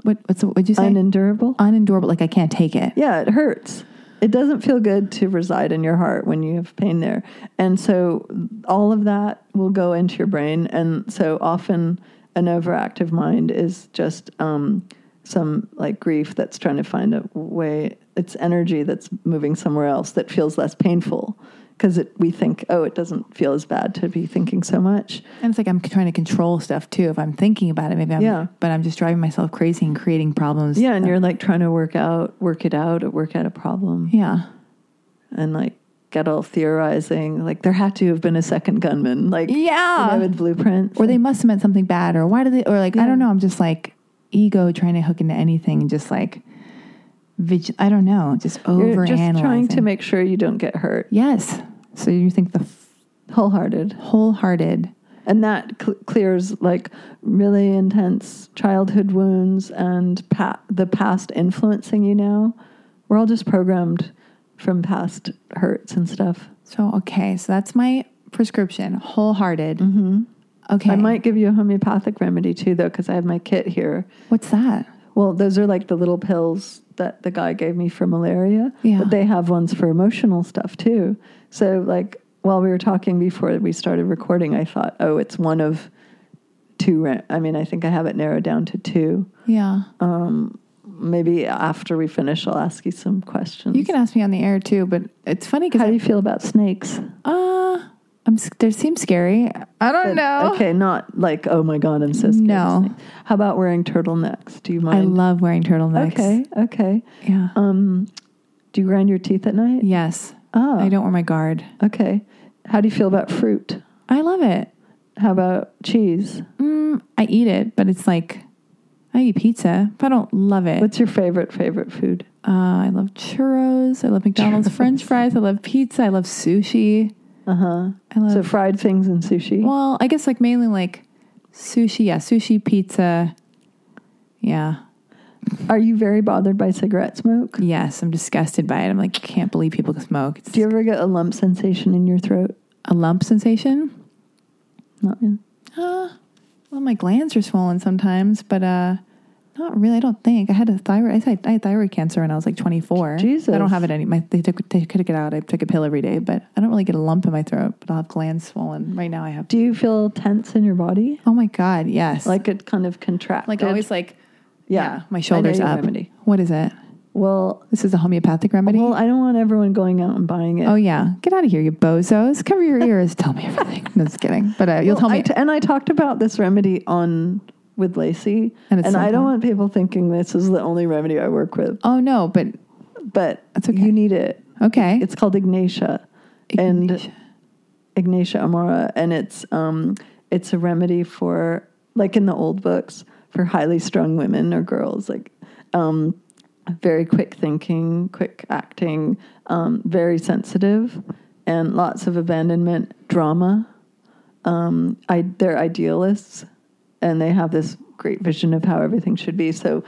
What? What's? What'd you say? unendurable. Unendurable. Like I can't take it. Yeah, it hurts. It doesn't feel good to reside in your heart when you have pain there. And so all of that will go into your brain. And so often an overactive mind is just um, some like grief that's trying to find a way, it's energy that's moving somewhere else that feels less painful because we think, oh, it doesn't feel as bad to be thinking so much. And it's like I'm trying to control stuff too. If I'm thinking about it, maybe I'm, Yeah. but I'm just driving myself crazy and creating problems. Yeah, and you're like trying to work out, work it out, or work out a problem. Yeah. and like get all theorizing like there had to have been a second gunman like Yeah. you know, with blueprints Or they must have meant something bad, or why do they, or like, I don't know. I'm just like ego trying to hook into anything and just like, I don't know, just you're over just trying to make sure you don't get hurt Yes. So you think the f- wholehearted wholehearted, and that cl- clears like really intense childhood wounds and pa- the past influencing you now we're all just programmed from past hurts and stuff So, okay, so that's my prescription, wholehearted. Mm-hmm. Okay. I might give you a homeopathic remedy too, though, because I have my kit here. What's that? Well, those are like the little pills that the guy gave me for malaria. Yeah. But they have ones for emotional stuff too. So, like, while we were talking before we started recording, I thought, oh, it's one of two. I mean, I think I have it narrowed down to two. Yeah. Maybe after we finish, I'll ask you some questions. You can ask me on the air too, but it's funny because How do you feel about snakes? uh, I'm they seem scary. I don't know. Okay, not like, oh my God, I'm so scared. No. How about wearing turtlenecks? Do you mind? I love wearing turtlenecks. Okay, okay. Yeah. Um, do you grind your teeth at night? yes. Oh, I don't wear my guard. Okay. How do you feel about fruit? I love it. How about cheese? Mm, I eat it, but it's like I eat pizza, but I don't love it. What's your favorite favorite food? Uh, I love churros. I love McDonald's [LAUGHS] French fries. I love pizza. I love sushi. Uh huh. I love So fried things and sushi. Well, I guess like mainly like sushi. Yeah, sushi, pizza. Yeah. Are you very bothered by cigarette smoke? Yes, I'm disgusted by it. I'm like, I can't believe people can smoke. It's Do you ever get a lump sensation in your throat? a lump sensation. Not yet. Uh, well, my glands are swollen sometimes, but uh, not really. I don't think I had a thyroid. I had, I had thyroid cancer when I was like 24. Jesus. I don't have it any. My they took they took it out. I took a pill every day, but I don't really get a lump in my throat. But I'll have glands swollen. Right now, I have. Do you feel tense in your body? Oh my god, yes. Like it kind of contracted? like always like Yeah. my shoulders up. remedy. What is it? Well, This is a homeopathic remedy. well, I don't want everyone going out and buying it. oh yeah, get out of here, you bozos! Cover your [LAUGHS] ears. tell me everything. No, just kidding. But uh, you'll Well, tell me. I t- and I talked about this remedy on with Lacy, And and, I don't want people thinking this is the only remedy I work with. oh no, but But That's okay. you need it. okay. It's called Ignatia, and Ignatia. Ignatia Amara, and it's um, it's a remedy for like in the old books for highly strung women or girls, like um, very quick thinking, quick acting, um, very sensitive, and lots of abandonment drama. Um, I, they're idealists, and they have this great vision of how everything should be. So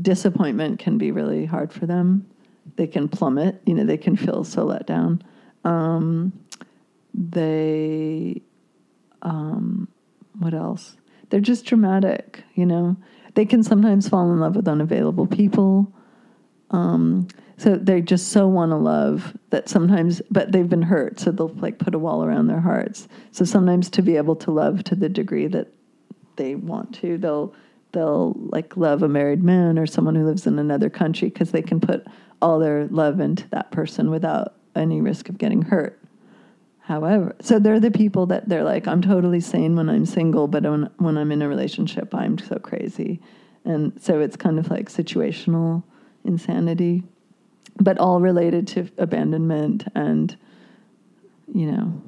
disappointment can be really hard for them. They can plummet. You know, they can feel so let down. Um, they, um, what else? They're just dramatic. You know, they can sometimes fall in love with unavailable people. Um, so they just so want to love that sometimes, but they've been hurt, so they'll like put a wall around their hearts. So sometimes to be able to love to the degree that they want to, they'll they'll like love a married man or someone who lives in another country because they can put all their love into that person without any risk of getting hurt. However, so they're the people that they're like, I'm totally sane when I'm single, but when, when I'm in a relationship, I'm so crazy. And so it's kind of like situational insanity, but all related to abandonment and, you know,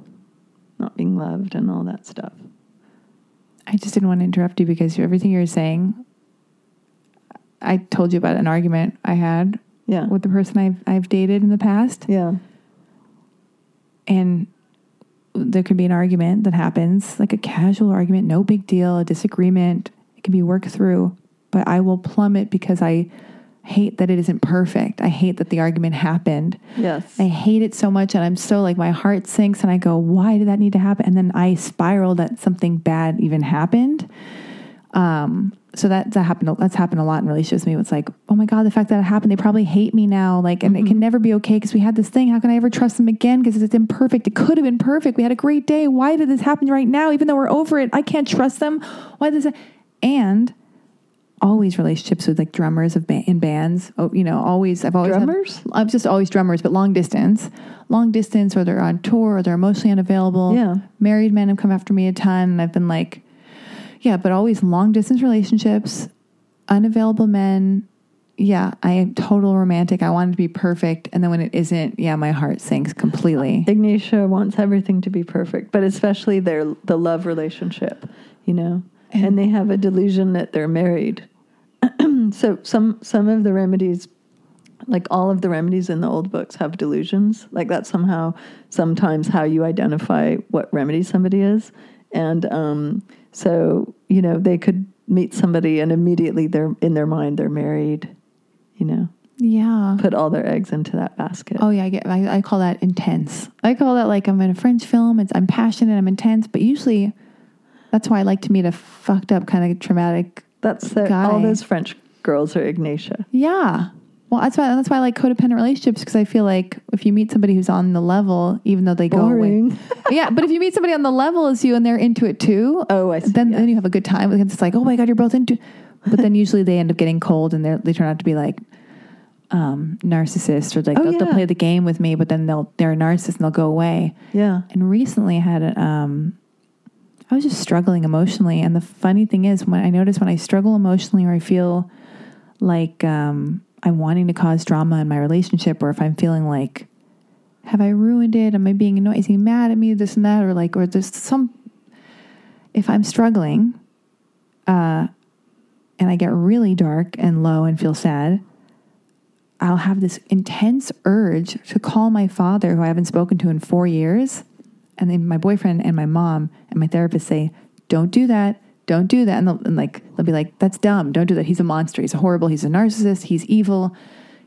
not being loved and all that stuff. I just didn't want to interrupt you because everything you're saying. I told you about an argument I had Yeah. with the person I've I've dated in the past, Yeah. and there could be an argument that happens, like a casual argument, no big deal, a disagreement. It can be worked through, but I will plummet because I hate that it isn't perfect. I hate that the argument happened. Yes. I hate it so much, and I'm so like my heart sinks, and I go, "Why did that need to happen?" And then I spiral that something bad even happened. Um, so that that happened. That's happened a lot in relationships. me. It's like, oh my god, the fact that it happened, they probably hate me now. Like, and it can mm-hmm. never be okay because we had this thing. How can I ever trust them again? Because it's imperfect. It could have been perfect. We had a great day. Why did this happen right now? Even though we're over it, I can't trust them. Why does? And always relationships with like drummers of ba- in bands. Oh, you know, always. I've always had- Drummers? I'm just always drummers, but long distance, long distance, or they're on tour, or they're emotionally unavailable. Yeah. married men have come after me a ton, and I've been like, yeah, but always long distance relationships, unavailable men. Yeah, I am total romantic. I want it to be perfect, and then when it isn't, yeah, my heart sinks completely. Ignatia wants everything to be perfect, but especially their the love relationship, you know. And, they have a delusion that they're married. [CLEARS THROAT] so some some of the remedies like all of the remedies in the old books have delusions. Like that's somehow sometimes how you identify what remedy somebody is. And um, so, you know, they could meet somebody and immediately they're in their mind they're married, you know. Yeah. put all their eggs into that basket. Oh yeah, I get. I, I call that intense. I call that like I'm in a French film. It's I'm passionate. I'm intense. But usually, that's why I like to meet a fucked up kind of traumatic. That's the, guy. all those French girls are Ignatia. Yeah. Well, that's why that's why I like codependent relationships because I feel like if you meet somebody who's on the level, even though they go away, [LAUGHS] yeah. But if you meet somebody on the level as you and they're into it too, Oh, I see. then yeah. then you have a good time because it's like, oh my god, you're both into. But then usually they end up getting cold and they they turn out to be like um, narcissists or like Oh, they'll, they'll play the game with me, but then they'll they're a narcissist and they'll go away. yeah. And recently I had a, um, I was just struggling emotionally. And the funny thing is, when I notice when I struggle emotionally or I feel like um, I'm wanting to cause drama in my relationship, or if I'm feeling like, have I ruined it? Am I being annoyed? Is he mad at me? This and that, or like, or there's some. If I'm struggling, uh, and I get really dark and low and feel sad, I'll have this intense urge to call my father, who I haven't spoken to in four years. And then my boyfriend and my mom and my therapist say, Don't do that. Don't do that. And, they'll, and like, they'll be like, That's dumb. Don't do that. He's a monster. He's horrible. He's a narcissist. He's evil.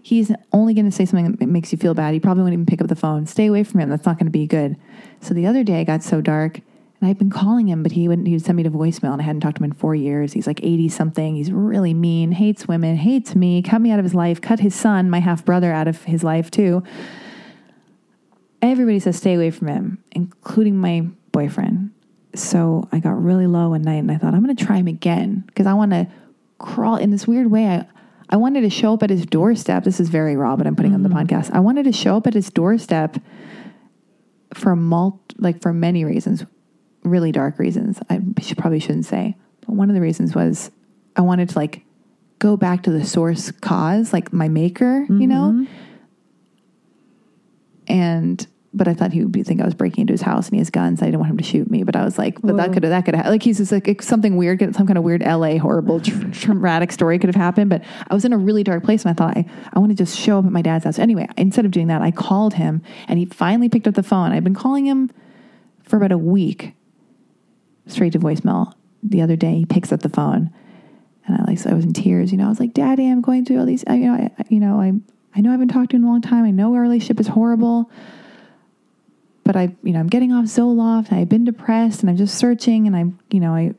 He's only going to say something that makes you feel bad. He probably won't even pick up the phone. Stay away from him. That's not going to be good. So the other day I got so dark and I'd been calling him, but he wouldn't, he would send me to voicemail and I hadn't talked to him in four years. He's like 80 something. He's really mean, hates women, hates me, cut me out of his life, cut his son, my half brother, out of his life too. Everybody says stay away from him, including my boyfriend. So I got really low one night and I thought, I'm going to try him again because I want to crawl in this weird way. I, I wanted to show up at his doorstep. This is very raw, but I'm putting on the mm-hmm. podcast. I wanted to show up at his doorstep for mul- like for many reasons, really dark reasons. I should, probably shouldn't say, but one of the reasons was I wanted to like go back to the source cause, like my maker, you know. Mm-hmm. And but I thought he would be, think I was breaking into his house and he has guns. I didn't want him to shoot me, but I was like, but that Whoa. could that could have like he's just like something weird, some kind of weird LA horrible tr- [LAUGHS] traumatic story could have happened. But I was in a really dark place and I thought I I want to just show up at my dad's house anyway. Instead of doing that, I called him and he finally picked up the phone. I've been calling him for about a week, straight to voicemail. The other day, he picks up the phone, and I like so I was in tears. You know, I was like, "Daddy, I'm going through all these. I, you know, I, I- you know, I I know I haven't talked to you in a long time. I know our relationship is horrible." But I, you know, I'm getting off Zoloft. I've been depressed, and I'm just searching, and I'm, you know, I,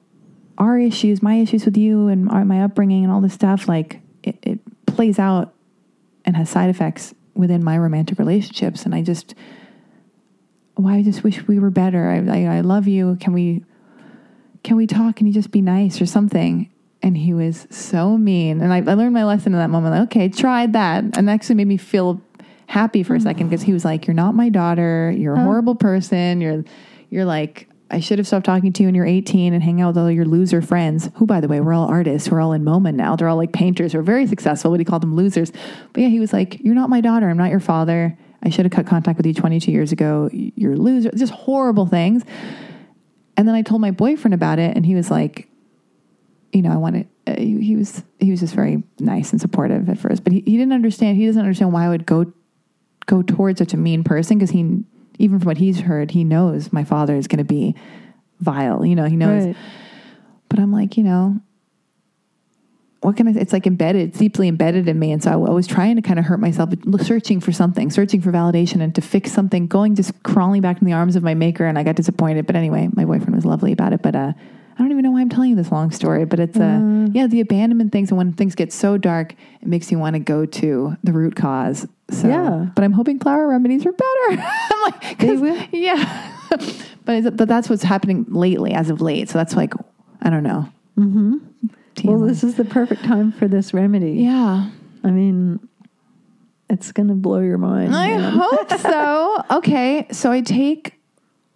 our issues, my issues with you, and our, my upbringing, and all this stuff, like it, it plays out and has side effects within my romantic relationships, and I just, why I just wish we were better. I, I, I love you. Can we, can we talk? Can you just be nice or something? And he was so mean, and I, I learned my lesson in that moment. Like, okay, tried that, and actually made me feel happy for a second because he was like, "You're not my daughter. You're a horrible person. You're, you're like." I should have stopped talking to you when you're 18 and hang out with all your loser friends, who, by the way, we're all artists. We're all in MoMA now. They're all like painters We're very successful, but he called them losers. But yeah, he was like, You're not my daughter. I'm not your father. I should have cut contact with you 22 years ago. You're a loser. Just horrible things. And then I told my boyfriend about it, and he was like, you know, I wanted. Uh, he, he was he was just very nice and supportive at first, but he, he didn't understand. He doesn't understand why I would go go towards such a mean person because he even from what he's heard, he knows my father is going to be vile. You know, he knows. Right. But I'm like, you know, what can I? It's like embedded, it's deeply embedded in me. And so I, I was trying to kind of hurt myself, searching for something, searching for validation and to fix something, going, just crawling back in the arms of my maker. And I got disappointed. But anyway, my boyfriend was lovely about it. But uh, I don't even know why I'm telling you this long story. But it's, uh, yeah, the abandonment things. And when things get so dark, it makes you want to go to the root cause. So, Yeah. But I'm hoping flower remedies are better. [LAUGHS] I'm like, They will. Yeah. [LAUGHS] but, but that's what's happening lately, as of late. So that's like, I don't know. Mm-hmm. Well, this is the perfect time for this remedy. Yeah. I mean, it's going to blow your mind. I man. hope so. [LAUGHS] Okay. So I take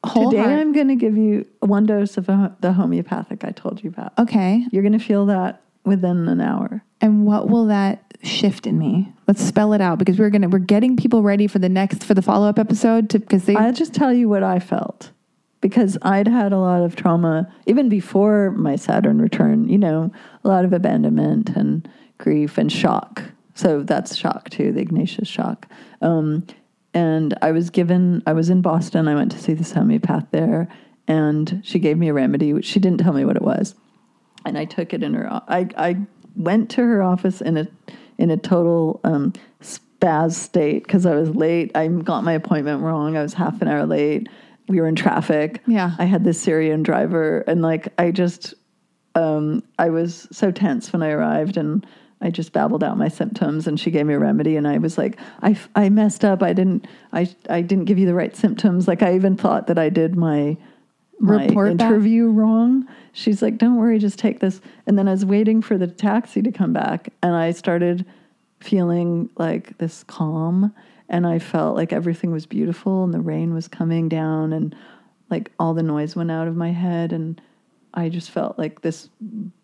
Today, heart. I'm going to give you one dose of uh, the homeopathic I told you about. Okay. You're going to feel that within an hour. And what will that shift in me? Let's spell it out because we're gonna we're getting people ready for the next for the follow up episode to because they I'll just tell you what I felt because I'd had a lot of trauma even before my Saturn return, you know, a lot of abandonment and grief and shock. So that's shock too, the Ignatia shock. Um, and I was given, I was in Boston, I went to see this homeopath there, and she gave me a remedy, which she didn't tell me what it was. And I took it in her, I, I went to her office in a, in a total um, spaz state because I was late. I got my appointment wrong. I was half an hour late. We were in traffic. Yeah. I had this Syrian driver, and like I just, um, I was so tense when I arrived, and I just babbled out my symptoms, and she gave me a remedy, and I was like, I, I messed up. I didn't, I, I didn't give you the right symptoms. Like I even thought that I did my my Report back? interview wrong. She's like, "Don't worry, just take this." And then I was waiting for the taxi to come back, and I started feeling like this calm, and I felt like everything was beautiful, and the rain was coming down, and like all the noise went out of my head, and I just felt like this.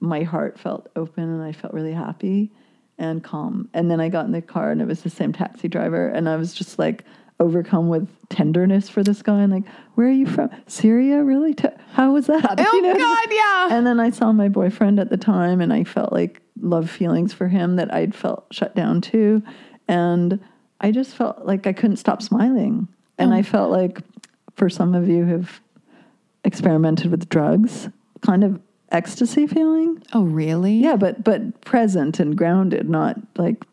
My heart felt open, and I felt really happy and calm. And then I got in the car, and it was the same taxi driver, and I was just like overcome with tenderness for this guy and like where are you from syria really how was that [LAUGHS] Oh You know? God, yeah. and then i saw my boyfriend at the time and i felt like love feelings for him that i'd felt shut down to and i just felt like i couldn't stop smiling and oh. i felt like for some of you who've experimented with drugs kind of ecstasy feeling oh, really? yeah, but but present and grounded, not like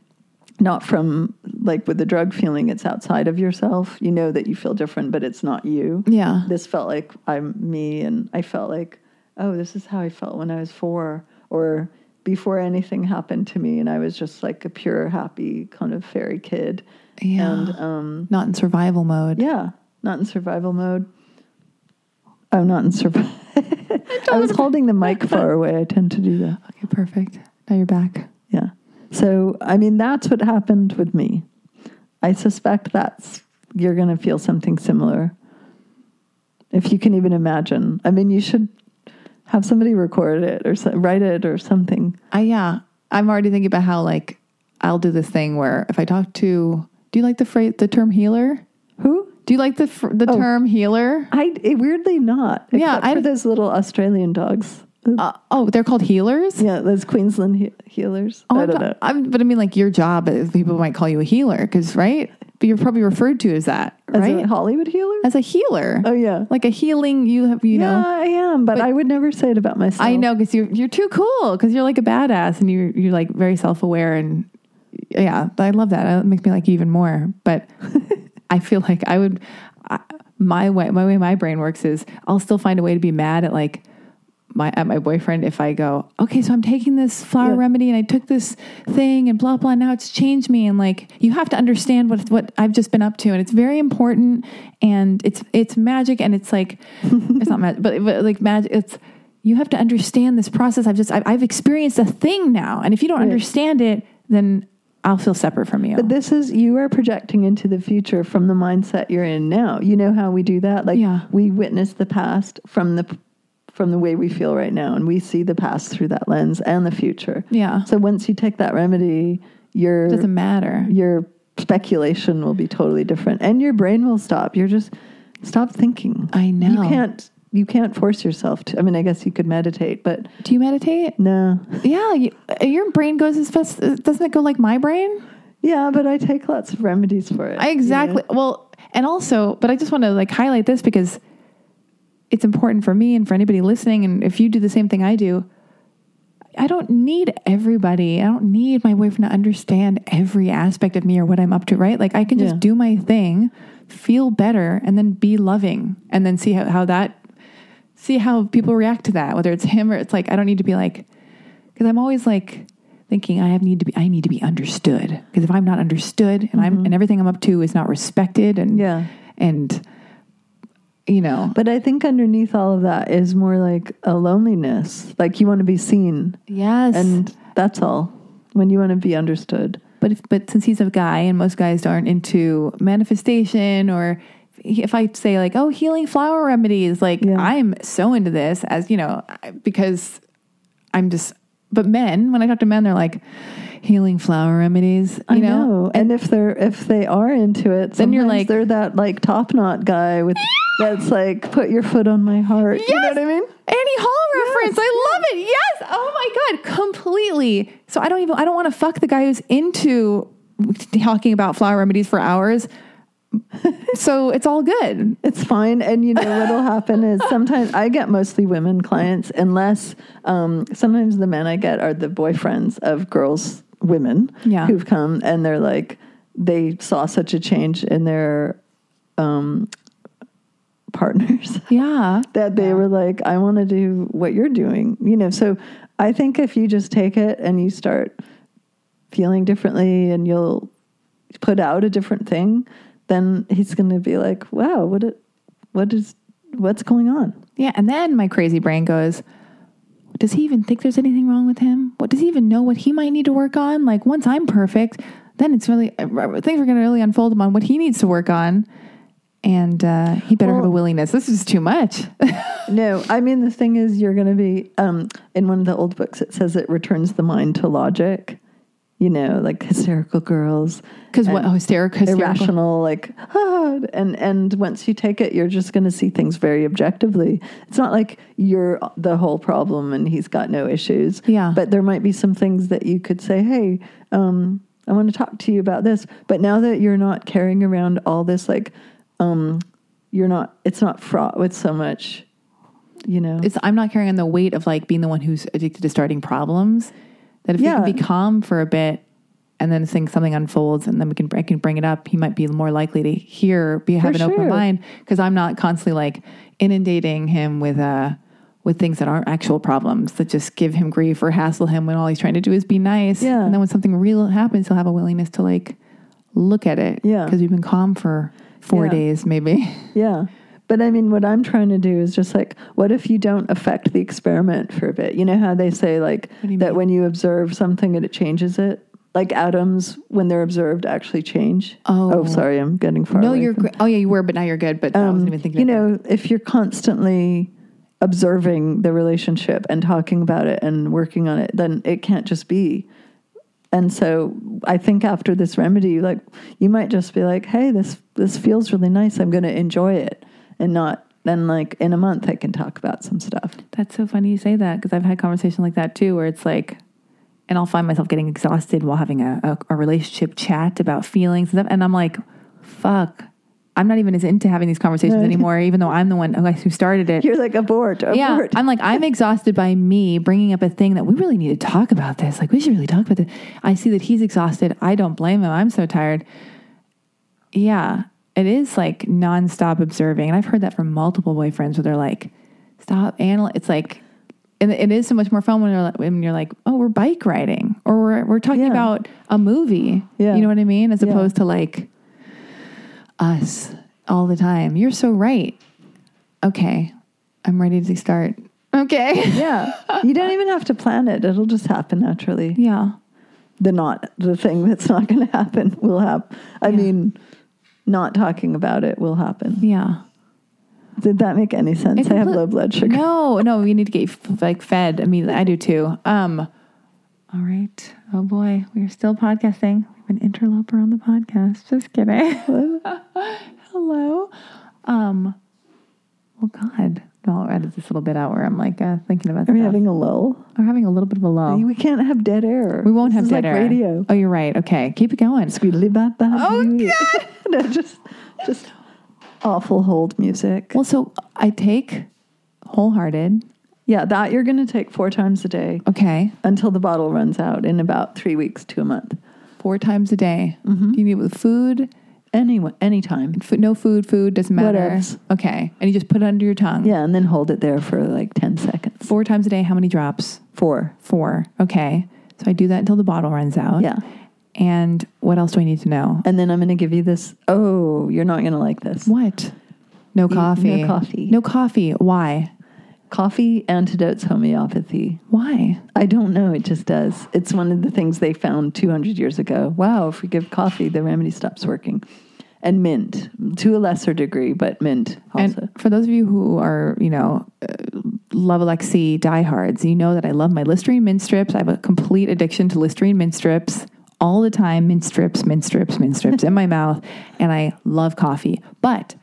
not from like with the drug feeling it's outside of yourself. You know that you feel different, but it's not you. Yeah. This felt like I'm me and I felt like, oh, this is how I felt when I was 4 or before anything happened to me and I was just like a pure happy kind of fairy kid. Yeah. And um Not in survival mode. yeah, not in survival mode. Oh, not in survival. [LAUGHS] I was holding the mic far away. I tend to do that. Okay, perfect. Now you're back. Yeah. So, I mean, that's what happened with me. I suspect that's, you're going to feel something similar. If you can even imagine. I mean, you should have somebody record it or so, write it or something. I yeah. I'm already thinking about how like I'll do this thing where if I talk to, do you like the phrase, the term healer? Who? Do you like the the Oh. term healer? I it, weirdly not. Yeah, I- for those little Australian dogs. Uh, oh, they're called healers. Yeah, those Queensland he- healers. Oh, I don't know. I'm, but I mean, like your job, is people might call you a healer, because right? But you're probably referred to as that, As right? a Hollywood healer? as a healer. oh yeah. like a healing. You have, you know. yeah, know. I am, but, But- I would never say it about myself. I know because you're you're too cool because you're like a badass and you're you're like very self aware and yeah, I love that. It makes me like you even more. But [LAUGHS] I feel like I would I, my way my way my brain works is I'll still find a way to be mad at like my at my boyfriend if I go okay so I'm taking this flower Yeah. remedy and I took this thing and blah blah now it's changed me and like you have to understand what what I've just been up to and it's very important and it's it's magic and it's like [LAUGHS] it's not magic but, but like magic it's you have to understand this process I've just I've, I've experienced a thing now and if you don't Right. understand it then I'll feel separate from you But this is you are projecting into the future from the mindset you're in now. You know how we do that? Like Yeah. we witness the past from the from the way we feel right now and we see the past through that lens and the future. yeah So once you take that remedy, your it doesn't matter your speculation will be totally different and your brain will stop. You're just stop thinking. I know You can't you can't force yourself to I mean I guess you could meditate, but do you meditate no. yeah you, your brain goes as fast doesn't it go like my brain Yeah, but I take lots of remedies for it. I exactly. Well, and also, but I just want to like highlight this because it's important for me and for anybody listening. And if you do the same thing I do, I don't need everybody. I don't need my boyfriend to understand every aspect of me or what I'm up to, right? Like I can just Yeah. do my thing, feel better, and then be loving, and then see how, how that, see how people react to that, whether it's him or it's like, I don't need to be like, because I'm always like thinking I have need to be, I need to be understood. Because if I'm not understood and I'm, and everything I'm up to is not respected and, Mm-hmm. Yeah. and, you know, But I think underneath all of that is more like a loneliness. Like you want to be seen. yes. And that's all. When you want to be understood. But if, but since he's a guy and most guys aren't into manifestation or if I say like, oh, healing flower remedies, like Yeah. I'm so into this as, you know, because I'm just, but men, when I talk to men, they're like healing flower remedies, you I know? know. And if they're if they are into it, Then you're like- they're that like top knot guy with that's like put your foot on my heart. You know what I mean? Annie Hall reference. I love it. Yes. Oh my God. Completely. So I don't even, I don't want to fuck the guy who's into talking about flower remedies for hours. So it's all good. It's fine. And you know what'll happen is sometimes I get mostly women clients, unless um, sometimes the men I get are the boyfriends of girls women Yeah. who've come and they're like they saw such a change in their um, partners [LAUGHS] Yeah. that they Yeah. were like, I want to do what you're doing. You know, so I think if you just take it and you start feeling differently and you'll put out a different thing, then he's going to be like, wow, what it, what is, what's going on? Yeah. And then my crazy brain goes, does he even think there's anything wrong with him? What does he even know what he might need to work on? Like once I'm perfect, then it's really things are going to really unfold him on what he needs to work on, and uh, he better have a willingness. This is too much. [LAUGHS] No, I mean, the thing is, you're going to be, um, in one of the old books, it says it returns the mind to logic, you know, like hysterical girls. Because what? Oh, hysterical, hysterical. irrational like ah, and and once you take it you're just going to see things very objectively it's not like you're the whole problem and he's got no issues Yeah. but there might be some things that you could say hey um i want to talk to you about this but now that you're not carrying around all this like um you're not it's not fraught with so much you know It's I'm not carrying on the weight of like being the one who's addicted to starting problems. That if Yeah. we can be calm for a bit, and then think something unfolds, and then we can I can bring it up, he might be more likely to hear, be have For an open mind because I'm not constantly like inundating him with uh with things that aren't actual problems that just give him grief or hassle him when all he's trying to do is be nice. Yeah. And then when something real happens, he'll have a willingness to like look at it. Yeah. Because we've been calm for four Yeah. days, maybe. [LAUGHS] Yeah. But I mean, what I'm trying to do is just like, what if you don't affect the experiment for a bit? You know how they say, like, that mean? when you observe something and it changes it? Like atoms, when they're observed, actually change. Oh. oh sorry, I'm getting far no, you're. from- gr- Oh yeah, you were, but now you're good. But I um, wasn't even thinking. you know, if you're constantly observing the relationship and talking about it and working on it, then it can't just be. And so I think after this remedy, like you might just be like, "Hey, this this feels really nice. I'm going to enjoy it," and not then like in a month I can talk about some stuff. That's so funny you say that because I've had conversations like that too, where it's like, and I'll find myself getting exhausted while having a, a, a relationship chat about feelings and stuff. And I'm like, fuck, I'm not even as into having these conversations anymore, even though I'm the one who who started it. You're like abort, abort. Yeah, I'm like, I'm [LAUGHS] exhausted by me bringing up a thing that we really need to talk about this. Like, we should really talk about this. I see that he's exhausted. I don't blame him. I'm so tired. Yeah, it is like nonstop observing. And I've heard that from multiple boyfriends where they're like, stop analyze. It's like, and it is so much more fun when you're like, when you're like, oh, we're bike riding or we're, we're talking Yeah. about a movie. Yeah. You know what I mean? As Yeah. opposed to like us all the time. You're so right. Okay. I'm ready to start. Okay. yeah. You don't even have to plan it. It'll just happen naturally. Yeah. the not the thing that's not going to happen will happen. I Yeah. mean, not talking about it will happen. Yeah. Did that make any sense? I have low blood sugar. No, no, we need to get like fed immediately. I do too. Um, all right. Oh boy, we're still podcasting. We have an interloper on the podcast. Just kidding. [LAUGHS] Hello. Um, well, God. I'll edit this little bit out where I'm like uh, thinking about Are we having a lull? We're having a little bit of a lull. We can't have dead air. We won't This have is dead like air. radio. Oh, you're right. Okay, keep it going. Squeedly bop bop. Oh, [LAUGHS] God. no, just just awful hold music. Well, so I take wholehearted. yeah, that you're going to take four times a day Okay, until the bottle runs out in about three weeks to a month. four times a day. Mm-hmm. You need it with food? Anyway, anytime. Food, no food, food doesn't matter. Whatevs. Okay. And you just put it under your tongue. Yeah, and then hold it there for like ten seconds. Four times a day. How many drops? Four. Four. Okay. So I do that until the bottle runs out. Yeah. And what else do I need to know? And then I'm going to give you this. Oh, you're not going to like this. What? No coffee. no coffee. No coffee. Why? Coffee antidotes homeopathy. Why? I don't know. It just does. It's one of the things they found 200 years ago. Wow, if we give coffee, the remedy stops working. And mint, to a lesser degree, but mint also. And for those of you who are, you know, uh, love Alexi diehards, you know that I love my Listerine mint strips. I have a complete addiction to Listerine mint strips all the time. Mint strips, mint strips, mint strips in my mouth. And I love coffee. But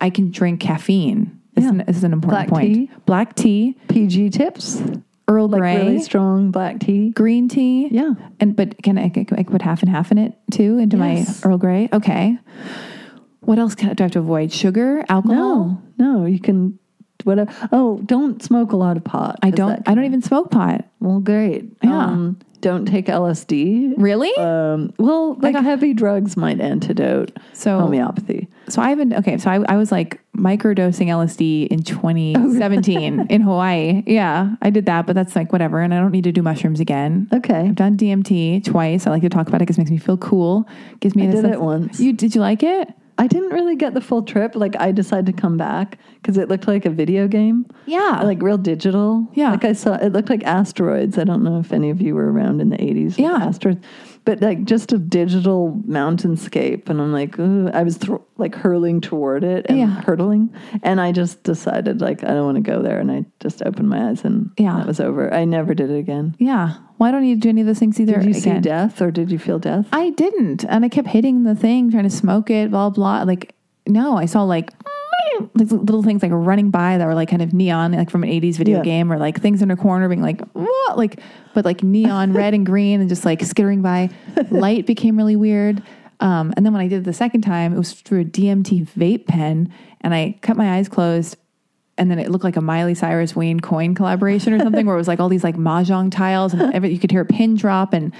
I can drink caffeine. This, is, Yeah. an, this is an important Black point. tea? Black tea, PG tips, Earl like Grey, really strong black tea. green tea. Yeah. And but can I, I put half and half in it too into Yes. my Earl Grey? Okay. What else can, do I have to avoid? Sugar, alcohol? No, no, you can, whatever. Oh, don't smoke a lot of pot. I don't. I don't even smoke pot. Well, great. Yeah. Um, don't take LSD. Really? Um, well, like heavy drugs might antidote So- homeopathy. So I haven't. Okay, so I, I was like microdosing LSD in 2017 [LAUGHS] in Hawaii. Yeah, I did that, but that's like whatever. And I don't need to do mushrooms again. Okay. I've done DMT twice. I like to talk about it because it makes me feel cool. Gives me. I a did sense- it once. You did you like it? I didn't really get the full trip. Like I decided to come back because it looked like a video game, Yeah. like real digital. Yeah. Like I saw, it looked like asteroids. I don't know if any of you were around in the eighties. Yeah. Asteroids, but like just a digital mountainscape, and I'm like. I was like hurling toward it and Yeah. hurtling, and I just decided like I don't want to go there, and I just opened my eyes, and Yeah. that was over. I never did it again. yeah. Why don't you do any of those things either. Did you see death, or did you feel death? I didn't, and I kept hitting the thing, trying to smoke it, blah blah. Like, no, I saw like. Like little things like running by that were like kind of neon, like from an '80s video Yeah. game, or like things in a corner being like, what? Like, but like neon red and green, and just like skittering by. [LAUGHS] Light became really weird. Um, and then when I did it the second time, it was through a DMT vape pen, and I cut my eyes closed, and then it looked like a Miley Cyrus Wayne Coyne collaboration or something, where it was like all these like mahjong tiles, and every, you could hear a pin drop, and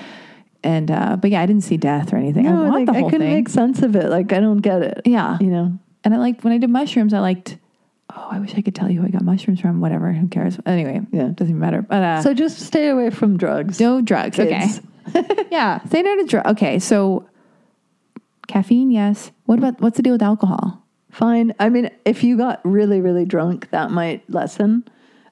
and uh, but yeah, I didn't see death or anything. I No, want like, the I couldn't thing. make sense of it. Like I don't get it. yeah, You know. And I liked when I did mushrooms. I liked. Oh, I wish I could tell you who I got mushrooms from. Whatever, who cares? Anyway, Yeah. doesn't even matter. But uh, So just stay away from drugs. no drugs. kids. Okay, [LAUGHS] yeah, say no to drugs. Okay, so caffeine, yes. What about what's the deal with alcohol? Fine. I mean, if you got really, really drunk, that might lessen.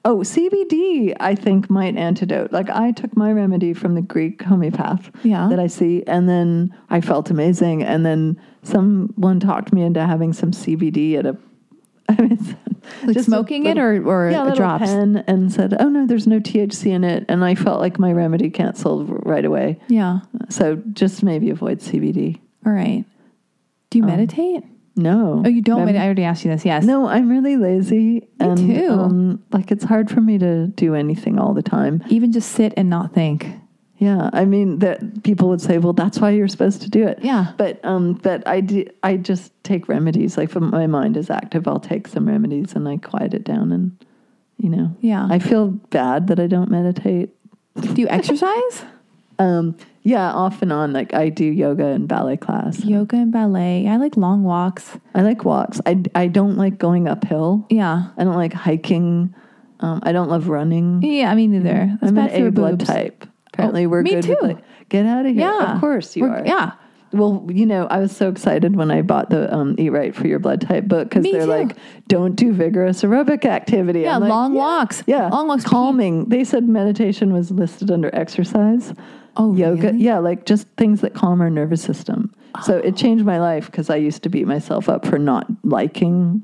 Oh, CBD, I think might antidote. Like I took my remedy from the Greek homeopath Yeah. that I see, and then I felt amazing. And then someone talked me into having some CBD at a. [LAUGHS] I mean, Like just smoking it or or yeah, a little drops? pen and said, "Oh no, there's no THC in it," and I felt like my remedy canceled right away. Yeah. So just maybe avoid CBD. All right. Do you meditate? No. Oh, you don't Um, meditate. I already asked you this. Yes. No, I'm really lazy. and, too. Um, like it's hard for me to do anything all the time. Even just sit and not think. Yeah, I mean that people would say, "Well, that's why you're supposed to do it." Yeah. But um, but I do, I just take remedies. Like if my mind is active, I'll take some remedies and I quiet it down. And you know, Yeah. I feel bad that I don't meditate. Do you exercise? [LAUGHS] Um, yeah, off and on. Like I do yoga and ballet class. Yoga and ballet. I like long walks. I like walks. I I don't like going uphill. Yeah. I don't like hiking. Um, I don't love running. Yeah, I mean neither. That's I'm bad an A blood boobs. type. Apparently, Oh, we're me good. too. With like, get out of here. Yeah. of course you We're- are. Yeah. Well, you know, I was so excited when I bought the um, Eat Right for Your Blood Type book because they're too. like, don't do vigorous aerobic activity. Yeah, like, long walks. Yeah, Long walks. calming. They said meditation was listed under exercise. Oh, yoga. really? Yeah, like just things that calm our nervous system. So it changed my life because I used to beat myself up for not liking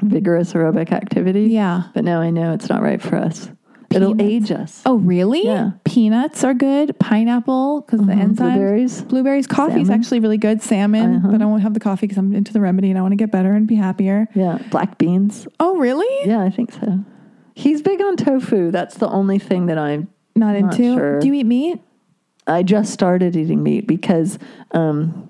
vigorous aerobic activity. Yeah. But now I know it's not right for us. It'll age us. Oh, really? Yeah. Peanuts are good. Pineapple because the enzymes. Blueberries. Blueberries. Coffee is actually really good. Salmon, Uh-huh. but I won't have the coffee because I'm into the remedy and I want to get better and be happier. Yeah, black beans. Oh, really? Yeah, I think so. He's big on tofu. That's the only thing that I'm. Not Not into. sure. Do you eat meat? I just started eating meat because. Um,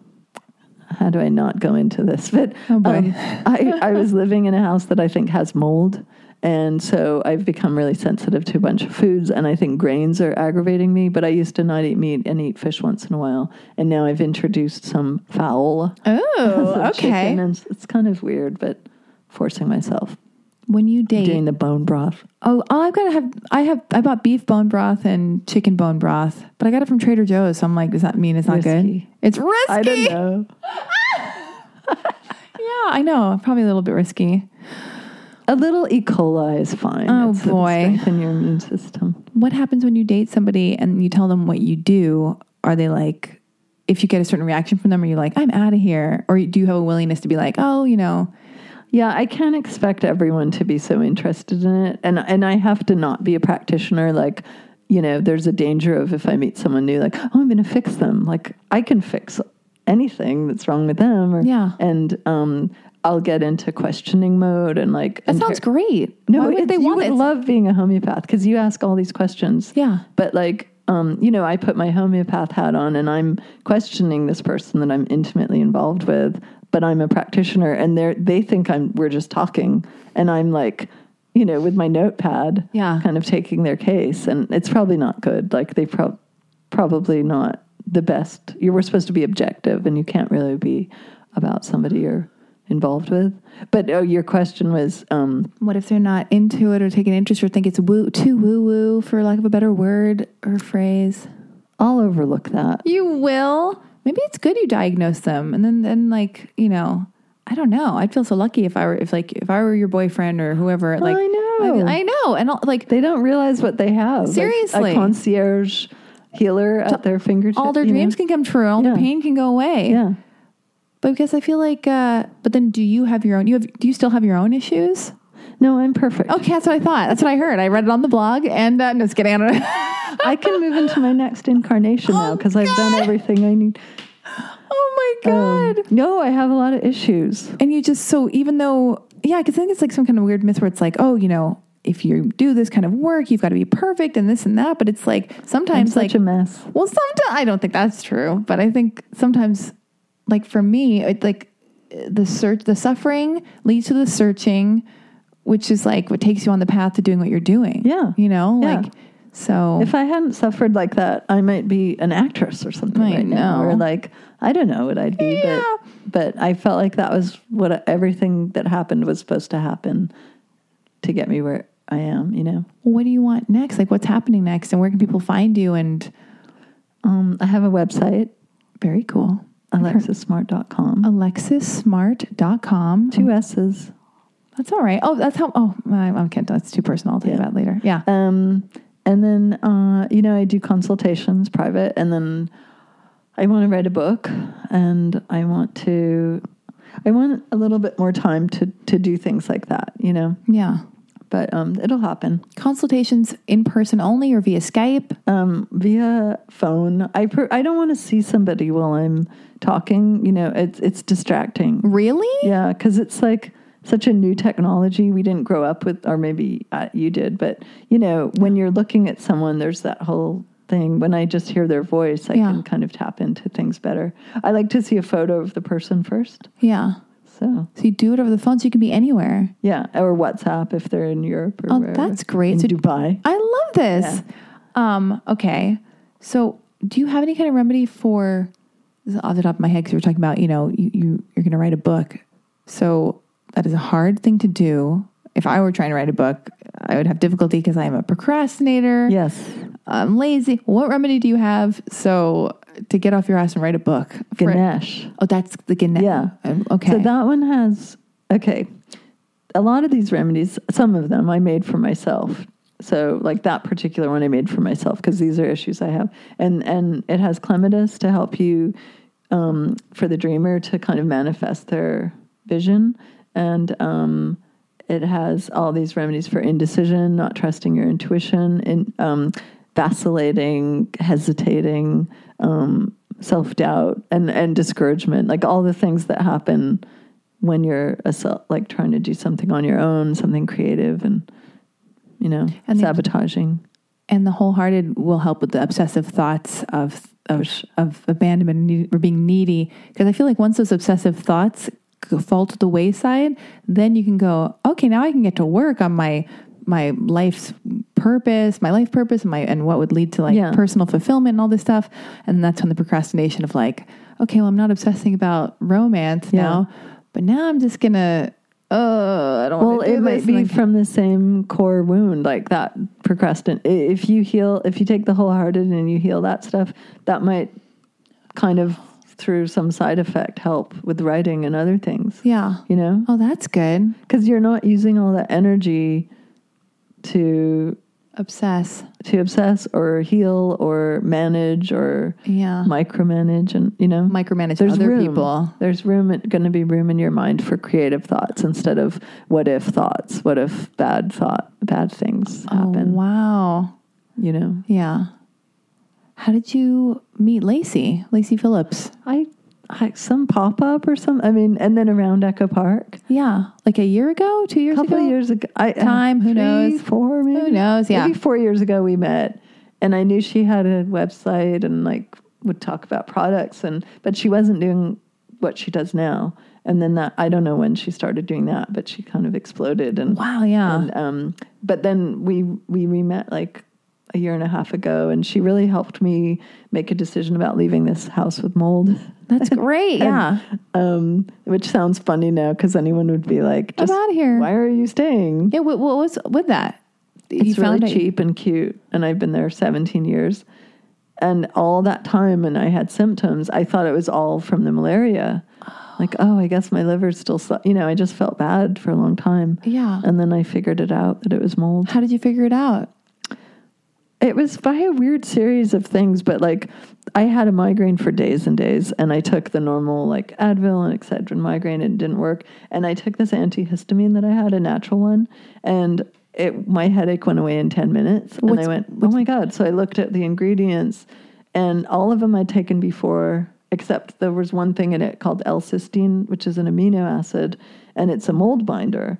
how do I not go into this? [LAUGHS] But Oh, um, I, I was living in a house that I think has mold. And so I've become really sensitive to a bunch of foods, and I think grains are aggravating me. But I used to not eat meat and eat fish once in a while, and now I've introduced some fowl. Oh, [LAUGHS] some okay. and it's kind of weird, but forcing myself When you date, doing the bone broth. oh, oh, I've got to have. I have. I bought beef bone broth and chicken bone broth, but I got it from Trader Joe's. So I'm like, does that mean it's not good? It's risky. I don't know. [LAUGHS] Yeah, I know. Probably a little bit risky. A little E. coli is fine. Oh, It's boy. strengthen your immune system. What happens when you date somebody and you tell them what you do? Are they like, if you get a certain reaction from them, are you like, I'm out of here? Or do you have a willingness to be like, oh, you know, Yeah, I can't expect everyone to be so interested in it, and and I have to not be a practitioner. Like, you know, there's a danger of if I meet someone new, like, oh, I'm going to fix them. Like, I can fix anything that's wrong with them. Or, Yeah. and um, I'll get into questioning mode and like. that inter- sounds great. No, Why would they you want would it? love being a homeopath because you ask all these questions. Yeah. But like, um, you know, I put my homeopath hat on and I'm questioning this person that I'm intimately involved with, but I'm a practitioner and they they think I'm we're just talking and I'm like, you know, with my notepad, Yeah. kind of taking their case and it's probably not good. Like they probably probably not the best. You were supposed to be objective, and you can't really be about somebody you're involved with. But oh, your question was, um, What if they're not into it or taking interest or think it's woo too woo woo for lack of a better word or phrase? I'll overlook that. You will. Maybe it's good you diagnose them, and then then like you know, I don't know. I'd feel so lucky if I were if like if I were your boyfriend or whoever. Like I know. I, I know, and all, like They don't realize what they have. Like, Seriously. a concierge healer at their fingertips. all their you know? dreams can come true, all Yeah. their pain can go away. Yeah. But because I feel like, uh, but then do you have your own? You have? Do you still have your own issues? No, I'm perfect. Okay, that's what I thought. That's what I heard. I read it on the blog, and uh, no, just kidding. I. [LAUGHS] I can move into my next incarnation now because I've done everything I need. oh my Um, god! no, I have a lot of issues. and you just so even though yeah, because I think it's like some kind of weird myth where it's like, oh, you know, if you do this kind of work, you've got to be perfect and this and that. But it's like I'm sometimes such like a mess. Well, sometimes I don't think that's true, but I think sometimes, like for me, it like the search, the suffering leads to the searching, which is like what takes you on the path to doing what you're doing. Yeah. you know, Yeah. like so. If I hadn't suffered like that, I might be an actress or something I right now. know. Or like, I don't know what I'd be, Yeah. but but I felt like that was what everything that happened was supposed to happen to get me where I am, you know. what do you want next? Like, what's happening next, and where can people find you? And Um, I have a website, very cool. alexismart.com. AlexisSmart.com. Two S's. That's all right. Oh, that's how. Oh, I, I can't. That's too personal. I'll tell you about later. Yeah. Um, and then, uh, you know, I do consultations private, and then I want to write a book, and I want to, I want a little bit more time to to do things like that, you know. Yeah. But um, it'll happen Consultations in person only or via Skype. um, via phone. I per- I don't want to see somebody while I'm talking. You know, it's it's distracting. Really? Yeah, because it's like such a new technology we didn't grow up with, or maybe uh, you did. But you know, when you're looking at someone, there's that whole thing. When I just hear their voice, I Yeah. can kind of tap into things better. I like to see a photo of the person first. Yeah. So So you do it over the phone so you can be anywhere. yeah, or WhatsApp if they're in Europe or Oh, wherever. that's great. In So- Dubai. I love this. Um, okay. So do you have any kind of remedy for this is off the top of my head because you were talking about, you know, you, you you're gonna write a book. So that is a hard thing to do. If I were trying to write a book, I would have difficulty because I am a procrastinator. Yes, I'm lazy. What remedy do you have so to get off your ass and write a book? For- Ganesh. Oh, that's the Ganesh. Yeah. Um, Okay. So that one has okay. A lot of these remedies, some of them I made for myself. So like that particular one I made for myself because these are issues I have, and and it has clematis to help you um, for the dreamer to kind of manifest their vision, and um, it has all these remedies for indecision, not trusting your intuition, in um, vacillating, hesitating, um, self doubt, and and discouragement, like all the things that happen when you're a self, like trying to do something on your own, something creative, and you know, And the- sabotaging. and the wholehearted will help with the obsessive thoughts of of, of abandonment or being needy. Because I feel like once those obsessive thoughts fall to the wayside, then you can go, okay, now I can get to work on my my life's purpose, my life purpose, and my and what would lead to like Yeah. personal fulfillment and all this stuff. And that's when the procrastination of like, okay, well, I'm not obsessing about romance Yeah. now, but now I'm just gonna. Oh, I don't. Well, do it might be like, from the same core wound, like that procrastin. If you heal, if you take the wholehearted and you heal that stuff, that might kind of through some side effect help with writing and other things. yeah. You know, Oh, that's good. because you're not using all that energy to Obsess. to obsess or heal or manage or Yeah. micromanage, and you know, Micromanage there's other room. people. There's room, going to be room in your mind for creative thoughts instead of what if thoughts. What if bad thought, bad things oh, happen? Oh, wow. You know, Yeah. How did you meet Lacy? Lacy Phillips. I, Some pop up or some. I mean, and then around Echo Park, Yeah. Like a year ago, two a years couple ago? of years ago. I, uh, Time, who three, knows? Four, maybe. Who knows? Yeah. maybe four years ago we met, and I knew she had a website and like would talk about products, and but she wasn't doing what she does now. And then that I don't know when she started doing that, but she kind of exploded and Wow. Yeah. And, um, but then we we re met like a year and a half ago, and she really helped me make a decision about leaving this house with mold. That's [LAUGHS] great. yeah. Um, which sounds funny now because anyone would be like, I'm out of here. Why are you staying? Yeah. What, what was with that? It's you really found it- cheap and cute, and I've been there 17 years. And all that time, and I had symptoms. I thought it was all from the malaria. [GASPS] Like, oh, I guess my liver's still, sl-. you know. I just felt bad for a long time. Yeah. And then I figured it out that it was mold. How did you figure it out? It was by a weird series of things, but like I had a migraine for days and days, and I took the normal like Advil and Excedrin migraine, and it didn't work. And I took this antihistamine that I had, a natural one, and it my headache went away in ten minutes. and I went, oh my god! So I looked at the ingredients, and all of them I'd taken before, except there was one thing in it called L-cysteine, which is an amino acid, and it's a mold binder.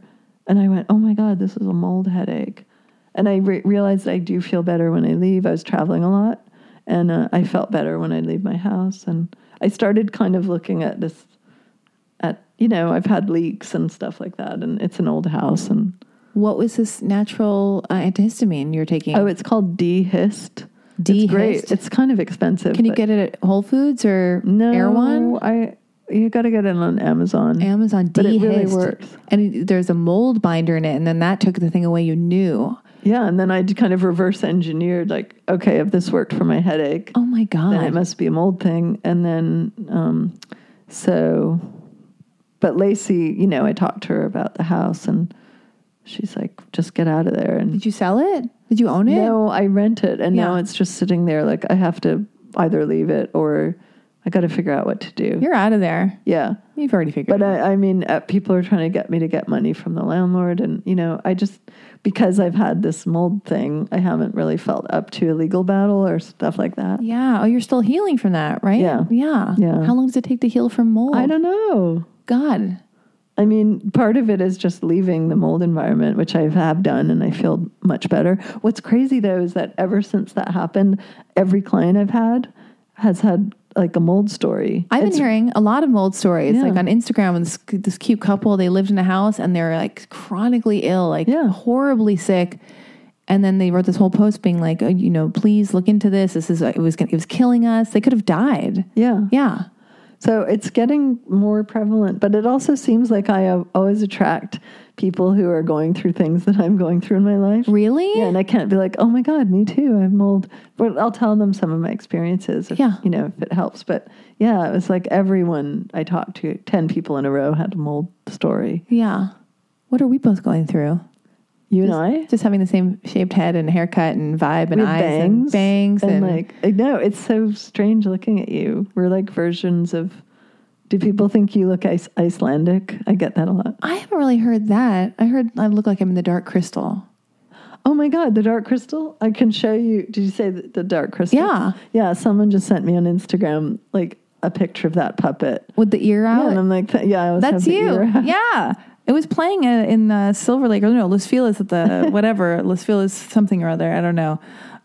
And I went, oh my god, this is a mold headache. And I re- realized I do feel better when I leave. I was traveling a lot, and uh, I felt better when I leave my house. And I started kind of looking at this, at you know, I've had leaks and stuff like that, and it's an old house. And What was this natural uh, antihistamine you're taking? oh, it's called D-Hist. It's great. It's kind of expensive. Can you get it at Whole Foods or no? Erewhon? I you got to get it on Amazon. Amazon D But it really works. And it- there's a mold binder in it, and then that took the thing away you knew. Yeah, and then I kind of reverse engineered, like, okay, if this worked for my headache, Oh my god, then it must be a mold thing. And then, um, so, but Lacy, you know, I talked to her about the house and she's like, just get out of there. And Did you sell it? Did you own it? no, I rent it and now it's just sitting there. Like, I have to either leave it or I got to figure out what to do. You're out of there. yeah. You've already figured But it out. I, I mean, uh, people are trying to get me to get money from the landlord. And, you know, I just, because I've had this mold thing, I haven't really felt up to a legal battle or stuff like that. Yeah. Oh, you're still healing from that, right? Yeah. Yeah. Yeah. How long does it take to heal from mold? I don't know. God. I mean, part of it is just leaving the mold environment, which I have done, and I feel much better. What's crazy though is that ever since that happened, every client I've had has had like a mold story. I've been It's- hearing a lot of mold stories. Yeah. Like on Instagram, this, this cute couple, they lived in a house and they're like chronically ill, like Yeah. horribly sick. And then they wrote this whole post being like, oh, you know, please look into this. This is, it was, it was killing us. They could have died. Yeah. Yeah. So it's getting more prevalent, but it also seems like I always attract people who are going through things that I'm going through in my life. Really? Yeah, and I can't be like, oh my God, me too. I'm old. But I'll tell them some of my experiences, if, Yeah. you know, if it helps. But yeah, it was like everyone I talked to, 10 people in a row had a mold story. Yeah. What are we both going through? You and I? Just having the same shaped head and haircut and vibe and eyes and bangs and, and, like no, it's so strange looking at you. We're like versions of. Do people think you look Ice- Icelandic? I get that a lot. I haven't really heard that. I heard I look like I'm in the dark crystal. Oh my God, the dark crystal! I can show you. Did you say the, the dark crystal? Yeah. yeah. Someone just sent me on Instagram like a picture of that puppet. With the ear out. Yeah, and I'm like, yeah, I That's you. [LAUGHS] Yeah. It was playing uh, in uh, Silver Lake, or no, Los Feliz at the [LAUGHS] whatever, Los Feliz something or other, I don't know,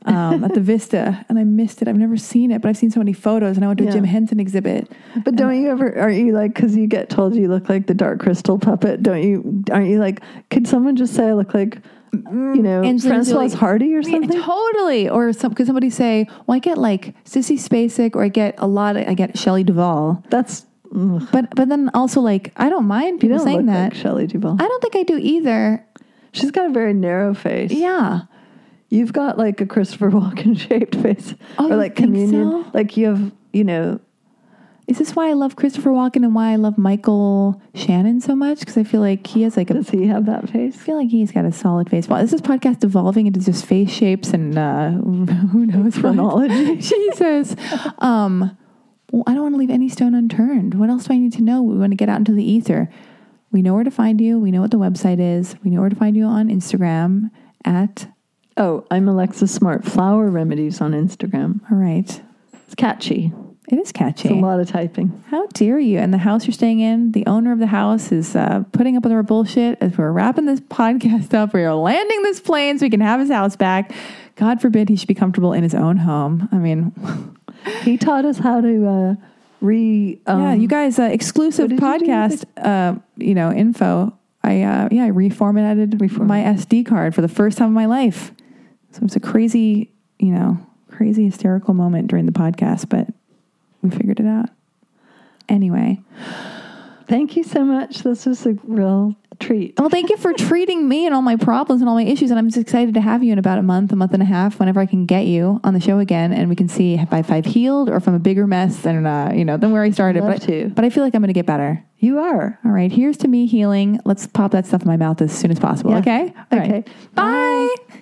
um, at the [LAUGHS] Vista. And I missed it. I've never seen it, but I've seen so many photos. And I went to a Yeah. Jim Henson exhibit. But don't you ever? Aren't you like because you get told you look like the dark crystal puppet? Don't you? Aren't you like? Could someone just say I look like, you know, Angelina Françoise Jolie. Hardy or Yeah, something? totally. Or some, could somebody say, well, I get like Sissy Spacek, or I get a lot, of, I get Shelley Duvall. That's ugh. But but then also, like, I don't mind you people don't saying that. like Shelley Duvall. I don't think I do either. She's got a very narrow face. Yeah. You've got like a Christopher [LAUGHS] Walken shaped face, Oh, or like communion. so? Like you have, you know, Is this why I love Christopher Walken and why I love Michael Shannon so much? Because I feel like he has like a does he have that face? I feel like he's got a solid face. Well, this is podcast evolving into just face shapes and uh, [LAUGHS] who knows. Chronology. [LAUGHS] Jesus. Um, well, I don't want to leave any stone unturned. What else do I need to know? We want to get out into the ether. We know where to find you. We know what the website is. We know where to find you on Instagram at. Oh, I'm Alexis Smart Flower Remedies on Instagram. All right. It's catchy. It is catchy. It's a lot of typing. How dare you? And the house you're staying in, the owner of the house is uh, putting up with our bullshit as we're wrapping this podcast up. We are landing this plane so we can have his house back. God forbid he should be comfortable in his own home. I mean, He taught us how to uh, re. Um, yeah, you guys, uh, exclusive did you podcast, uh, you know, info. I uh, yeah, I reformatted Reformat. my SD card for the first time in my life. So it's a crazy you know, crazy hysterical moment during the podcast, but we figured it out. Anyway, Thank you so much. This was a real treat. well, thank you for [LAUGHS] treating me and all my problems and all my issues. And I'm just excited to have you in about a month, a month and a half, whenever I can get you on the show again, and we can see if I've healed or if I'm a bigger mess than uh, you know than where I started. Love but to. but I feel like I'm going to get better. You are. All right, here's to me healing. Let's pop that stuff in my mouth as soon as possible. Yeah. Okay. All right. Okay. Bye.